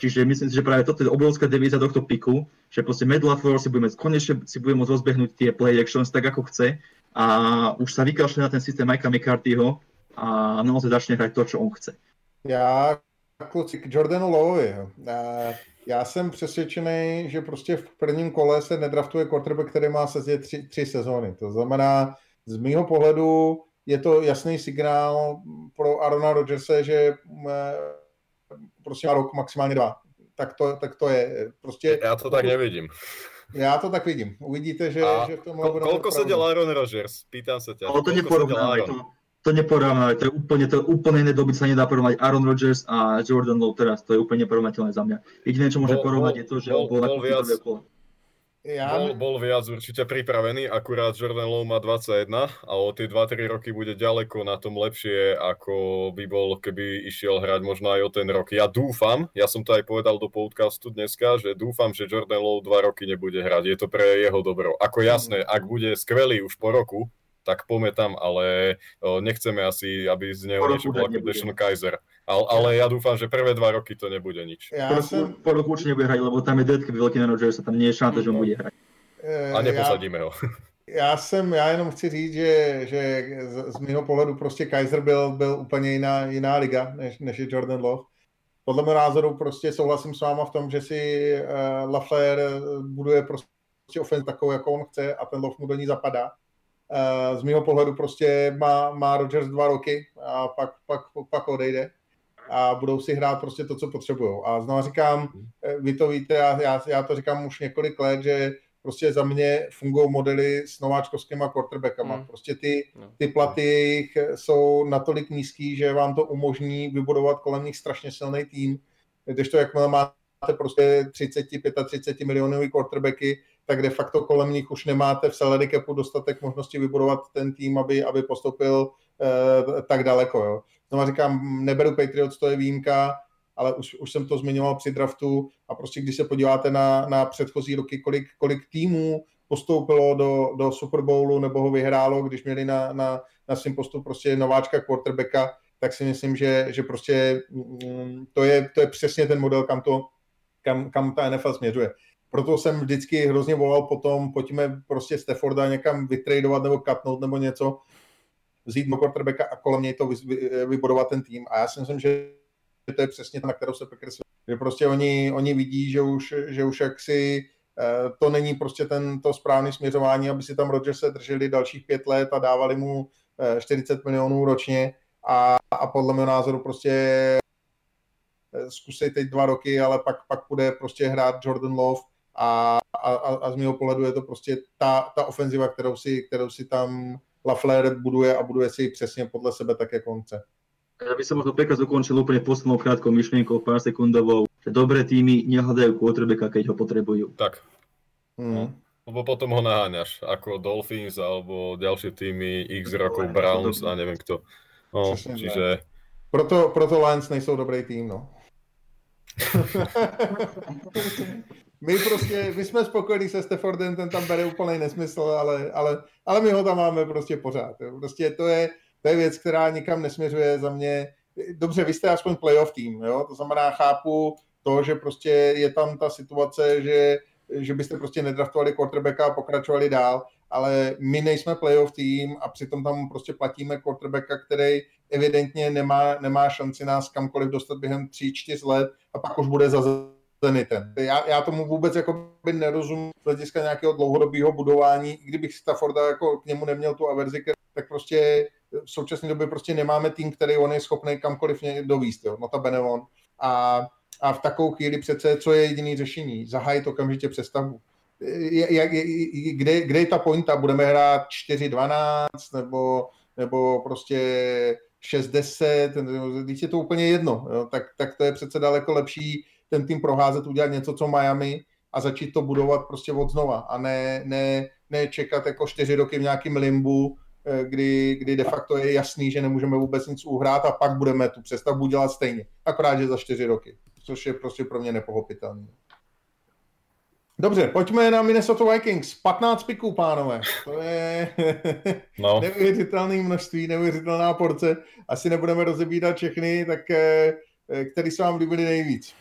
Čiže myslím si, že práve toto je obrovská devíza tohto piku, že proste Matt LaFleur si budeme konečne si budeme môcť rozbehnúť tie play actions tak, ako chce a už sa vykašle na ten systém Mikea McCarthyho a naozaj začne hrať to, čo on chce. Já kluci k Jordanu Lowovi. Já jsem přesvědčený, že prostě v prvním kole se nedraftuje quarterback, který má sezdě tři, tři sezóny. To znamená, z mýho pohledu je to jasný signál pro Arona Rodgerse, že prostě rok, maximálně dva. Tak to, tak to je. Prostě, Já to tak nevidím. Já to tak vidím. Uvidíte, že, a že v tom kol, Koľko sedel Aaron Rodgers? Pýtam sa ťa. Ale to neporovnávaj. To, to neporovnávaj. To je úplne, to je úplne iné doby sa nedá porovnať Aaron Rodgers a Jordan Lowe teraz. To je úplne neporovnateľné za mňa. Jediné, čo môže porovnať, je to, že bol, bol, bol viac, ja... Bol, bol viac určite pripravený, akurát Jordan Lowe má 21 a o tie 2-3 roky bude ďaleko na tom lepšie, ako by bol, keby išiel hrať možno aj o ten rok. Ja dúfam, ja som to aj povedal do podcastu dneska, že dúfam, že Jordan Lowe 2 roky nebude hrať. Je to pre jeho dobro. Ako jasné, ak bude skvelý už po roku, tak poďme tam, ale nechceme asi, aby z neho niečo bol ako Deshaun Kaiser. Ale, ale ja dúfam, že prvé dva roky to nebude nič. Ja po, som... po roku určite nebude hrať, lebo tam je deadcap veľký na Rodgersa, tam nie je šanca, že on bude hrať. A neposadíme ho. Já jsem, já jenom chci říct, že, že z, z mého pohledu prostě Kaiser byl, byl úplně jiná, jiná liga, než, než je Jordan Love. Podle mého názoru prostě souhlasím s váma v tom, že si uh, Lafleur buduje prostě ofenz takovou, jako on chce a ten Love mu do ní zapadá. Uh, z mého pohledu prostě má, má Rodgers dva roky a pak, pak, pak odejde a budou si hrát prostě to, co potřebují. A znovu říkám, eh, vy to víte, já, já, já to říkám už několik let, že prostě za mě fungují modely s nováčkovskýma quarterbackama. Hmm. Prostě ty, no. ty platy jejich jsou natolik nízký, že vám to umožní vybudovat kolem nich strašně silný tým, když to jakmile máte prostě 30, 35 milionový quarterbacky, tak de facto kolem nich už nemáte v salary capu dostatek možnosti vybudovat ten tým, aby, aby postoupil eh, tak daleko. Jo. Znovu říkám, neberu Patriots, to je výjimka, ale už, už jsem to zmiňoval při draftu a prostě když se podíváte na, na předchozí roky, kolik, kolik týmů postoupilo do, do Super Bowlu nebo ho vyhrálo, když měli na, na, na svým postup prostě nováčka quarterbacka, tak si myslím, že, že prostě mm, to je, to je přesně ten model, kam, to, kam, kam ta NFL směřuje. Proto jsem vždycky hrozně volal potom, pojďme prostě Stafforda někam vytradovat nebo katnout nebo něco, vzít do quarterbacka a kolem něj to vybudovat ten tým. A já si myslím, že to je přesně to, na kterou se Packers že prostě oni, oni vidí, že už, že už jaksi eh, to není prostě ten, to správné směřování, aby si tam se drželi dalších pět let a dávali mu 40 eh, milionů ročně a, a podle mého názoru prostě eh, zkusej teď dva roky, ale pak, pak bude prostě hrát Jordan Love a, a, a z mého pohledu je to prostě ta, ta ofenziva, kterou si, kterou si tam Lafleur buduje a buduje si ji přesně podle sebe tak, jak on chce. Ja by som možno pekne ukončil úplne poslednou krátkou myšlienkou, pár sekundovou, že dobré týmy nehľadajú quarterbacka, keď ho potrebujú. Tak. Mm. Lebo potom ho naháňaš, ako Dolphins alebo ďalšie týmy, x rokov Browns a neviem kto. No, čiže... Proto, proto Lions nejsou dobrý tým, no. <laughs> <laughs> my prostě, my jsme spokojení se Staffordem, ten tam bere úplný nesmysl, ale, ale, ale my ho tam máme prostě pořád. Jo. Prostě to je, to je věc, která nikam nesměřuje za mě. Dobře, vy jste aspoň playoff tým, jo? to znamená, chápu to, že prostě je tam ta situace, že, že byste prostě nedraftovali quarterbacka a pokračovali dál, ale my nejsme playoff tým a přitom tam prostě platíme quarterbacka, který evidentně nemá, nemá šanci nás kamkoliv dostat během 3-4 let a pak už bude za Zenitem. Já, já tomu vůbec jako by nerozumím z hlediska nějakého dlouhodobého budování, i kdybych Stafforda jako k němu neměl tu averzi, tak prostě v současné době prostě nemáme tým, který on je schopný kamkoliv dovíst, jo, notabene on. A, a v takovou chvíli přece, co je jediný řešení? Zahájit okamžitě přestavbu. Jak, kde, kde je ta pointa? Budeme hrát 4-12 nebo, nebo prostě 6-10, když je to úplně jedno, jo, tak, tak to je přece daleko lepší ten tým proházet, udělat něco, co Miami a začít to budovat prostě od znova a ne, ne, ne čekat jako čtyři roky v nějakém limbu, eh, kdy, kdy de facto je jasný, že nemůžeme vůbec nic uhrát a pak budeme tu přestavbu dělat stejně. Akorát, že za čtyři roky, což je prostě pro mě nepochopitelné. Dobře, pojďme na Minnesota Vikings. 15 piků, pánové. To je <laughs> no. neuvěřitelné množství, neuvěřitelná porce. Asi nebudeme rozebírat všechny, tak eh, eh, který se vám líbili nejvíc?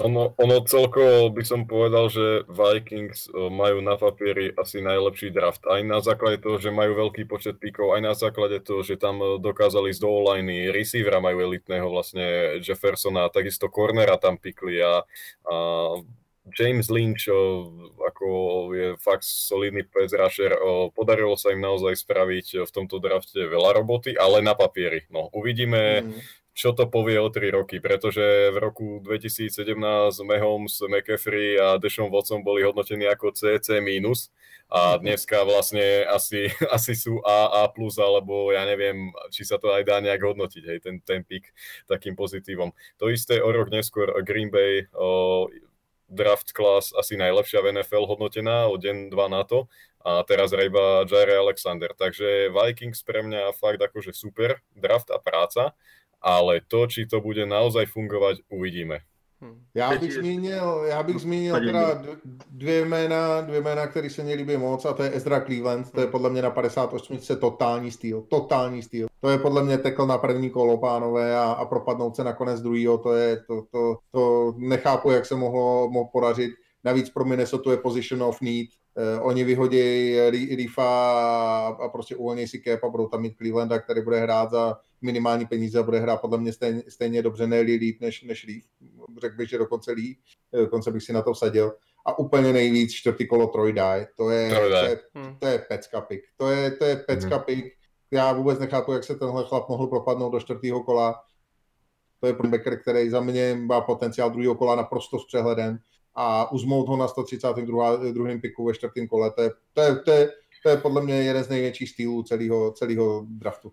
Ono, ono celkovo by som povedal, že Vikings majú na papieri asi najlepší draft. Aj na základe toho, že majú veľký počet píkov, aj na základe toho, že tam dokázali z do receivera majú elitného vlastne Jeffersona, takisto cornera tam pikli a, a James Lynch ako je fakt solidný pass rusher. Podarilo sa im naozaj spraviť v tomto drafte veľa roboty, ale na papieri. No, uvidíme, mm čo to povie o 3 roky, pretože v roku 2017 Mahomes, McAfee a Deshaun Watson boli hodnotení ako CC minus a dneska vlastne asi, <laughs> asi sú A, A plus, alebo ja neviem, či sa to aj dá nejak hodnotiť, hej, ten, ten pik takým pozitívom. To isté o rok neskôr Green Bay, o, draft class asi najlepšia v NFL hodnotená o deň, dva na to a teraz iba Jaire Alexander. Takže Vikings pre mňa fakt akože super draft a práca ale to, či to bude naozaj fungovať, uvidíme. Hm. Já bych zmínil, já bych zmínil teda dvě jména, dvě jména, které se mě líbí moc a to je Ezra Cleveland, to je podle mě na 58 totální styl, totální styl. To je podle mě tekl na první kolo, pánové, a, a propadnout se nakonec druhýho, to je, to, to, to nechápu, jak se mohlo, mohlo podařit. Navíc pro Minnesota je position of need, Uh, oni vyhodí Reefa a prostě uvolní si cap a budou tam mít Clevelanda, který bude hrát za minimální peníze a bude hrát podle mě stejně, stejně dobře, ne líp než, než Reef. Řekl bych, že dokonce líp, dokonce bych si na to vsadil. A úplně nejvíc čtvrtý kolo Troy Dye. To je, to je, hmm. to je pecka pick. To je, to je pecka hmm. pick. Já vůbec nechápu, jak se tenhle chlap mohl propadnout do čtvrtého kola. To je probacker, který za mě má potenciál druhého kola naprosto s přehledem a uzmout ho na 132. druhém piku ve čtvrtém kole, to je, to, je, to, je, to je podle mě jeden z největších stylů celého, celého draftu.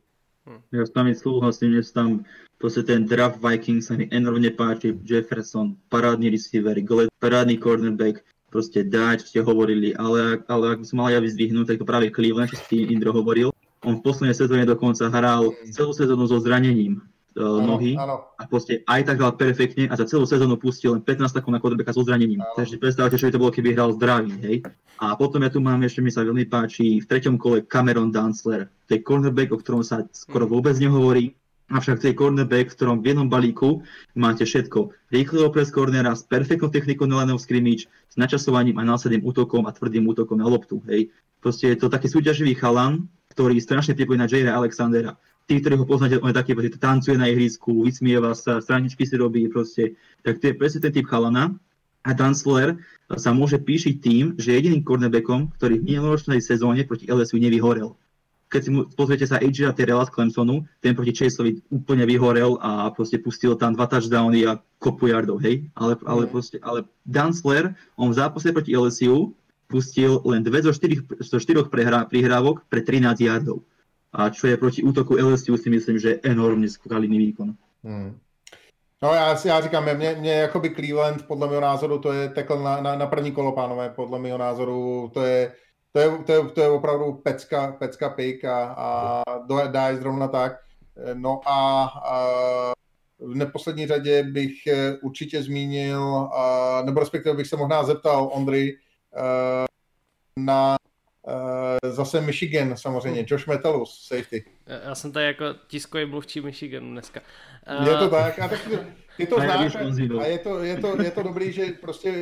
Hm. Ja s vami súhlasím, že tam proste ten draft Vikings sa mi enormne páči, Jefferson, parádny receiver, Gled, parádny cornerback, proste dať, ste hovorili, ale, ale ak by som mal ja vyzdvihnúť, tak to práve Cleveland, čo si Indro hovoril, on v poslednej sezóne dokonca hral celú sezónu so zranením uh, nohy ano. a proste aj tak hral perfektne a za celú sezónu pustil len 15 takov na quarterbacka so zranením. Ano. Takže predstavte, čo by to bolo, keby hral zdravý, hej. A potom ja tu mám ešte, mi sa veľmi páči, v treťom kole Cameron Dunsler. To je cornerback, o ktorom sa skoro mm. vôbec nehovorí. Avšak to je cornerback, v ktorom v jednom balíku máte všetko. Rýchleho press cornera s perfektnou technikou na line of scrimmage, s načasovaním a následným útokom a tvrdým útokom na loptu. Hej. Proste je to taký súťaživý chalan, ktorý strašne pripojí na Jaira Alexandera tí, ktorí ho poznáte, on je taký, že tancuje na ihrisku, vysmieva sa, straničky si robí proste, tak to je presne ten typ chalana. A Dansler sa môže píšiť tým, že jediným cornerbackom, ktorý v minuloročnej sezóne proti LSU nevyhorel. Keď si pozriete sa AJ a Terrella z Clemsonu, ten proti Chaseovi úplne vyhorel a proste pustil tam dva touchdowny a kopu yardov, hej. Ale, ale, proste, ale Dansler, on v zápase proti LSU pustil len dve zo štyroch, zo štyroch prihrávok pre 13 yardov a čo je proti útoku LSU si myslím, že je enormne kvalitný výkon. Hmm. No já, já říkám, mě, mě jakoby Cleveland, podle mého názoru, to je tekl na, na, na první kolo, pánové, podle mého názoru, to je, to je, to je, to je opravdu pecka, pecka pik a, a dá je zrovna tak. No a, a v neposlední řadě bych eh, určitě zmínil, a, nebo respektive bych se možná zeptal Ondry eh, na zase Michigan samozřejmě, Josh Metellus, safety. Já jsem tady jako tiskový mluvčí Michiganu dneska. Je to tak, a tak ty to <laughs> znáš a je to, je, to, je to dobrý, že prostě,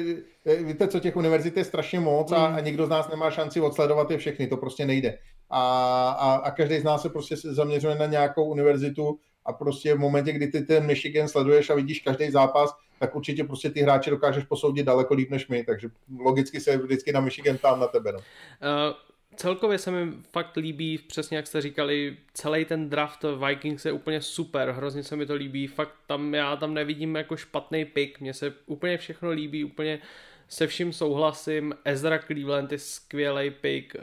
víte co, těch univerzit je strašně moc a, a nikdo z nás nemá šanci odsledovat je všechny, to prostě nejde. A, a, a každý z nás se prostě zaměřuje na nějakou univerzitu a prostě v momentě, kdy ty ten Michigan sleduješ a vidíš každý zápas, tak určitě prostě ty hráče dokážeš posoudit daleko líp než my, takže logicky se vždycky na Michigan tam na tebe. No. Uh, celkově se mi fakt líbí, přesně jak jste říkali, celý ten draft Vikings je úplně super, hrozně se mi to líbí, fakt tam já tam nevidím jako špatný pick, mně se úplně všechno líbí, úplně se vším souhlasím, Ezra Cleveland je skvělý pick, uh,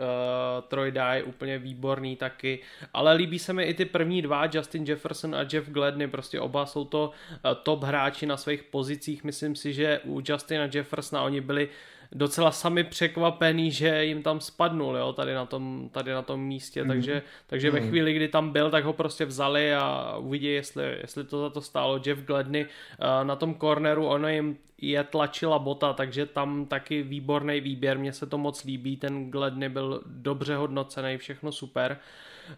Troy Dye úplně výborný taky, ale líbí se mi i ty první dva, Justin Jefferson a Jeff Gladney, prostě oba jsou to uh, top hráči na svých pozicích, myslím si, že u Justina Jeffersona oni byli uh, docela sami překvapený, že jim tam spadnul, jo, tady na tom, tady na tom místě, mm. takže, takže mm. ve mhm. chvíli, kdy tam byl, tak ho prostě vzali a uvidí, jestli, jestli to za to stálo. Jeff Gladney uh, na tom corneru, ono jim je tlačila bota, takže tam taky výborný výběr, mně se to moc líbí, ten Gladney byl dobře hodnocený, všechno super.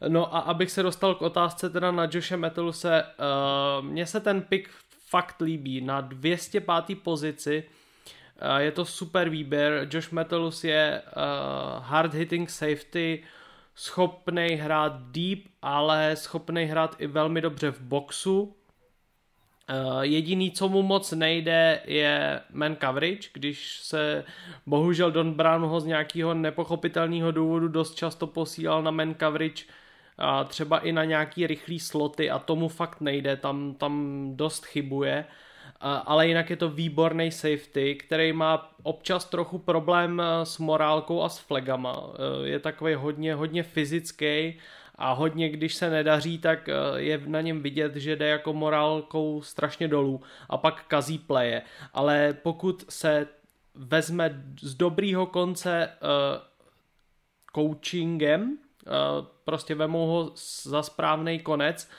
No a abych se dostal k otázce teda na Joshe Metaluse, uh, mně se ten pick fakt líbí, na 205. pozici je to super výběr. Josh Metellus je uh, hard hitting safety, schopný hrát deep, ale schopný hrát i velmi dobře v boxu. Uh, jediný, co mu moc nejde, je man coverage, když se bohužel Don Brown ho z nějakého nepochopitelného důvodu dost často posílal na man coverage, a třeba i na nějaký rychlý sloty a tomu fakt nejde, tam, tam dost chybuje. Uh, ale jinak je to výborný safety, který má občas trochu problém eh, s morálkou a s flagama. Eh, je takový hodně, hodně fyzický a hodně, když se nedaří, tak eh, je na něm vidět, že jde jako morálkou strašně dolů a pak kazí pleje. Ale pokud se vezme z dobrýho konce coachingem, prostě vemou ho za správný konec,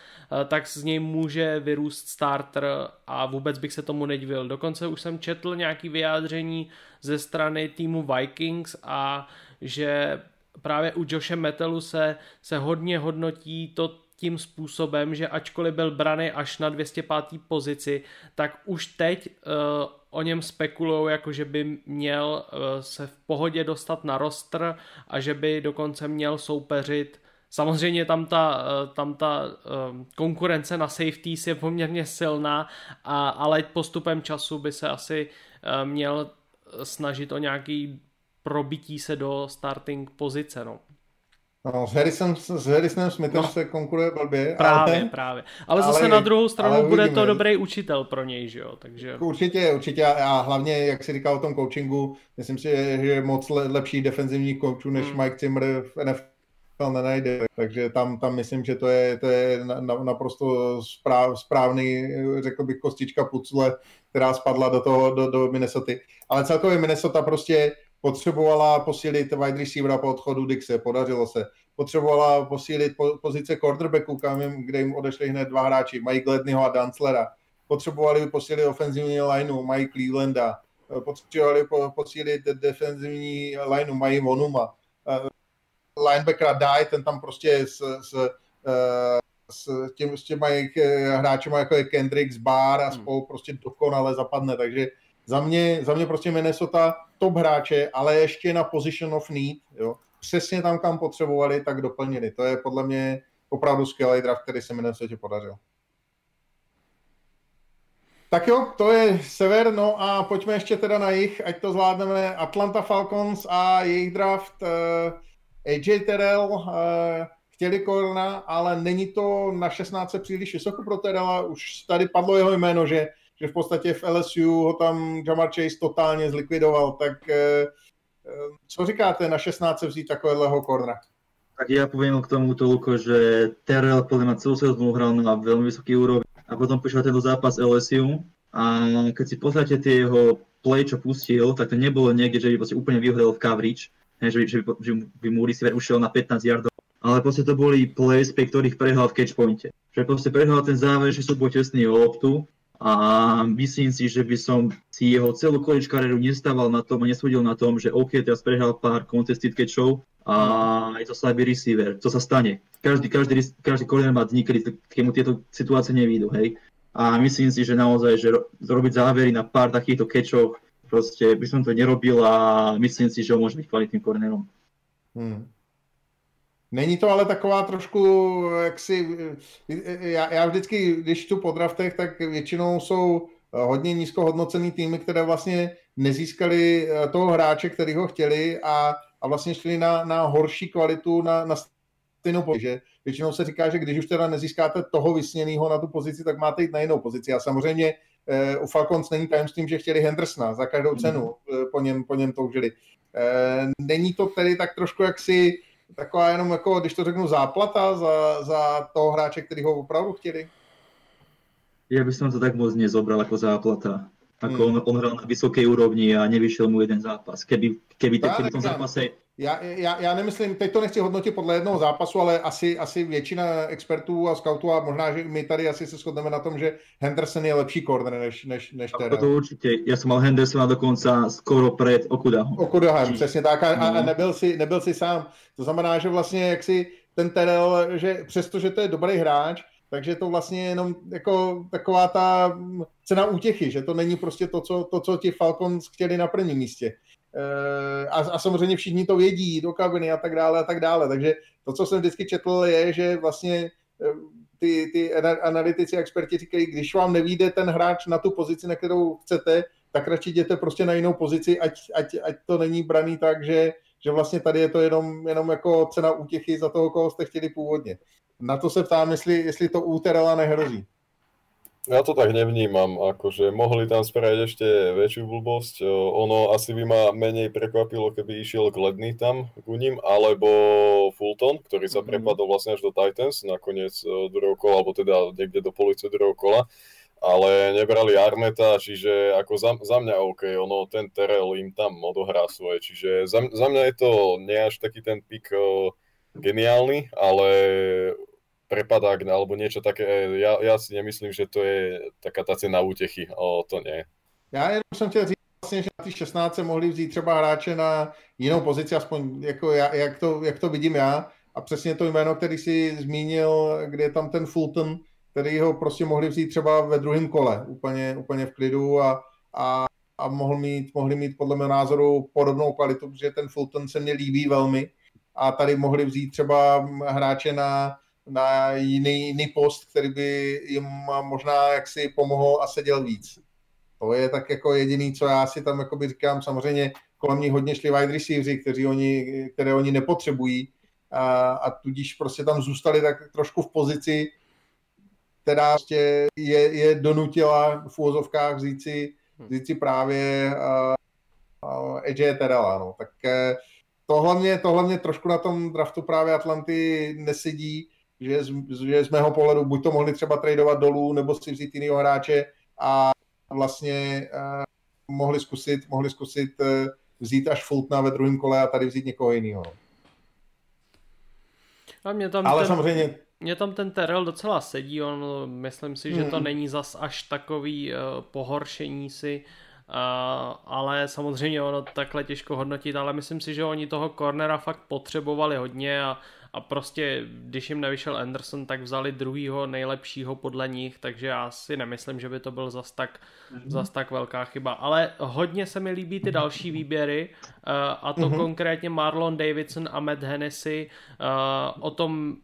tak z něj může vyrůst starter a vůbec bych se tomu nedivil. Dokonce už jsem četl nějaký vyjádření ze strany týmu Vikings a že právě u Joshe Metelu se, se hodně hodnotí to tím způsobem, že ačkoliv byl braný až na 205. pozici, tak už teď uh, o něm spekulují, jako že by měl uh, se v pohodě dostat na roster a že by dokonce měl soupeřit Samozřejmě tam ta, eh, tam ta eh, konkurence na safeties je poměrně silná, a, ale postupem času by se asi eh, měl snažit o nějaký probití se do starting pozice. No. No, s, Harrison, s Harrisonem Smithem no, se konkuruje blbě. Právě, ale, právě. Ale zase ale, na druhou stranu bude to dobrý učitel pro něj, že jo? Takže... Určitě, určitě a hlavně, jak si říkal o tom coachingu, myslím si, že je moc lepší defenzivní coachů než hmm. Mike Zimmer v NFL nenajde. Takže tam, tam myslím, že to je, to je naprosto správ, správný, řekl bych, kostička pucle, která spadla do toho, do, do Minnesota. Ale celkově Minnesota prostě potřebovala posílit wide receivera po odchodu Dixe, podařilo se. Potřebovala posílit po, pozice quarterbacku, kam jim, kde jim odešli hned dva hráči, mají Glednyho a Danslera. Potřebovali posílit ofenzivní lineu, mají Clevelanda. Potřebovali posílit defenzivní lineu, mají Monuma linebackera Dye, ten tam prostě s, s, eh, s, tím, s těma jejich eh, hráči jako je Kendricks, Bar a hmm. spolu prostě dokonale zapadne, takže za mě, za mě prostě Minnesota top hráče, ale ještě na position of need, jo. Přesně tam, kam potřebovali, tak doplnili. To je podle mě opravdu skvělý draft, který se Minnesota podařil. Tak jo, to je sever, no a pojďme ještě teda na jich, ať to zvládneme. Atlanta Falcons a jejich draft. AJ Terrell uh, chtěli korna, ale není to na 16 příliš vysoko pro Terrella. Už tady padlo jeho jméno, že, že v podstatě v LSU ho tam Jamar Chase totálně zlikvidoval. Tak uh, co říkáte na 16 vzít takového korna? Tak ja poviem k tomu toľko, že Terrell podľa mňa celú sezónu hral na veľmi vysoký úroveň a potom prišiel tento zápas LSU a keď si pozrite tie jeho play, čo pustil, tak to nebolo niekde, že by vlastne úplne vyhodil v coverage, že, by, že, by, že by mu receiver ušiel na 15 yardov, ale proste to boli plays, pri ktorých prehral v catch pointe. Že proste prehral ten záverečný súboj tesný o loptu a myslím si, že by som si jeho celú college kariéru nestával na tom a nesúdil na tom, že OK, teraz prehral pár contested catchov a je to slabý receiver. Co sa stane? Každý, každý, každý koordinér má dní, kedy, mu tieto situácie nevídu, hej. A myslím si, že naozaj, že robiť závery na pár takýchto catchov, proste by som to nerobil a myslím si, že on môže byť kvalitným koordinérom. Hmm. Není to ale taková trošku, jak si, já, já vždycky, když tu po draftech, tak většinou jsou hodně nízkohodnocený týmy, které vlastně nezískali eh, toho hráče, který ho chtěli a, a vlastně šli na, na horší kvalitu, na, na stejnou pozici. Většinou se říká, že když už teda nezískáte toho vysněného na tu pozici, tak máte jít na jinou pozici. A samozřejmě u Falcons není tajemstvím, že chtěli Hendersona za každou cenu, uh, po něm, po něm toužili. Uh, není to tedy tak trošku jaksi taková jenom, jako, když to řeknu, záplata za, za toho hráče, který ho opravdu chtěli? Ja by som to tak moc nezobral ako záplata. Ako hmm. on, on hral na vysokej úrovni a nevyšiel mu jeden zápas. Keby, keby, no, keby v tom zápase já, já, já nemyslím, teď to nechci hodnotit podle jednoho zápasu, ale asi, asi většina expertů a scoutů a možná, že my tady asi se shodneme na tom, že Henderson je lepší corner než, než, než Terrell. To určitě. Já jsem mal Hendersona dokonce skoro před Okudahom. Okudahom, přesně tak. A, a, nebyl, si, nebyl si sám. To znamená, že vlastně jak si ten Terrell, že přesto, že to je dobrý hráč, takže to vlastně jenom jako taková ta cena útěchy, že to není prostě to, co, to, co ti Falcons chtěli na prvním místě. Eh, a, a samozřejmě všichni to vědí do kabiny a tak dále a tak dále. Takže to, co jsem vždycky četl, je, že vlastně eh, ty, ty analytici a experti říkají, když vám nevíde ten hráč na tu pozici, na kterou chcete, tak radši jděte prostě na jinou pozici, ať, ať, ať to není braný tak, že, že vlastně tady je to jenom, jenom jako cena útěchy za toho, koho jste chtěli původně. Na to se ptám, jestli, jestli to u nehrozí. Ja to tak nevnímam, akože mohli tam spraviť ešte väčšiu blbosť. Ono asi by ma menej prekvapilo, keby išiel Gledny tam k ním, alebo Fulton, ktorý sa mm-hmm. prepadol vlastne až do Titans nakoniec druhého kola, alebo teda niekde do police druhého kola. Ale nebrali Arneta, čiže ako za, za mňa OK, ono ten Terrell im tam odohrá svoje, čiže za, za mňa je to nie až taký ten pik geniálny, ale prepadák alebo niečo také, ja, ja si nemyslím, že to je taká ta cena útěchy, o to ne. Já jenom jsem chtěl říct vlastně, že na ty 16 mohli vzít třeba hráče na jinou pozici, aspoň jako já, jak, to, jak to vidím já. A přesně to jméno, který si zmínil, kde je tam ten Fulton, který ho prostě mohli vzít třeba ve druhém kole, úplně, úplně v klidu a, a, a mohl mít, mohli mít podle mého názoru podobnou kvalitu, protože ten Fulton se mně líbí velmi a tady mohli vzít třeba hráče na na jiný, jiný post, který by jim možná jaksi pomohl a seděl víc. To je tak jako jediný, co já si tam jakoby říkám, samozřejmě kolem nich hodně šli wide receivers, kteří oni, které oni nepotřebují a, a tudíž prostě tam zůstali tak trošku v pozici, která prostě je, je donutila v úvozovkách vzít si, vzít si právě uh, Edge Terrella, no. Tak uh, to hlavně, to hlavně trošku na tom draftu právě Atlanty nesedí, že z, že z mého pohledu buď to mohli třeba tradovat dolů, nebo si vzít jinýho hráče a vlastně uh, mohli zkusit, mohli zkusit uh, vzít až Fultna ve druhém kole a tady vzít někoho jiného. A mě tam Ale ten, samozřejmě... Mě tam ten Terrell docela sedí, on myslím si, že to hmm. není zas až takový uh, pohoršení si, uh, ale samozřejmě ono takhle těžko hodnotit, ale myslím si, že oni toho cornera fakt potřebovali hodně a a prostě, když jim nevyšel Anderson, tak vzali druhýho nejlepšího podle nich, takže já si nemyslím, že by to byl zas tak, mm-hmm. zas tak velká chyba. Ale hodně se mi líbí ty další výběry, uh, a to mm-hmm. konkrétně Marlon Davidson a Matt Hennessy. Uh, o tom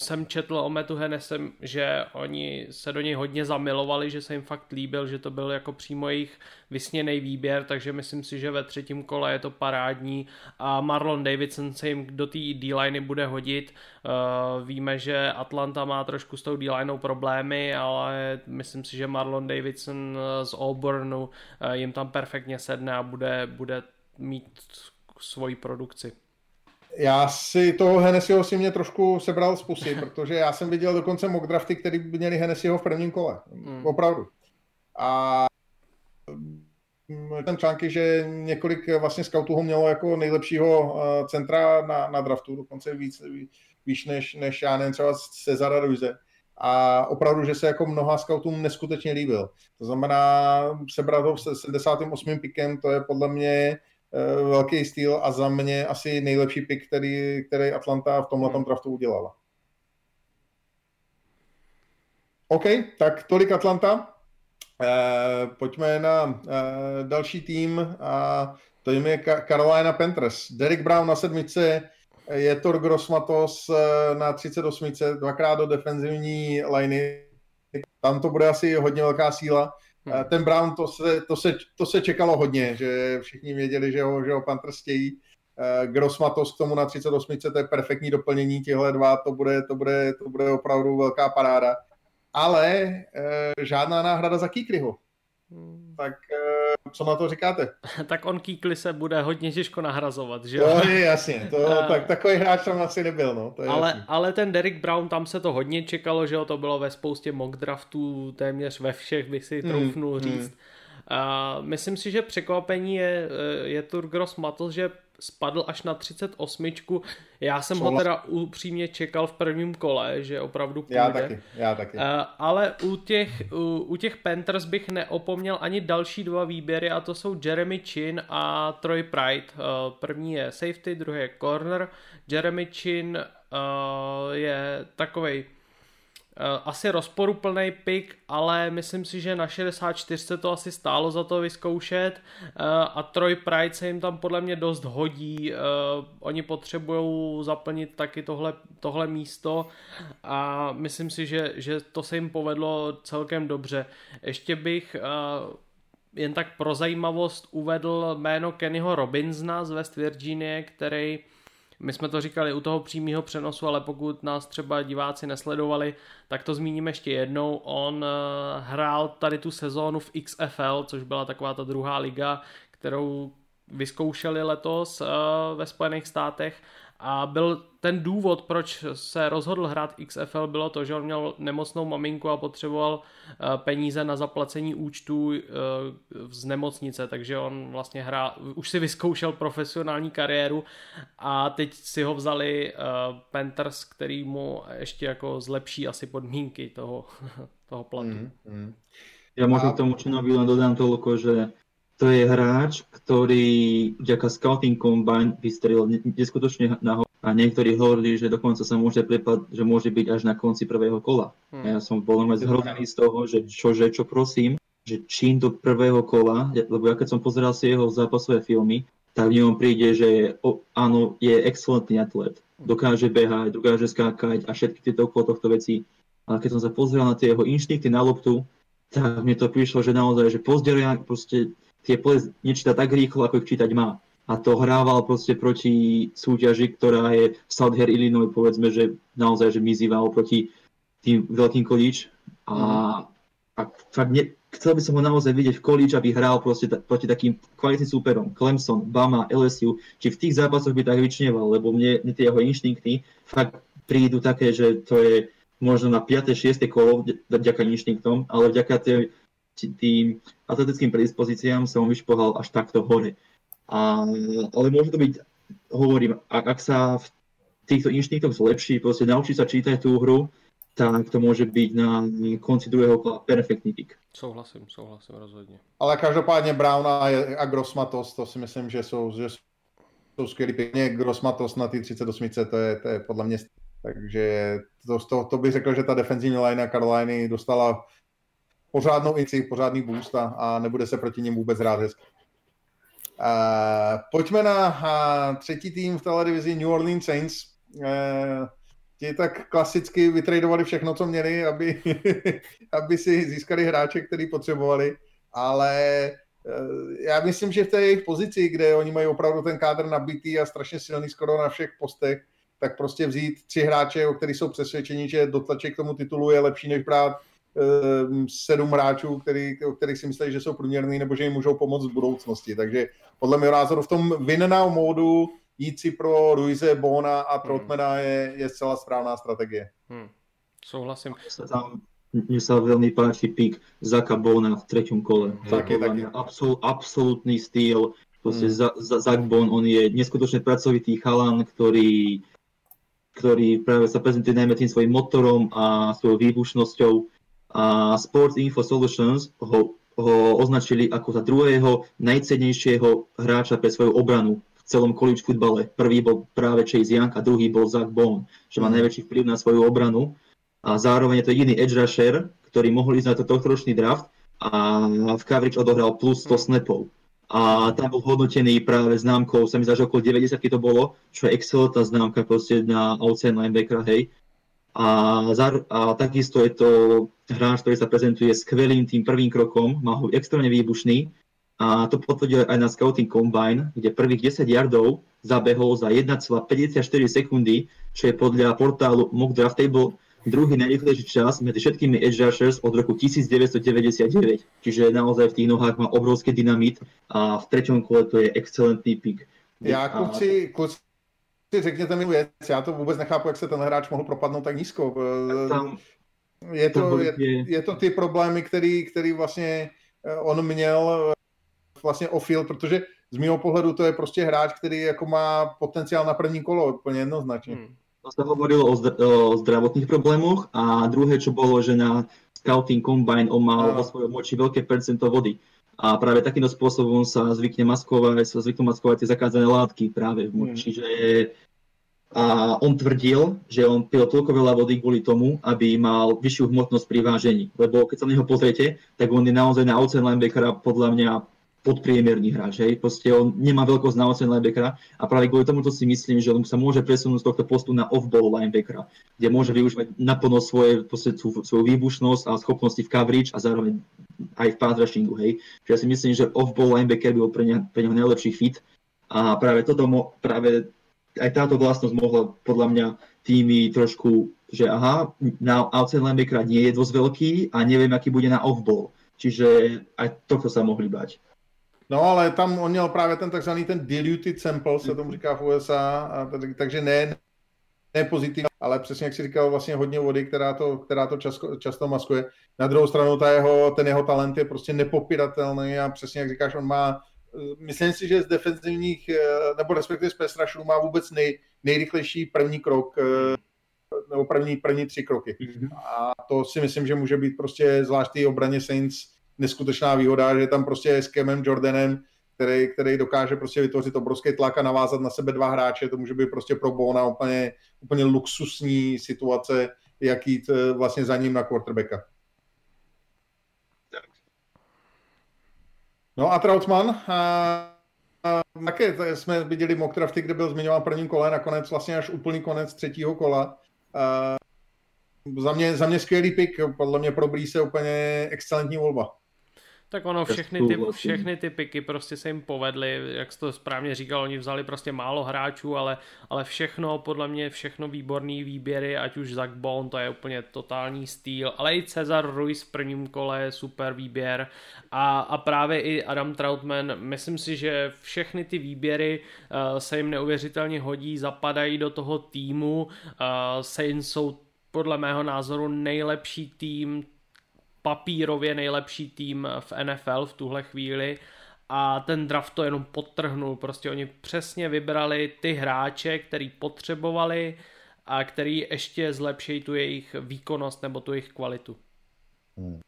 jsem četl o Metu Hennesem, že oni se do něj hodně zamilovali, že se jim fakt líbil, že to byl jako přímo jejich vysněný výběr, takže myslím si, že ve třetím kole je to parádní a Marlon Davidson se jim do té D-liney bude hodit. Uh, víme, že Atlanta má trošku s tou D-lineou problémy, ale myslím si, že Marlon Davidson z Auburnu uh, jim tam perfektně sedne a bude, bude mít svoji produkci. Já si toho Hennessyho si mě trošku sebral z pusy, <laughs> protože já jsem viděl dokonce mock drafty, který by měli Hennessyho v prvním kole. Hmm. Opravdu. A ten články, že několik vlastně scoutů ho mělo jako nejlepšího eh, centra na, na draftu, dokonce víc, víc než, než já nevím, třeba Cezara Ruize. A opravdu, že se jako mnoha scoutům neskutečně líbil. To znamená, sebrat ho s 78. pikem, to je podle mě velký styl a za mě asi nejlepší pick, který, který Atlanta v tomhle hmm. draftu udělala. OK, tak tolik Atlanta. E, pojďme na e, další tým a to je Carolina Panthers. Derek Brown na sedmice, je Tor Grossmatos na 38. dvakrát do defenzivní liney. Tam to bude asi hodně velká síla. Hmm. Ten Brown, to se, to, se, to se čekalo hodně, že všichni věděli, že ho, že ho Panthers chtějí. Eh, Grossmatos k tomu na 38, to je perfektní doplnění těchto dva, to bude, to bude, to bude opravdu velká paráda. Ale e, žádná náhrada za Kikryho. Hmm. Tak e, co na to říkáte? <laughs> tak on Kikli se bude hodně těžko nahrazovat, že To je jasně, to, <laughs> tak, takový hráč tam asi nebyl, no. To je ale, ale ten Derek Brown, tam se to hodně čekalo, že to bylo ve spoustě mock draftů, téměř ve všech bych si hmm, troufnul hmm, říct. Hmm. Uh, myslím si, že překvapení je, je Turgros Matl, že spadl až na 38. Já jsem ho teda upřímně čekal v prvním kole, že opravdu půjde. Já taky, já taky. Uh, ale u těch, u, u těch Panthers bych neopomněl ani další dva výběry a to jsou Jeremy Chin a Troy Pride. Uh, první je safety, druhý je corner. Jeremy Chin uh, je takovej Eh, asi rozporuplný pick, ale myslím si, že na 64 to asi stálo za to vyzkoušet eh, a Troy Pride se jim tam podle mě dost hodí. Eh, oni potřebují zaplnit taky tohle, tohle místo a myslím si, že, že to se jim povedlo celkem dobře. Ještě bych jen tak pro zajímavost uvedl jméno Kennyho Robinsona z West Virginie, který my jsme to říkali u toho přímého přenosu, ale pokud nás třeba diváci nesledovali, tak to zmíním ještě jednou. On eh, hrál tady tu sezónu v XFL, což byla taková ta druhá liga, kterou vyzkoušeli letos eh, ve Spojených státech a byl ten důvod, proč se rozhodl hrát XFL, bylo to, že on měl nemocnou maminku a potřeboval eh, peníze na zaplacení účtů eh, z nemocnice, takže on vlastně hrál, už si vyzkoušel profesionální kariéru a teď si ho vzali eh, Panthers, který mu ještě jako zlepší asi podmínky toho, <laughs> toho platu. Mm, mm. Ja možno k tomu Činovi len dodám toľko, že to je hráč, ktorý vďaka Scouting Combine vystrelil neskutočne na a niektorí hovorili, že dokonca sa môže prepad, že môže byť až na konci prvého kola. Hmm. Ja som bol len zhrozený z toho, že čože, čo prosím, že čím do prvého kola, lebo ja keď som pozeral si jeho zápasové filmy, tak v ňom príde, že o, áno, je excelentný atlet. Dokáže behať, dokáže skákať a všetky tieto okolo tohto veci. Ale keď som sa pozrel na tie jeho inštinkty na loptu, tak mne to prišlo, že naozaj, že pozdelia, proste tie pole nečíta tak rýchlo, ako ich čítať má. A to hrával proste proti súťaži, ktorá je v Southern Illinois, povedzme, že naozaj, že mizíval proti tým veľkým kolíč. A, a fakt ne, chcel by som ho naozaj vidieť v kolíč, aby hral proste ta, proti takým kvalitným súperom. Clemson, Bama, LSU, či v tých zápasoch by tak vyčneval, lebo mne, mne tie jeho inštinkty fakt prídu také, že to je možno na 5. 6. kolo vďaka inštinktom, ale vďaka tej tým atletickým predispozíciám som vyšpohal až takto hore. A, ale môže to byť, hovorím, ak, ak sa v týchto inštinktoch zlepší, proste naučí sa čítať tú hru, tak to může být na konci druhého kola perfektní pick. Souhlasím, souhlasím rozhodně. Ale každopádně Brown a, a Grossmatos, to si myslím, že jsou, že jsou skvělý pěkně. Grossmatos na ty 38, to je, to je podle mě takže to, to, to bych řekl, že ta defenzivní line Caroliny dostala pořádnou inci, pořádný boost a, a nebude se proti němu vůbec hrát hezky. Uh, pojďme na uh, třetí tým v televizi New Orleans Saints. Uh, ti tak klasicky vytradovali všechno, co měli, aby, <laughs> aby si získali hráče, který potřebovali, ale uh, já myslím, že v té jejich pozici, kde oni mají opravdu ten kádr nabitý a strašně silný skoro na všech postech, tak prostě vzít tři hráče, o kterých jsou přesvědčeni, že dotlaček k tomu titulu je lepší, než brát sedm hráčů, který, o kterých si myslí, že jsou průměrný nebo že jim můžou pomoct v budoucnosti. Takže podle mého názoru v tom win now módu jít si pro Ruize, Bona a Trotmana hmm. je, je zcela správná strategie. Hmm. Souhlasím. Mne sa veľmi páči pík Zaka Bona v treťom kole. Tak je, tak je. Absol, absolútny styl. Proste hmm. Zak Bon, on je neskutočne pracovitý chalan, ktorý, ktorý práve sa prezentuje najmä tým svojim motorom a svojou výbušnosťou. A Sports Info Solutions ho, ho označili ako za druhého najcennejšieho hráča pre svoju obranu v celom college futbale. Prvý bol práve Chase Young a druhý bol Zach Bone, že má hmm. najväčší vplyv na svoju obranu a zároveň je to jediný edge rusher, ktorý mohol ísť na to tohtoročný draft a v coverage odohral plus 100 snapov. A tam bol hodnotený práve známkou, sa mi zdá, že okolo 90 to bolo, čo je excelentná známka proste na outside linebackera, hej. A, a takisto je to hráč, ktorý sa prezentuje skvelým tým prvým krokom, má ho extrémne výbušný a to potvrdil aj na Scouting Combine, kde prvých 10 yardov zabehol za 1,54 sekundy, čo je podľa portálu Mock Draft Table druhý najrychlejší čas medzi všetkými edge rushers od roku 1999. Čiže naozaj v tých nohách má obrovský dynamit a v treťom kole to je excelentní pik. Já kluci, kluci řekněte mi věc, já to vůbec nechápu, jak se ten hráč mohl propadnout tak nízko. Tam, je, to, je, je to ty problémy, který, který vlastně eh, on měl eh, vlastně off-field, protože z mého pohledu to je prostě hráč, který jako má potenciál na první kolo, úplně jednoznačně. Hmm sa hovorilo o, zdra- o zdravotných problémoch a druhé, čo bolo, že na Scouting Combine on mal vo svojom moči veľké percento vody. A práve takýmto spôsobom sa zvykne maskovať, sa zvyknú maskovať tie zakázané látky práve v moči. Hmm. Čiže a on tvrdil, že on pil toľko veľa vody kvôli tomu, aby mal vyššiu hmotnosť pri vážení. Lebo keď sa na neho pozriete, tak on je naozaj na outside linebackera podľa mňa podpriemerný hráč, hej. Proste on nemá veľkosť na ocen linebackera a práve kvôli tomu to si myslím, že on sa môže presunúť z tohto postu na off-ball linebackera, kde môže využívať naplno svoje, proste, svoju výbušnosť a schopnosti v coverage a zároveň aj v pass rushingu, hej. Čiže ja si myslím, že off-ball linebacker by bol pre, ne, pre neho najlepší fit a práve toto, mo, práve aj táto vlastnosť mohla podľa mňa týmy trošku, že aha, na outside linebackera nie je dosť veľký a neviem, aký bude na off-ball. Čiže aj tohto sa mohli bať. No, ale tam on měl právě ten takzvaný ten diluted sample, se tomu říká v USA, a takže ne, ne pozitivní, ale přesně jak si říkal, vlastně hodně vody, která to, která to často, často maskuje. Na druhou stranu ta jeho, ten jeho talent je prostě nepopiratelný a přesně jak říkáš, on má, myslím si, že z defenzivních, nebo respektive z pesrašů má vůbec nej, nejrychlejší první krok, nebo první, první tři kroky. Mm-hmm. A to si myslím, že může být prostě zvlášť obraně Saints neskutečná výhoda, že je tam prostě s Kemem Jordanem, který, který dokáže prostě vytvořit obrovský tlak a navázat na sebe dva hráče, to může být prostě pro Bona úplně, úplně luxusní situace, jak jít eh, vlastně za ním na quarterbacka. No a Trautmann, a, a také jsme viděli mock drafty, kde byl zmiňován prvním kole, nakonec vlastně až úplný konec třetího kola. A, za mě, za mě skvělý pick, podle mě pro se úplně excelentní volba. Tak ono, všechny ty, všechny ty piky prostě se jim povedly, jak jsi to správně říkal, oni vzali prostě málo hráčů, ale, ale všechno, podle mě všechno výborný výběry, ať už Zach Bond, to je úplně totální styl, ale i Cezar Ruiz v prvním kole, super výběr. A, a právě i Adam Troutman, myslím si, že všechny ty výběry uh, se jim neuvěřitelně hodí, zapadají do toho týmu, uh, Saints jsou podle mého názoru nejlepší tým papírově nejlepší tým v NFL v tuhle chvíli a ten draft to jenom podtrhnul, prostě oni přesně vybrali ty hráče, který potřebovali a který ještě zlepší tu jejich výkonnost nebo tu jejich kvalitu. Hmm.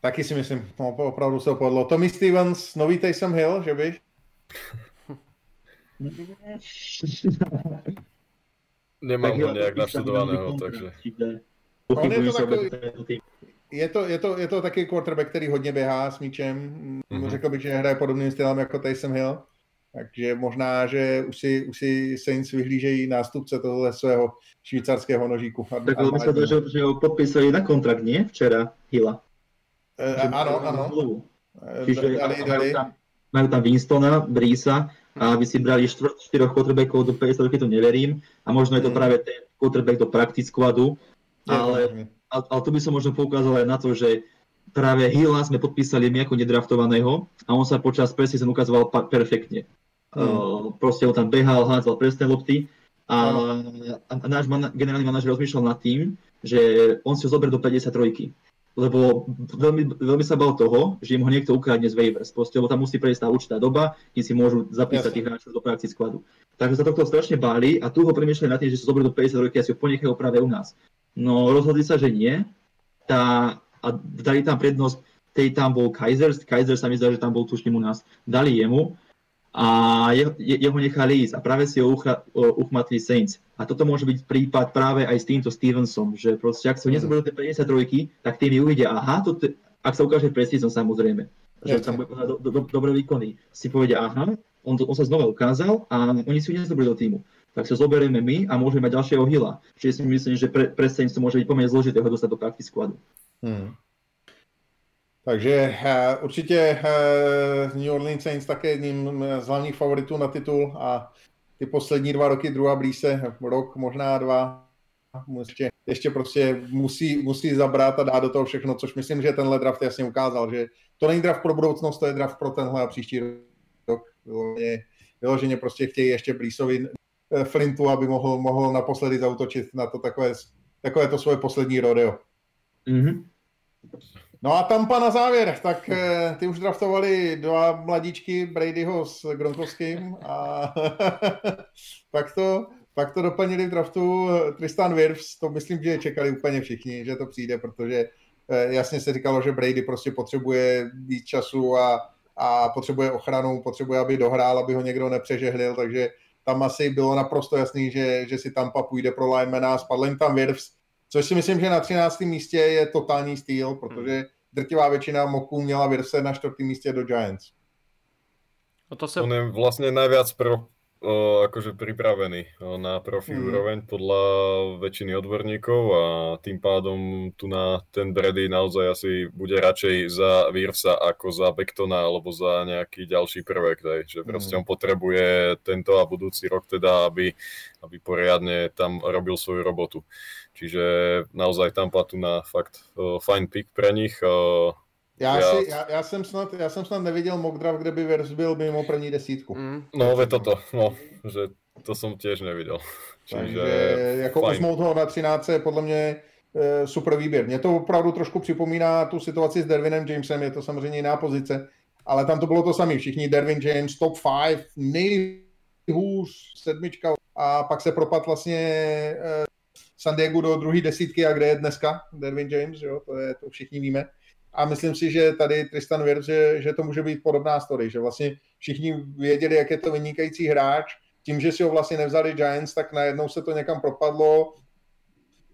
Taky si myslím, no, opravdu se opovedlo. Tommy Stevens, nový Taysom Hill, že by? Nemám ho nějak naštudovaného, takže... On je to, takový, je, to, je, to, je to taky quarterback, který hodně běhá s míčem. Mm-hmm. Řekl bych, že hraje podobným stylem jako Taysom Hill. Takže možná, že už si, už si Saints vyhlížejí nástupce tohle svého švýcarského nožíku. Tak ale myslím, že, že ho podpísali na kontrakt, nie? Včera Hilla. E, ano, ano. Čiže dali, dali. Tam, majú tam Winstona, Brisa a aby si brali štvr, štyroch quarterbackov do 50 roky, to neverím. A možno je to mm. práve ten quarterback do practice squadu, ale, ale to by som možno poukázal aj na to, že práve Hilla sme podpísali my ako nedraftovaného a on sa počas preseason ukazoval perfektne. Hmm. Uh, proste on tam behal, hádzal presné lopty a, a, a náš man, generálny manažer rozmýšľal nad tým, že on si ho zoberie do 53 lebo veľmi, veľmi sa bal toho, že im ho niekto ukradne z waivers, proste, lebo tam musí prejsť tá určitá doba, kým si môžu zapísať tých hráčov do práci skladu. Takže sa tohto strašne báli a tu ho premýšľali nad tým, že sa zoberú do 50 roky a si ho ponechajú práve u nás. No rozhodli sa, že nie. Tá, a dali tam prednosť, tej tam bol Kaiser, Kaiser sa mi zdá, že tam bol tuším u nás, dali jemu a jeho, jeho nechali ísť a práve si ho uchmatli Saints. A toto môže byť prípad práve aj s týmto Stevensom, že proste ak sa mm. nezoberú tie 53, tak tými uvidia, aha, to t- ak sa ukáže preseason samozrejme, že tam bude do, do, do, dobré výkony, si povedia, aha, on, to, on sa znova ukázal a oni si ho nezoberú do týmu. Tak sa zoberieme my a môžeme mať ďalšieho hila. Čiže si myslím, že pre, pre Saints to môže byť pomerne zložité ho dostať do practice squadu. Hmm. Takže uh, určitě uh, New Orleans Saints také jedním z hlavních favoritů na titul a ty poslední dva roky, druhá blíže, rok, možná dva, ještě, ještě prostě musí, musí zabrat a dát do toho všechno, což myslím, že tenhle draft jasně ukázal, že to není draft pro budoucnost, to je draft pro tenhle a příští rok. Vyloženě, vyloženě prostě chtějí ještě Blísovi eh, Flintu, aby mohl, mohl naposledy zautočit na to takové, takové to svoje poslední rodeo. Mm-hmm. No a Tampa na závěr, tak eh, ty už draftovali dva mladíčky Bradyho s Gronkovským a <laughs> pak, to, pak to doplnili v draftu Tristan Wirfs, to myslím, že čekali úplně všichni, že to přijde, protože eh, jasně se říkalo, že Brady prostě potřebuje víc času a, a potřebuje ochranu, potřebuje, aby dohrál, aby ho někdo nepřežehlil, takže tam asi bylo naprosto jasný, že, že si Tampa půjde pro linemana, spadl jim tam Wirfs, Což si myslím, že na 13. místě je totální styl, protože hmm. drtivá většina moků měla Virse na 4. místě do Giants. No to se... On je vlastně najviac pro o, akože pripravený o, na profi mm. úroveň podľa väčšiny odborníkov a tým pádom tu na ten Brady naozaj asi bude radšej za Virsa ako za Bektona alebo za nejaký ďalší prvek, daj. že proste mm. on potrebuje tento a budúci rok teda, aby, aby poriadne tam robil svoju robotu. Čiže naozaj tam tu na fakt uh, fajn pick pre nich. Uh, já, já... Si, já, já, jsem snad, já jsem snad neviděl mock draft, kde by Vers byl mimo první desítku. Mm. No, ve toto, no, že to jsem těž neviděl. <laughs> Takže jako uzmout ho na 13 je podle mě e, super výběr. Mě to opravdu trošku připomíná tu situaci s Dervinem Jamesem, je to samozřejmě jiná pozice, ale tam to bylo to samé. Všichni Dervin James, top 5, nejhůř sedmička a pak se propad vlastně e, San Diego do druhé desítky a kde je dneska Dervin James, jo, to, je, to všichni víme. A myslím si, že tady Tristan Wirtz, že, že to může být podobná story, že vlastně všichni věděli, jak je to vynikající hráč, tím, že si ho vlastně nevzali Giants, tak najednou se to někam propadlo,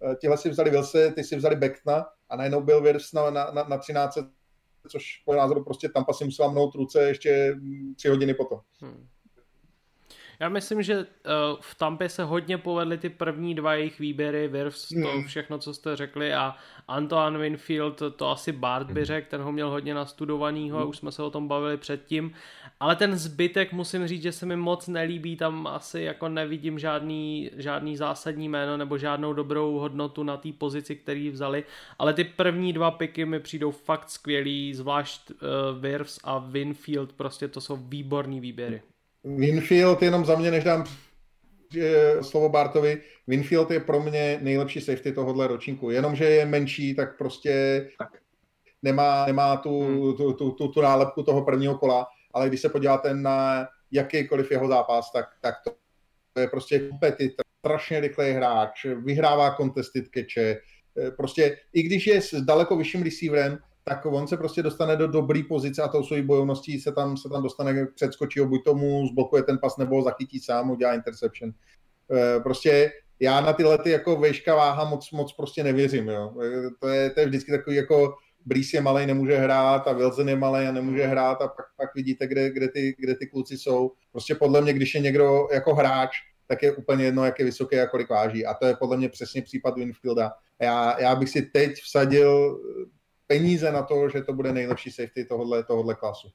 eh, tihle si vzali Vilse, ty si vzali Beckna a najednou byl Wirtz na, na, na, na 13, což po názoru prostě Tampa si musela mnout ruce ještě tři hodiny potom. Hmm. Já myslím, že uh, v Tampě se hodně povedly ty první dva jejich výběry, Wirfs, to hmm. všechno, co jste řekli a Antoine Winfield, to, to asi Bart by řekl, ten ho měl hodně nastudovanýho, mm. už jsme se o tom bavili předtím, ale ten zbytek musím říct, že se mi moc nelíbí, tam asi jako nevidím žádný, žádný zásadní jméno nebo žádnou dobrou hodnotu na té pozici, který vzali, ale ty první dva piky mi přijdou fakt skvělý, zvlášť uh, Wirfs a Winfield, prostě to jsou výborný výběry. Winfield, jenom za mě, než dám slovo Bartovi, Winfield je pro mě nejlepší safety tohohle ročníku. Jenomže je menší, tak prostě tak. nemá, nemá tu, hmm. tu, tu, tu, tu nálepku toho prvního kola, ale když se podíváte na jakýkoliv jeho zápas, tak, tak to, to je prostě kompetitor, strašně rychlej hráč, vyhrává contested keče, prostě i když je s daleko vyšším receiverem, tak on se prostě dostane do dobré pozice a tou svojí bojovností se tam, se tam dostane, předskočí ho, buď tomu zblokuje ten pas, nebo ho zachytí sám, udělá interception. E, prostě já na tyhle ty jako vejška váha moc, moc prostě nevěřím, jo. E, to je, to je vždycky takový jako Brees je malý, nemůže hrát a Wilson je malý a nemůže hrát a pak, pak vidíte, kde, kde, ty, kde ty kluci jsou. Prostě podle mě, když je někdo jako hráč, tak je úplně jedno, jak je vysoký a kolik váží. A to je podle mě přesně případ Winfielda. Já, já bych si teď vsadil peníze na to, že to bude nejlepší safety tohohle, tohohle klasu.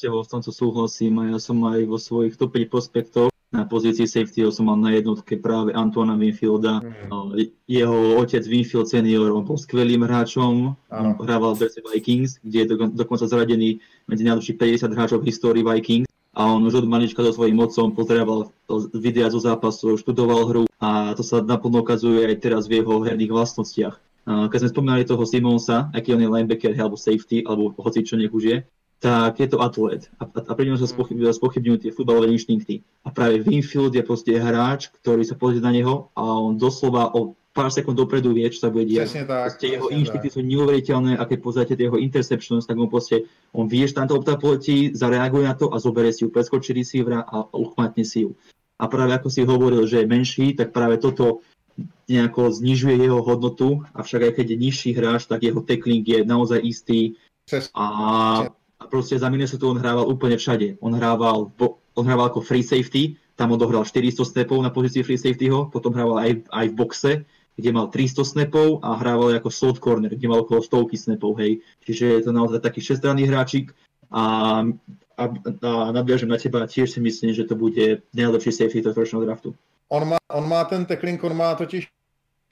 Tebou v tomto súhlasím a ja som aj vo svojich top 5 prospektoch na pozícii safety som mal na jednotke práve Antoana Winfielda. Mm. Jeho otec Winfield senior, on bol skvelým hráčom, ano. on hrával v Vikings, kde je dokonca zaradený medzi najlepších 50 hráčov v histórii Vikings. a on už od malička so svojím mocom pozeral videa zo zápasu, študoval hru a to sa naplno ukazuje aj teraz v jeho herných vlastnostiach. Keď sme spomínali toho Simonsa, aký on je linebacker alebo safety, alebo hoci čo nech už je, tak je to atlet. A, a pri ňom sa spochybňujú tie futbalové inštinkty. A práve Winfield je proste hráč, ktorý sa pozrie na neho a on doslova o pár sekúnd dopredu vie, čo sa bude diať. tak. jeho inštinkty sú neuveriteľné a keď pozriete jeho interceptions, tak on proste, on vie, že tam to poletí, zareaguje na to a zoberie si ju, preskočí receivera a uchmatne si ju. A práve ako si hovoril, že je menší, tak práve toto nejako znižuje jeho hodnotu, avšak aj keď je nižší hráč, tak jeho tackling je naozaj istý. A a proste za Minnesota on hrával úplne všade. On hrával, on hrával ako free safety, tam odohral 400 snapov na pozícii free safetyho, potom hrával aj, aj v boxe, kde mal 300 snapov a hrával ako slot corner, kde mal okolo stovky snapov, hej. Čiže je to naozaj taký šestranný hráčik a, a, a nadviažem na teba, tiež si myslím, že to bude najlepší safety tohto draftu. On má, on má ten tackling, on má totiž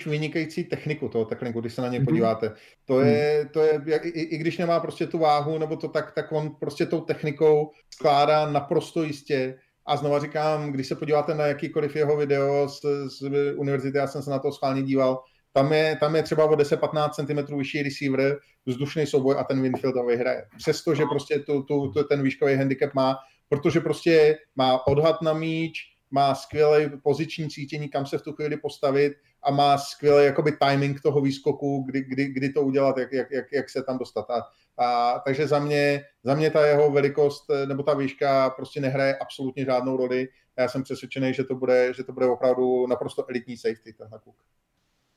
vynikající techniku toho techniku, když se na něj mm-hmm. podíváte. To je, mhm. to je jak, i, i když nemá prostě tu váhu, nebo to tak, tak on prostě tou technikou skládá naprosto jistě. A znova říkám, když se podíváte na jakýkoliv jeho video z, z univerzity, já jsem se na to schválně díval, tam je, tam je třeba o 10-15 cm vyšší receiver, vzdušný souboj a ten Winfield ho vyhraje. Přestože prostě tu, tu, tu, ten výškový handicap má, protože prostě má odhad na míč, má skvělé poziční cítění, kam se v tu chvíli postavit a má skvělý jakoby timing toho výskoku, kdy, kdy, kdy to udělat, jak, jak, jak, jak se tam dostat. A, a, takže za mě, za mě ta jeho velikost nebo ta výška prostě nehraje absolutně žádnou roli. Já jsem přesvědčený, že to bude, že to bude opravdu naprosto elitní safety, tenhle kluk.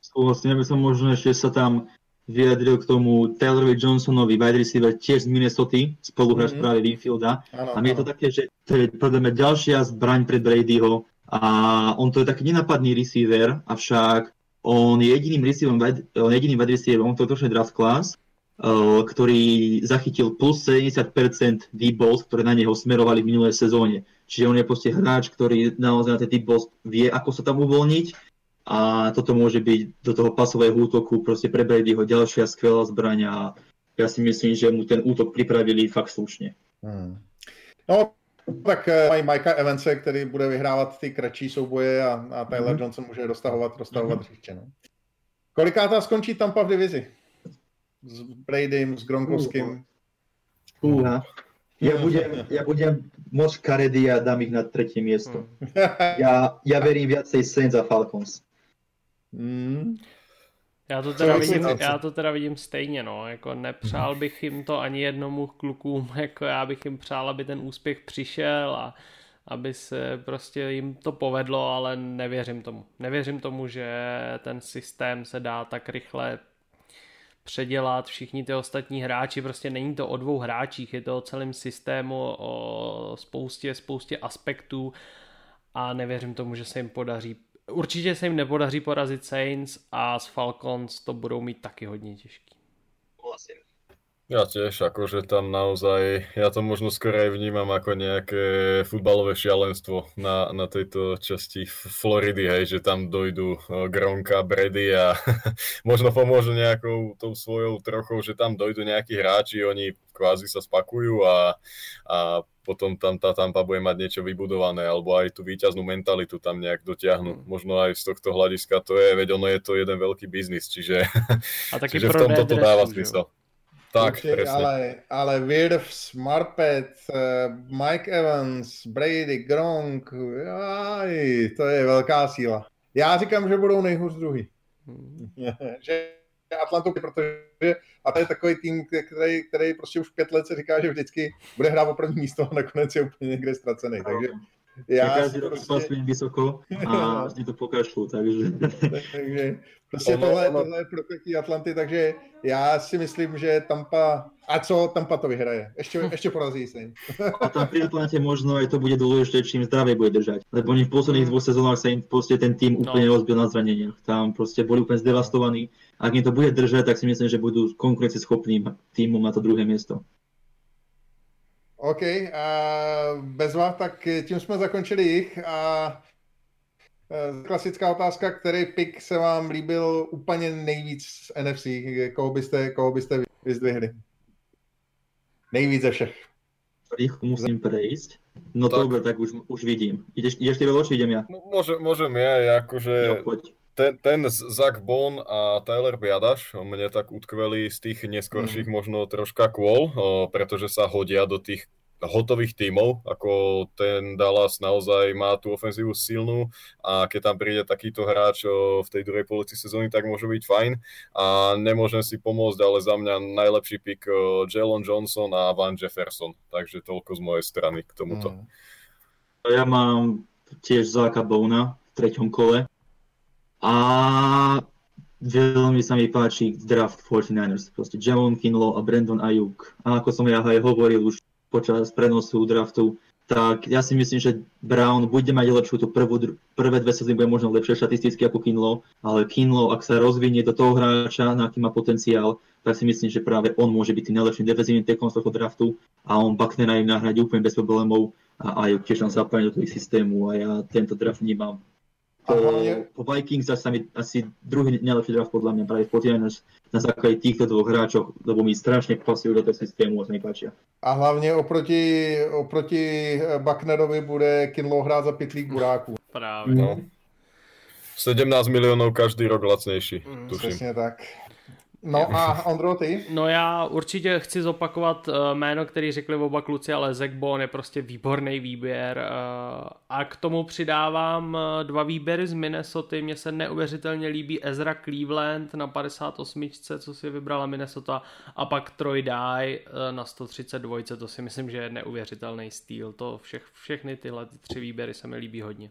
Súhlasím, aby som možno ešte sa tam vyjadril k tomu Taylorovi Johnsonovi, wide receiver tiež z Minnesota, spoluhráč mm-hmm. práve Winfielda. Ano, a mne je to také, že to je podľa mňa ďalšia zbraň pre Bradyho, a on to je taký nenapadný receiver, avšak on je jediným receiverom, on je jediným wide receiverom tohto draft class, uh, ktorý zachytil plus 70% deep balls, ktoré na neho smerovali v minulé sezóne. Čiže on je proste hráč, ktorý naozaj na tie deep balls vie, ako sa tam uvoľniť a toto môže byť do toho pasového útoku proste pre Bradyho ďalšia skvelá zbraň a ja si myslím, že mu ten útok pripravili fakt slušne. Hmm. No, tak eh, mají Mikea Evanse, který bude vyhrávat ty kratší souboje a, a Tyler mm-hmm. Johnson může roztahovat, roztahovat mm-hmm. hřiště. No. Kolikátá skončí Tampa v divizi? S Bradym, s Gronkovským? Uh, uh. Ja budem, ja budem moc karedy a dám ich na tretie miesto. Ja, ja verím viacej Saints a Falcons. Mm. Já to, teda vidím, já to teda vidím stejně, no, jako nepřál bych jim to ani jednomu klukům, <laughs> jako já bych jim přál, aby ten úspěch přišel a aby se prostě jim to povedlo, ale nevěřím tomu. Nevěřím tomu, že ten systém se dá tak rychle předělat, všichni ty ostatní hráči, prostě není to o dvou hráčích, je to o celém systému, o spoustě, spoustě aspektů. A nevěřím tomu, že se jim podaří Určitě se jim nepodaří porazit Saints a s Falcons to budou mít taky hodně těžký. Ja tiež, akože tam naozaj, ja to možno skôr aj vnímam ako nejaké futbalové šialenstvo na, na tejto časti Floridy, hej, že tam dojdu Gronka, Brady a <laughs> možno pomôžu nejakou tou svojou trochou, že tam dojdu nejakí hráči, oni kvázi sa spakujú a, a potom tam tá Tampa bude mať niečo vybudované, alebo aj tú výťaznú mentalitu tam nejak dotiahnu. Mm. Možno aj z tohto hľadiska to je, veď ono je to jeden veľký biznis, čiže, a <laughs> taky čiže v tomto to dáva smysl. Tak, Určite, ale, ale Wirfs, Marpet, eh, Mike Evans, Brady, Gronk, aj, to je velká síla. Já říkám, že budou nejhůř druhý. Hmm. <laughs> že Atlantu, protože a to je takový tým, který, který prostě už pět let se říká, že vždycky bude hrát o první místo a nakonec je úplně někde ztracený. Takže já každý rok prostě... vysoko a <laughs> vlastně to pokašlu, takže... takže <laughs> prostě tohle, tohle je prokletí Atlanty, takže já si myslím, že Tampa, a co Tampa to vyhraje? Ještě, <laughs> ještě porazí se A tam pri Atlante možno aj to bude dôležité, čím zdravie bude držať. Lebo oni v posledných dvoch sezónach sa im prostě ten tým úplne no. rozbil na zraneniach. Tam prostě boli úplne zdevastovaní. Ak im to bude držať, tak si myslím, že budú konkurencieschopným týmom na to druhé miesto. OK, a bez vás, tak tím jsme zakončili jich a klasická otázka, který pick se vám líbil úplně nejvíc z NFC, koho byste, koho byste vyzdvihli? Nejvíc ze všech. rýchlo musím prejsť. No tak. dobre, tak už, už vidím. Ideš, ideš ty či idem ja? No, môžem, môžem ja, akože... Jo, poď. Ten, ten Zach Bon a Tyler Biadaš mne tak utkveli z tých neskorších mm. možno troška kôl, pretože sa hodia do tých hotových tímov, ako ten Dallas naozaj má tú ofenzívu silnú a keď tam príde takýto hráč v tej druhej polovici sezóny, tak môže byť fajn a nemôžem si pomôcť, ale za mňa najlepší pick Jalen Johnson a Van Jefferson, takže toľko z mojej strany k tomuto. Mm. Ja mám tiež Záka Bona v treťom kole a veľmi sa mi páči draft 49ers, proste Javon Kinlo a Brandon Ayuk. A ako som ja aj hovoril už počas prenosu draftu, tak ja si myslím, že Brown bude mať lepšiu tú prvú, prvé dve sezóny bude možno lepšie štatisticky ako Kinlo, ale Kinlo, ak sa rozvinie do toho hráča, na aký má potenciál, tak si myslím, že práve on môže byť tým najlepším defenzívnym tekom z toho draftu a on Bucknera im nahradí úplne bez problémov a aj tiež tam zapadne do toho systému a ja tento draft nemám po, hlavne... po Vikings sa mi asi druhý najlepší draft podľa mňa práve 49ers na základe týchto dvoch hráčov, lebo mi strašne pasujú do toho systému a sa mi páčia. A hlavne oproti, oproti Bucknerovi bude Kinlo hrát za pitlík buráků. Právě. No. 17 miliónov každý rok lacnejší, mm, tuším. Přesně tak. No a Ondro, ty? No já určitě chci zopakovat eh, jméno, který řekli oba kluci, ale Zekbon je prostě výborný výběr. Eh, a k tomu přidávám eh, dva výběry z Minnesota. Mně se neuvěřitelně líbí Ezra Cleveland na 58, co si vybrala Minnesota, a pak Troy Dye na 132, to si myslím, že je neuvěřitelný styl. To všech, všechny tyhle ty tři výběry se mi líbí hodně.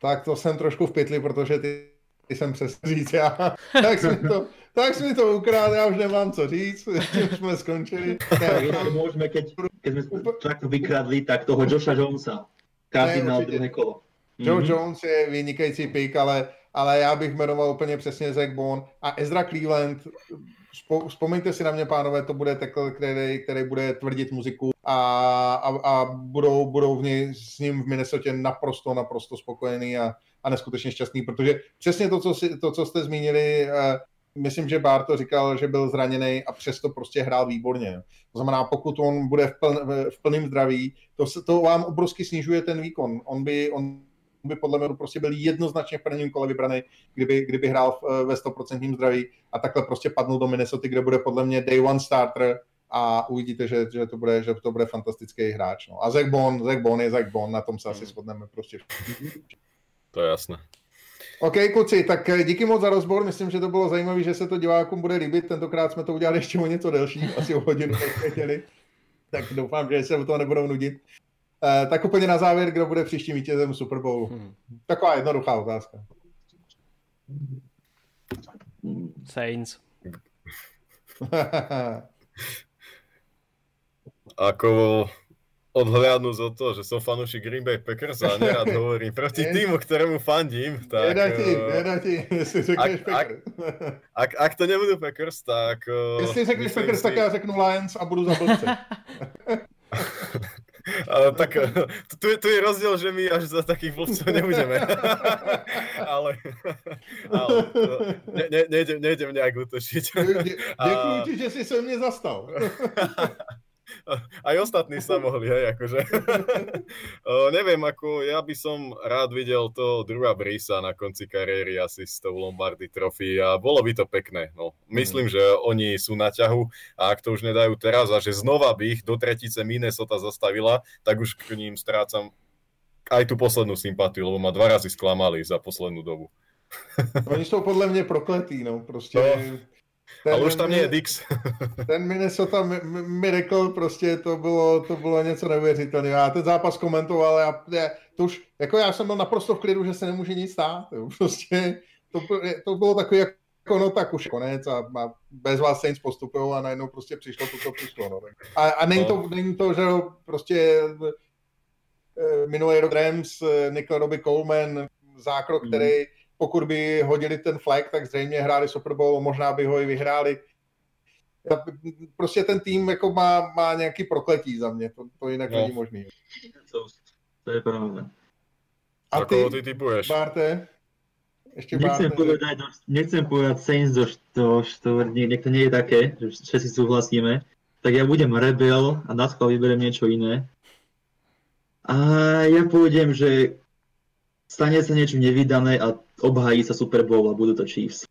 Tak to jsem trošku v pytli, protože ty jsem přesně říct já. tak jsem to, tak jsi mi to ukrát, já už nemám co říct, <laughs> už jsme skončili. Ne, môžeme, keď, keď sme tak vykradli, tak toho Josha Jonesa. Každý na druhé kolo. Joe mm-hmm. Jones je vynikající pick, ale, ale já bych jmenoval úplně přesně Zach Bond a Ezra Cleveland. Spo, vzpomeňte si na mě, pánové, to bude takhle, který, který bude tvrdit muziku a, a, a budou, budou v něj, s ním v Minnesota naprosto, naprosto spokojení a, a neskutečně šťastný, protože přesně to, co, si, to, co jste zmínili, uh, myslím, že Barto říkal, že byl zraněný a přesto prostě hrál výborně. To znamená, pokud on bude v, pln, v plném zdraví, to, to vám obrovsky snižuje ten výkon. On by, on by podle mě prostě byl jednoznačně v prvním kole vybraný, kdyby, kdyby hrál ve 100% zdraví a takhle prostě padnul do Minnesota, kde bude podle mě day one starter a uvidíte, že, že, to, bude, že to bude fantastický hráč. No. A Zach Bon, Zach Bon je Zach Bon, na tom se asi shodneme prostě. To je jasné. OK, kluci, tak eh, díky moc za rozbor. Myslím, že to bylo zajímavé, že se to divákům bude líbit. Tentokrát jsme to udělali ještě o něco delší, <laughs> asi o hodinu, chtěli. Tak doufám, že se o toho nebudou nudit. Uh, tak úplně na závěr, kdo bude příštím vítězem Super Bowl? Hmm. Taková jednoduchá otázka. Saints. <laughs> Ako odhľadnúť od toho, že som fanúšik Green Bay Packers a nerad <laughs> hovorím proti týmu, ktorému fandím, tak... Nedá ti, eh, nedá ti, <laughs> jestli řekneš ak, Packers. Ak, ak, to nebudú Packers, tak... Uh, jestli řekneš Packers, si... tak já řeknu Lions a budu za blbce. <laughs> Ale tak eh, tu, tu je rozdiel, že my až za takých blbcov nebudeme. ale ale ne, ne, nejdem, nejdem nejak utočiť. Děkuji ti, že si se mě zastal. Aj ostatní sa mohli, hej, akože. <laughs> neviem, ako ja by som rád videl to druhá Brisa na konci kariéry asi s tou Lombardy trofy a bolo by to pekné. No, myslím, mm. že oni sú na ťahu a ak to už nedajú teraz a že znova by ich do tretice Minnesota zastavila, tak už k ním strácam aj tú poslednú sympatiu, lebo ma dva razy sklamali za poslednú dobu. Oni sú podľa mňa prokletí, no, proste... No ten, Ale už tam nie je Dix. <laughs> ten Minnesota Miracle prostě to bylo, to bylo něco neuvěřitelného. Já ten zápas komentoval, já, já, to už, jako já jsem byl naprosto v klidu, že se nemůže nic stát. Jo. <laughs> Prostě to, to bylo takový jako no tak už konec a, a bez vás Saints postupují a najednou prostě přišlo to, co přišlo. No. A, a není, to, no. není to, že prostě eh, minulý rok Rams, eh, Nickel Robbie Coleman, zákrok, mm. který pokud by hodili ten flag, tak zřejmě hráli Super Bowl, možná by ho i vyhráli. Prostě ten tým jako má, má nějaký prokletí za mě, to, to jinak no. není možný. To, to je pravda. A ty, ty typuješ? Barte? Ešte nechcem, povedať, že... nechcem povedať Saints do, do štvrtní, nech to nie je také, že všetci súhlasíme, tak ja budem rebel a na schvál vyberiem niečo iné. A ja pôjdem, že stane sa niečo nevydané a obhájí sa Super Bowl a budú to Chiefs.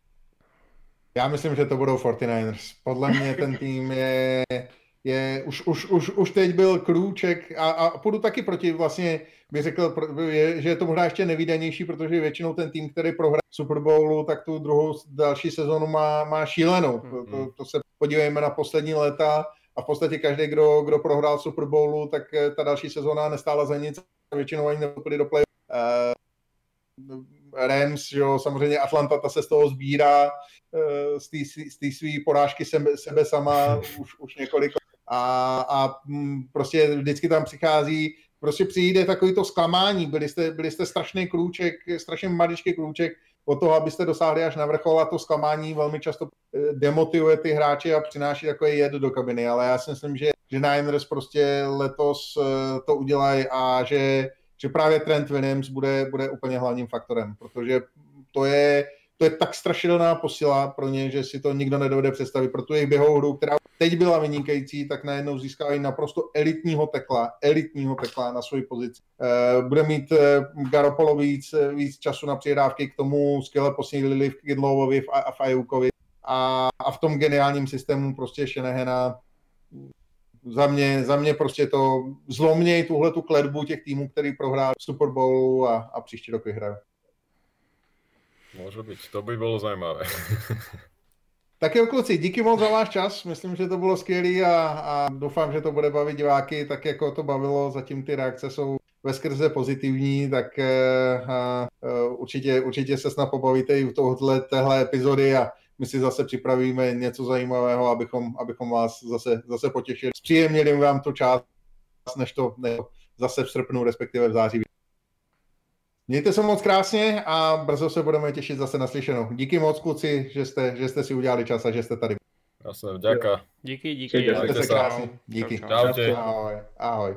Já myslím, že to budou 49ers. Podle mě ten tým je, je už, už, už, už teď byl krůček a, a půjdu taky proti vlastně, bych řekl, že je to možná ještě nevydanější, protože většinou ten tým, který prohrál Super Bowlu, tak tu druhou další sezonu má, má šílenou. To, to, to se podívejme na poslední léta a v podstatě každý, kdo, kdo prohrál Super Bowlu, tak eh, ta další sezóna nestála za nic, většinou ani nebyli do play. Uh, Rams, jo, samozřejmě Atlanta ta se z toho sbírá, uh, z té své porážky sebe, sebe sama už, už několik a, a mm, prostě vždycky tam přichází, prostě přijde takový to zklamání, byli jste, byli jste strašný krůček, strašně maličký krůček o toho, abyste dosáhli až na vrchol a to zklamání velmi často demotivuje ty hráče a přináší takový jed do kabiny, ale já si myslím, že, že Niners prostě letos eh, to udělají a že, že právě Trent Williams bude, bude úplně hlavním faktorem, protože to je, to je tak strašidelná posila pro ně, že si to nikdo nedovede představit. Pro tu jejich běhovou hru, která teď byla vynikající, tak najednou získávají naprosto elitního tekla, elitního tekla na svoji pozici. Eh, bude mít eh, Garopolo víc, víc času na přijedávky, k tomu skvěle posílili v Kidlovovi a v Ajukovi a, a v tom geniálním systému prostě Šenehena za mě, za mě prostě to zlomněj tuhle tu kledbu těch týmů, který prohrál Super Bowlu a, a příští rok vyhrají. Může být, to by bylo zajímavé. <laughs> tak jo, kluci, díky moc za váš čas. Myslím, že to bylo skvělé a, a doufám, že to bude bavit diváky tak, jako to bavilo. Zatím ty reakce jsou veskrze pozitivní, tak uh, uh, určitě, určitě se snad pobavíte i u tohohle, téhle epizody a my si zase připravíme něco zajímavého, abychom, abychom vás zase, zase potěšili. Zpříjemnili vám tu část, než to, to zase v srpnu, respektive v září. Mějte se moc krásně a brzo se budeme těšit zase na slyšenou. Díky moc, kluci, že jste, že jste si udělali čas a že jste tady. Jasně, děka. Díky, díky. Mějte se krásně. Díky. Čau, čau. Ahoj. Ahoj.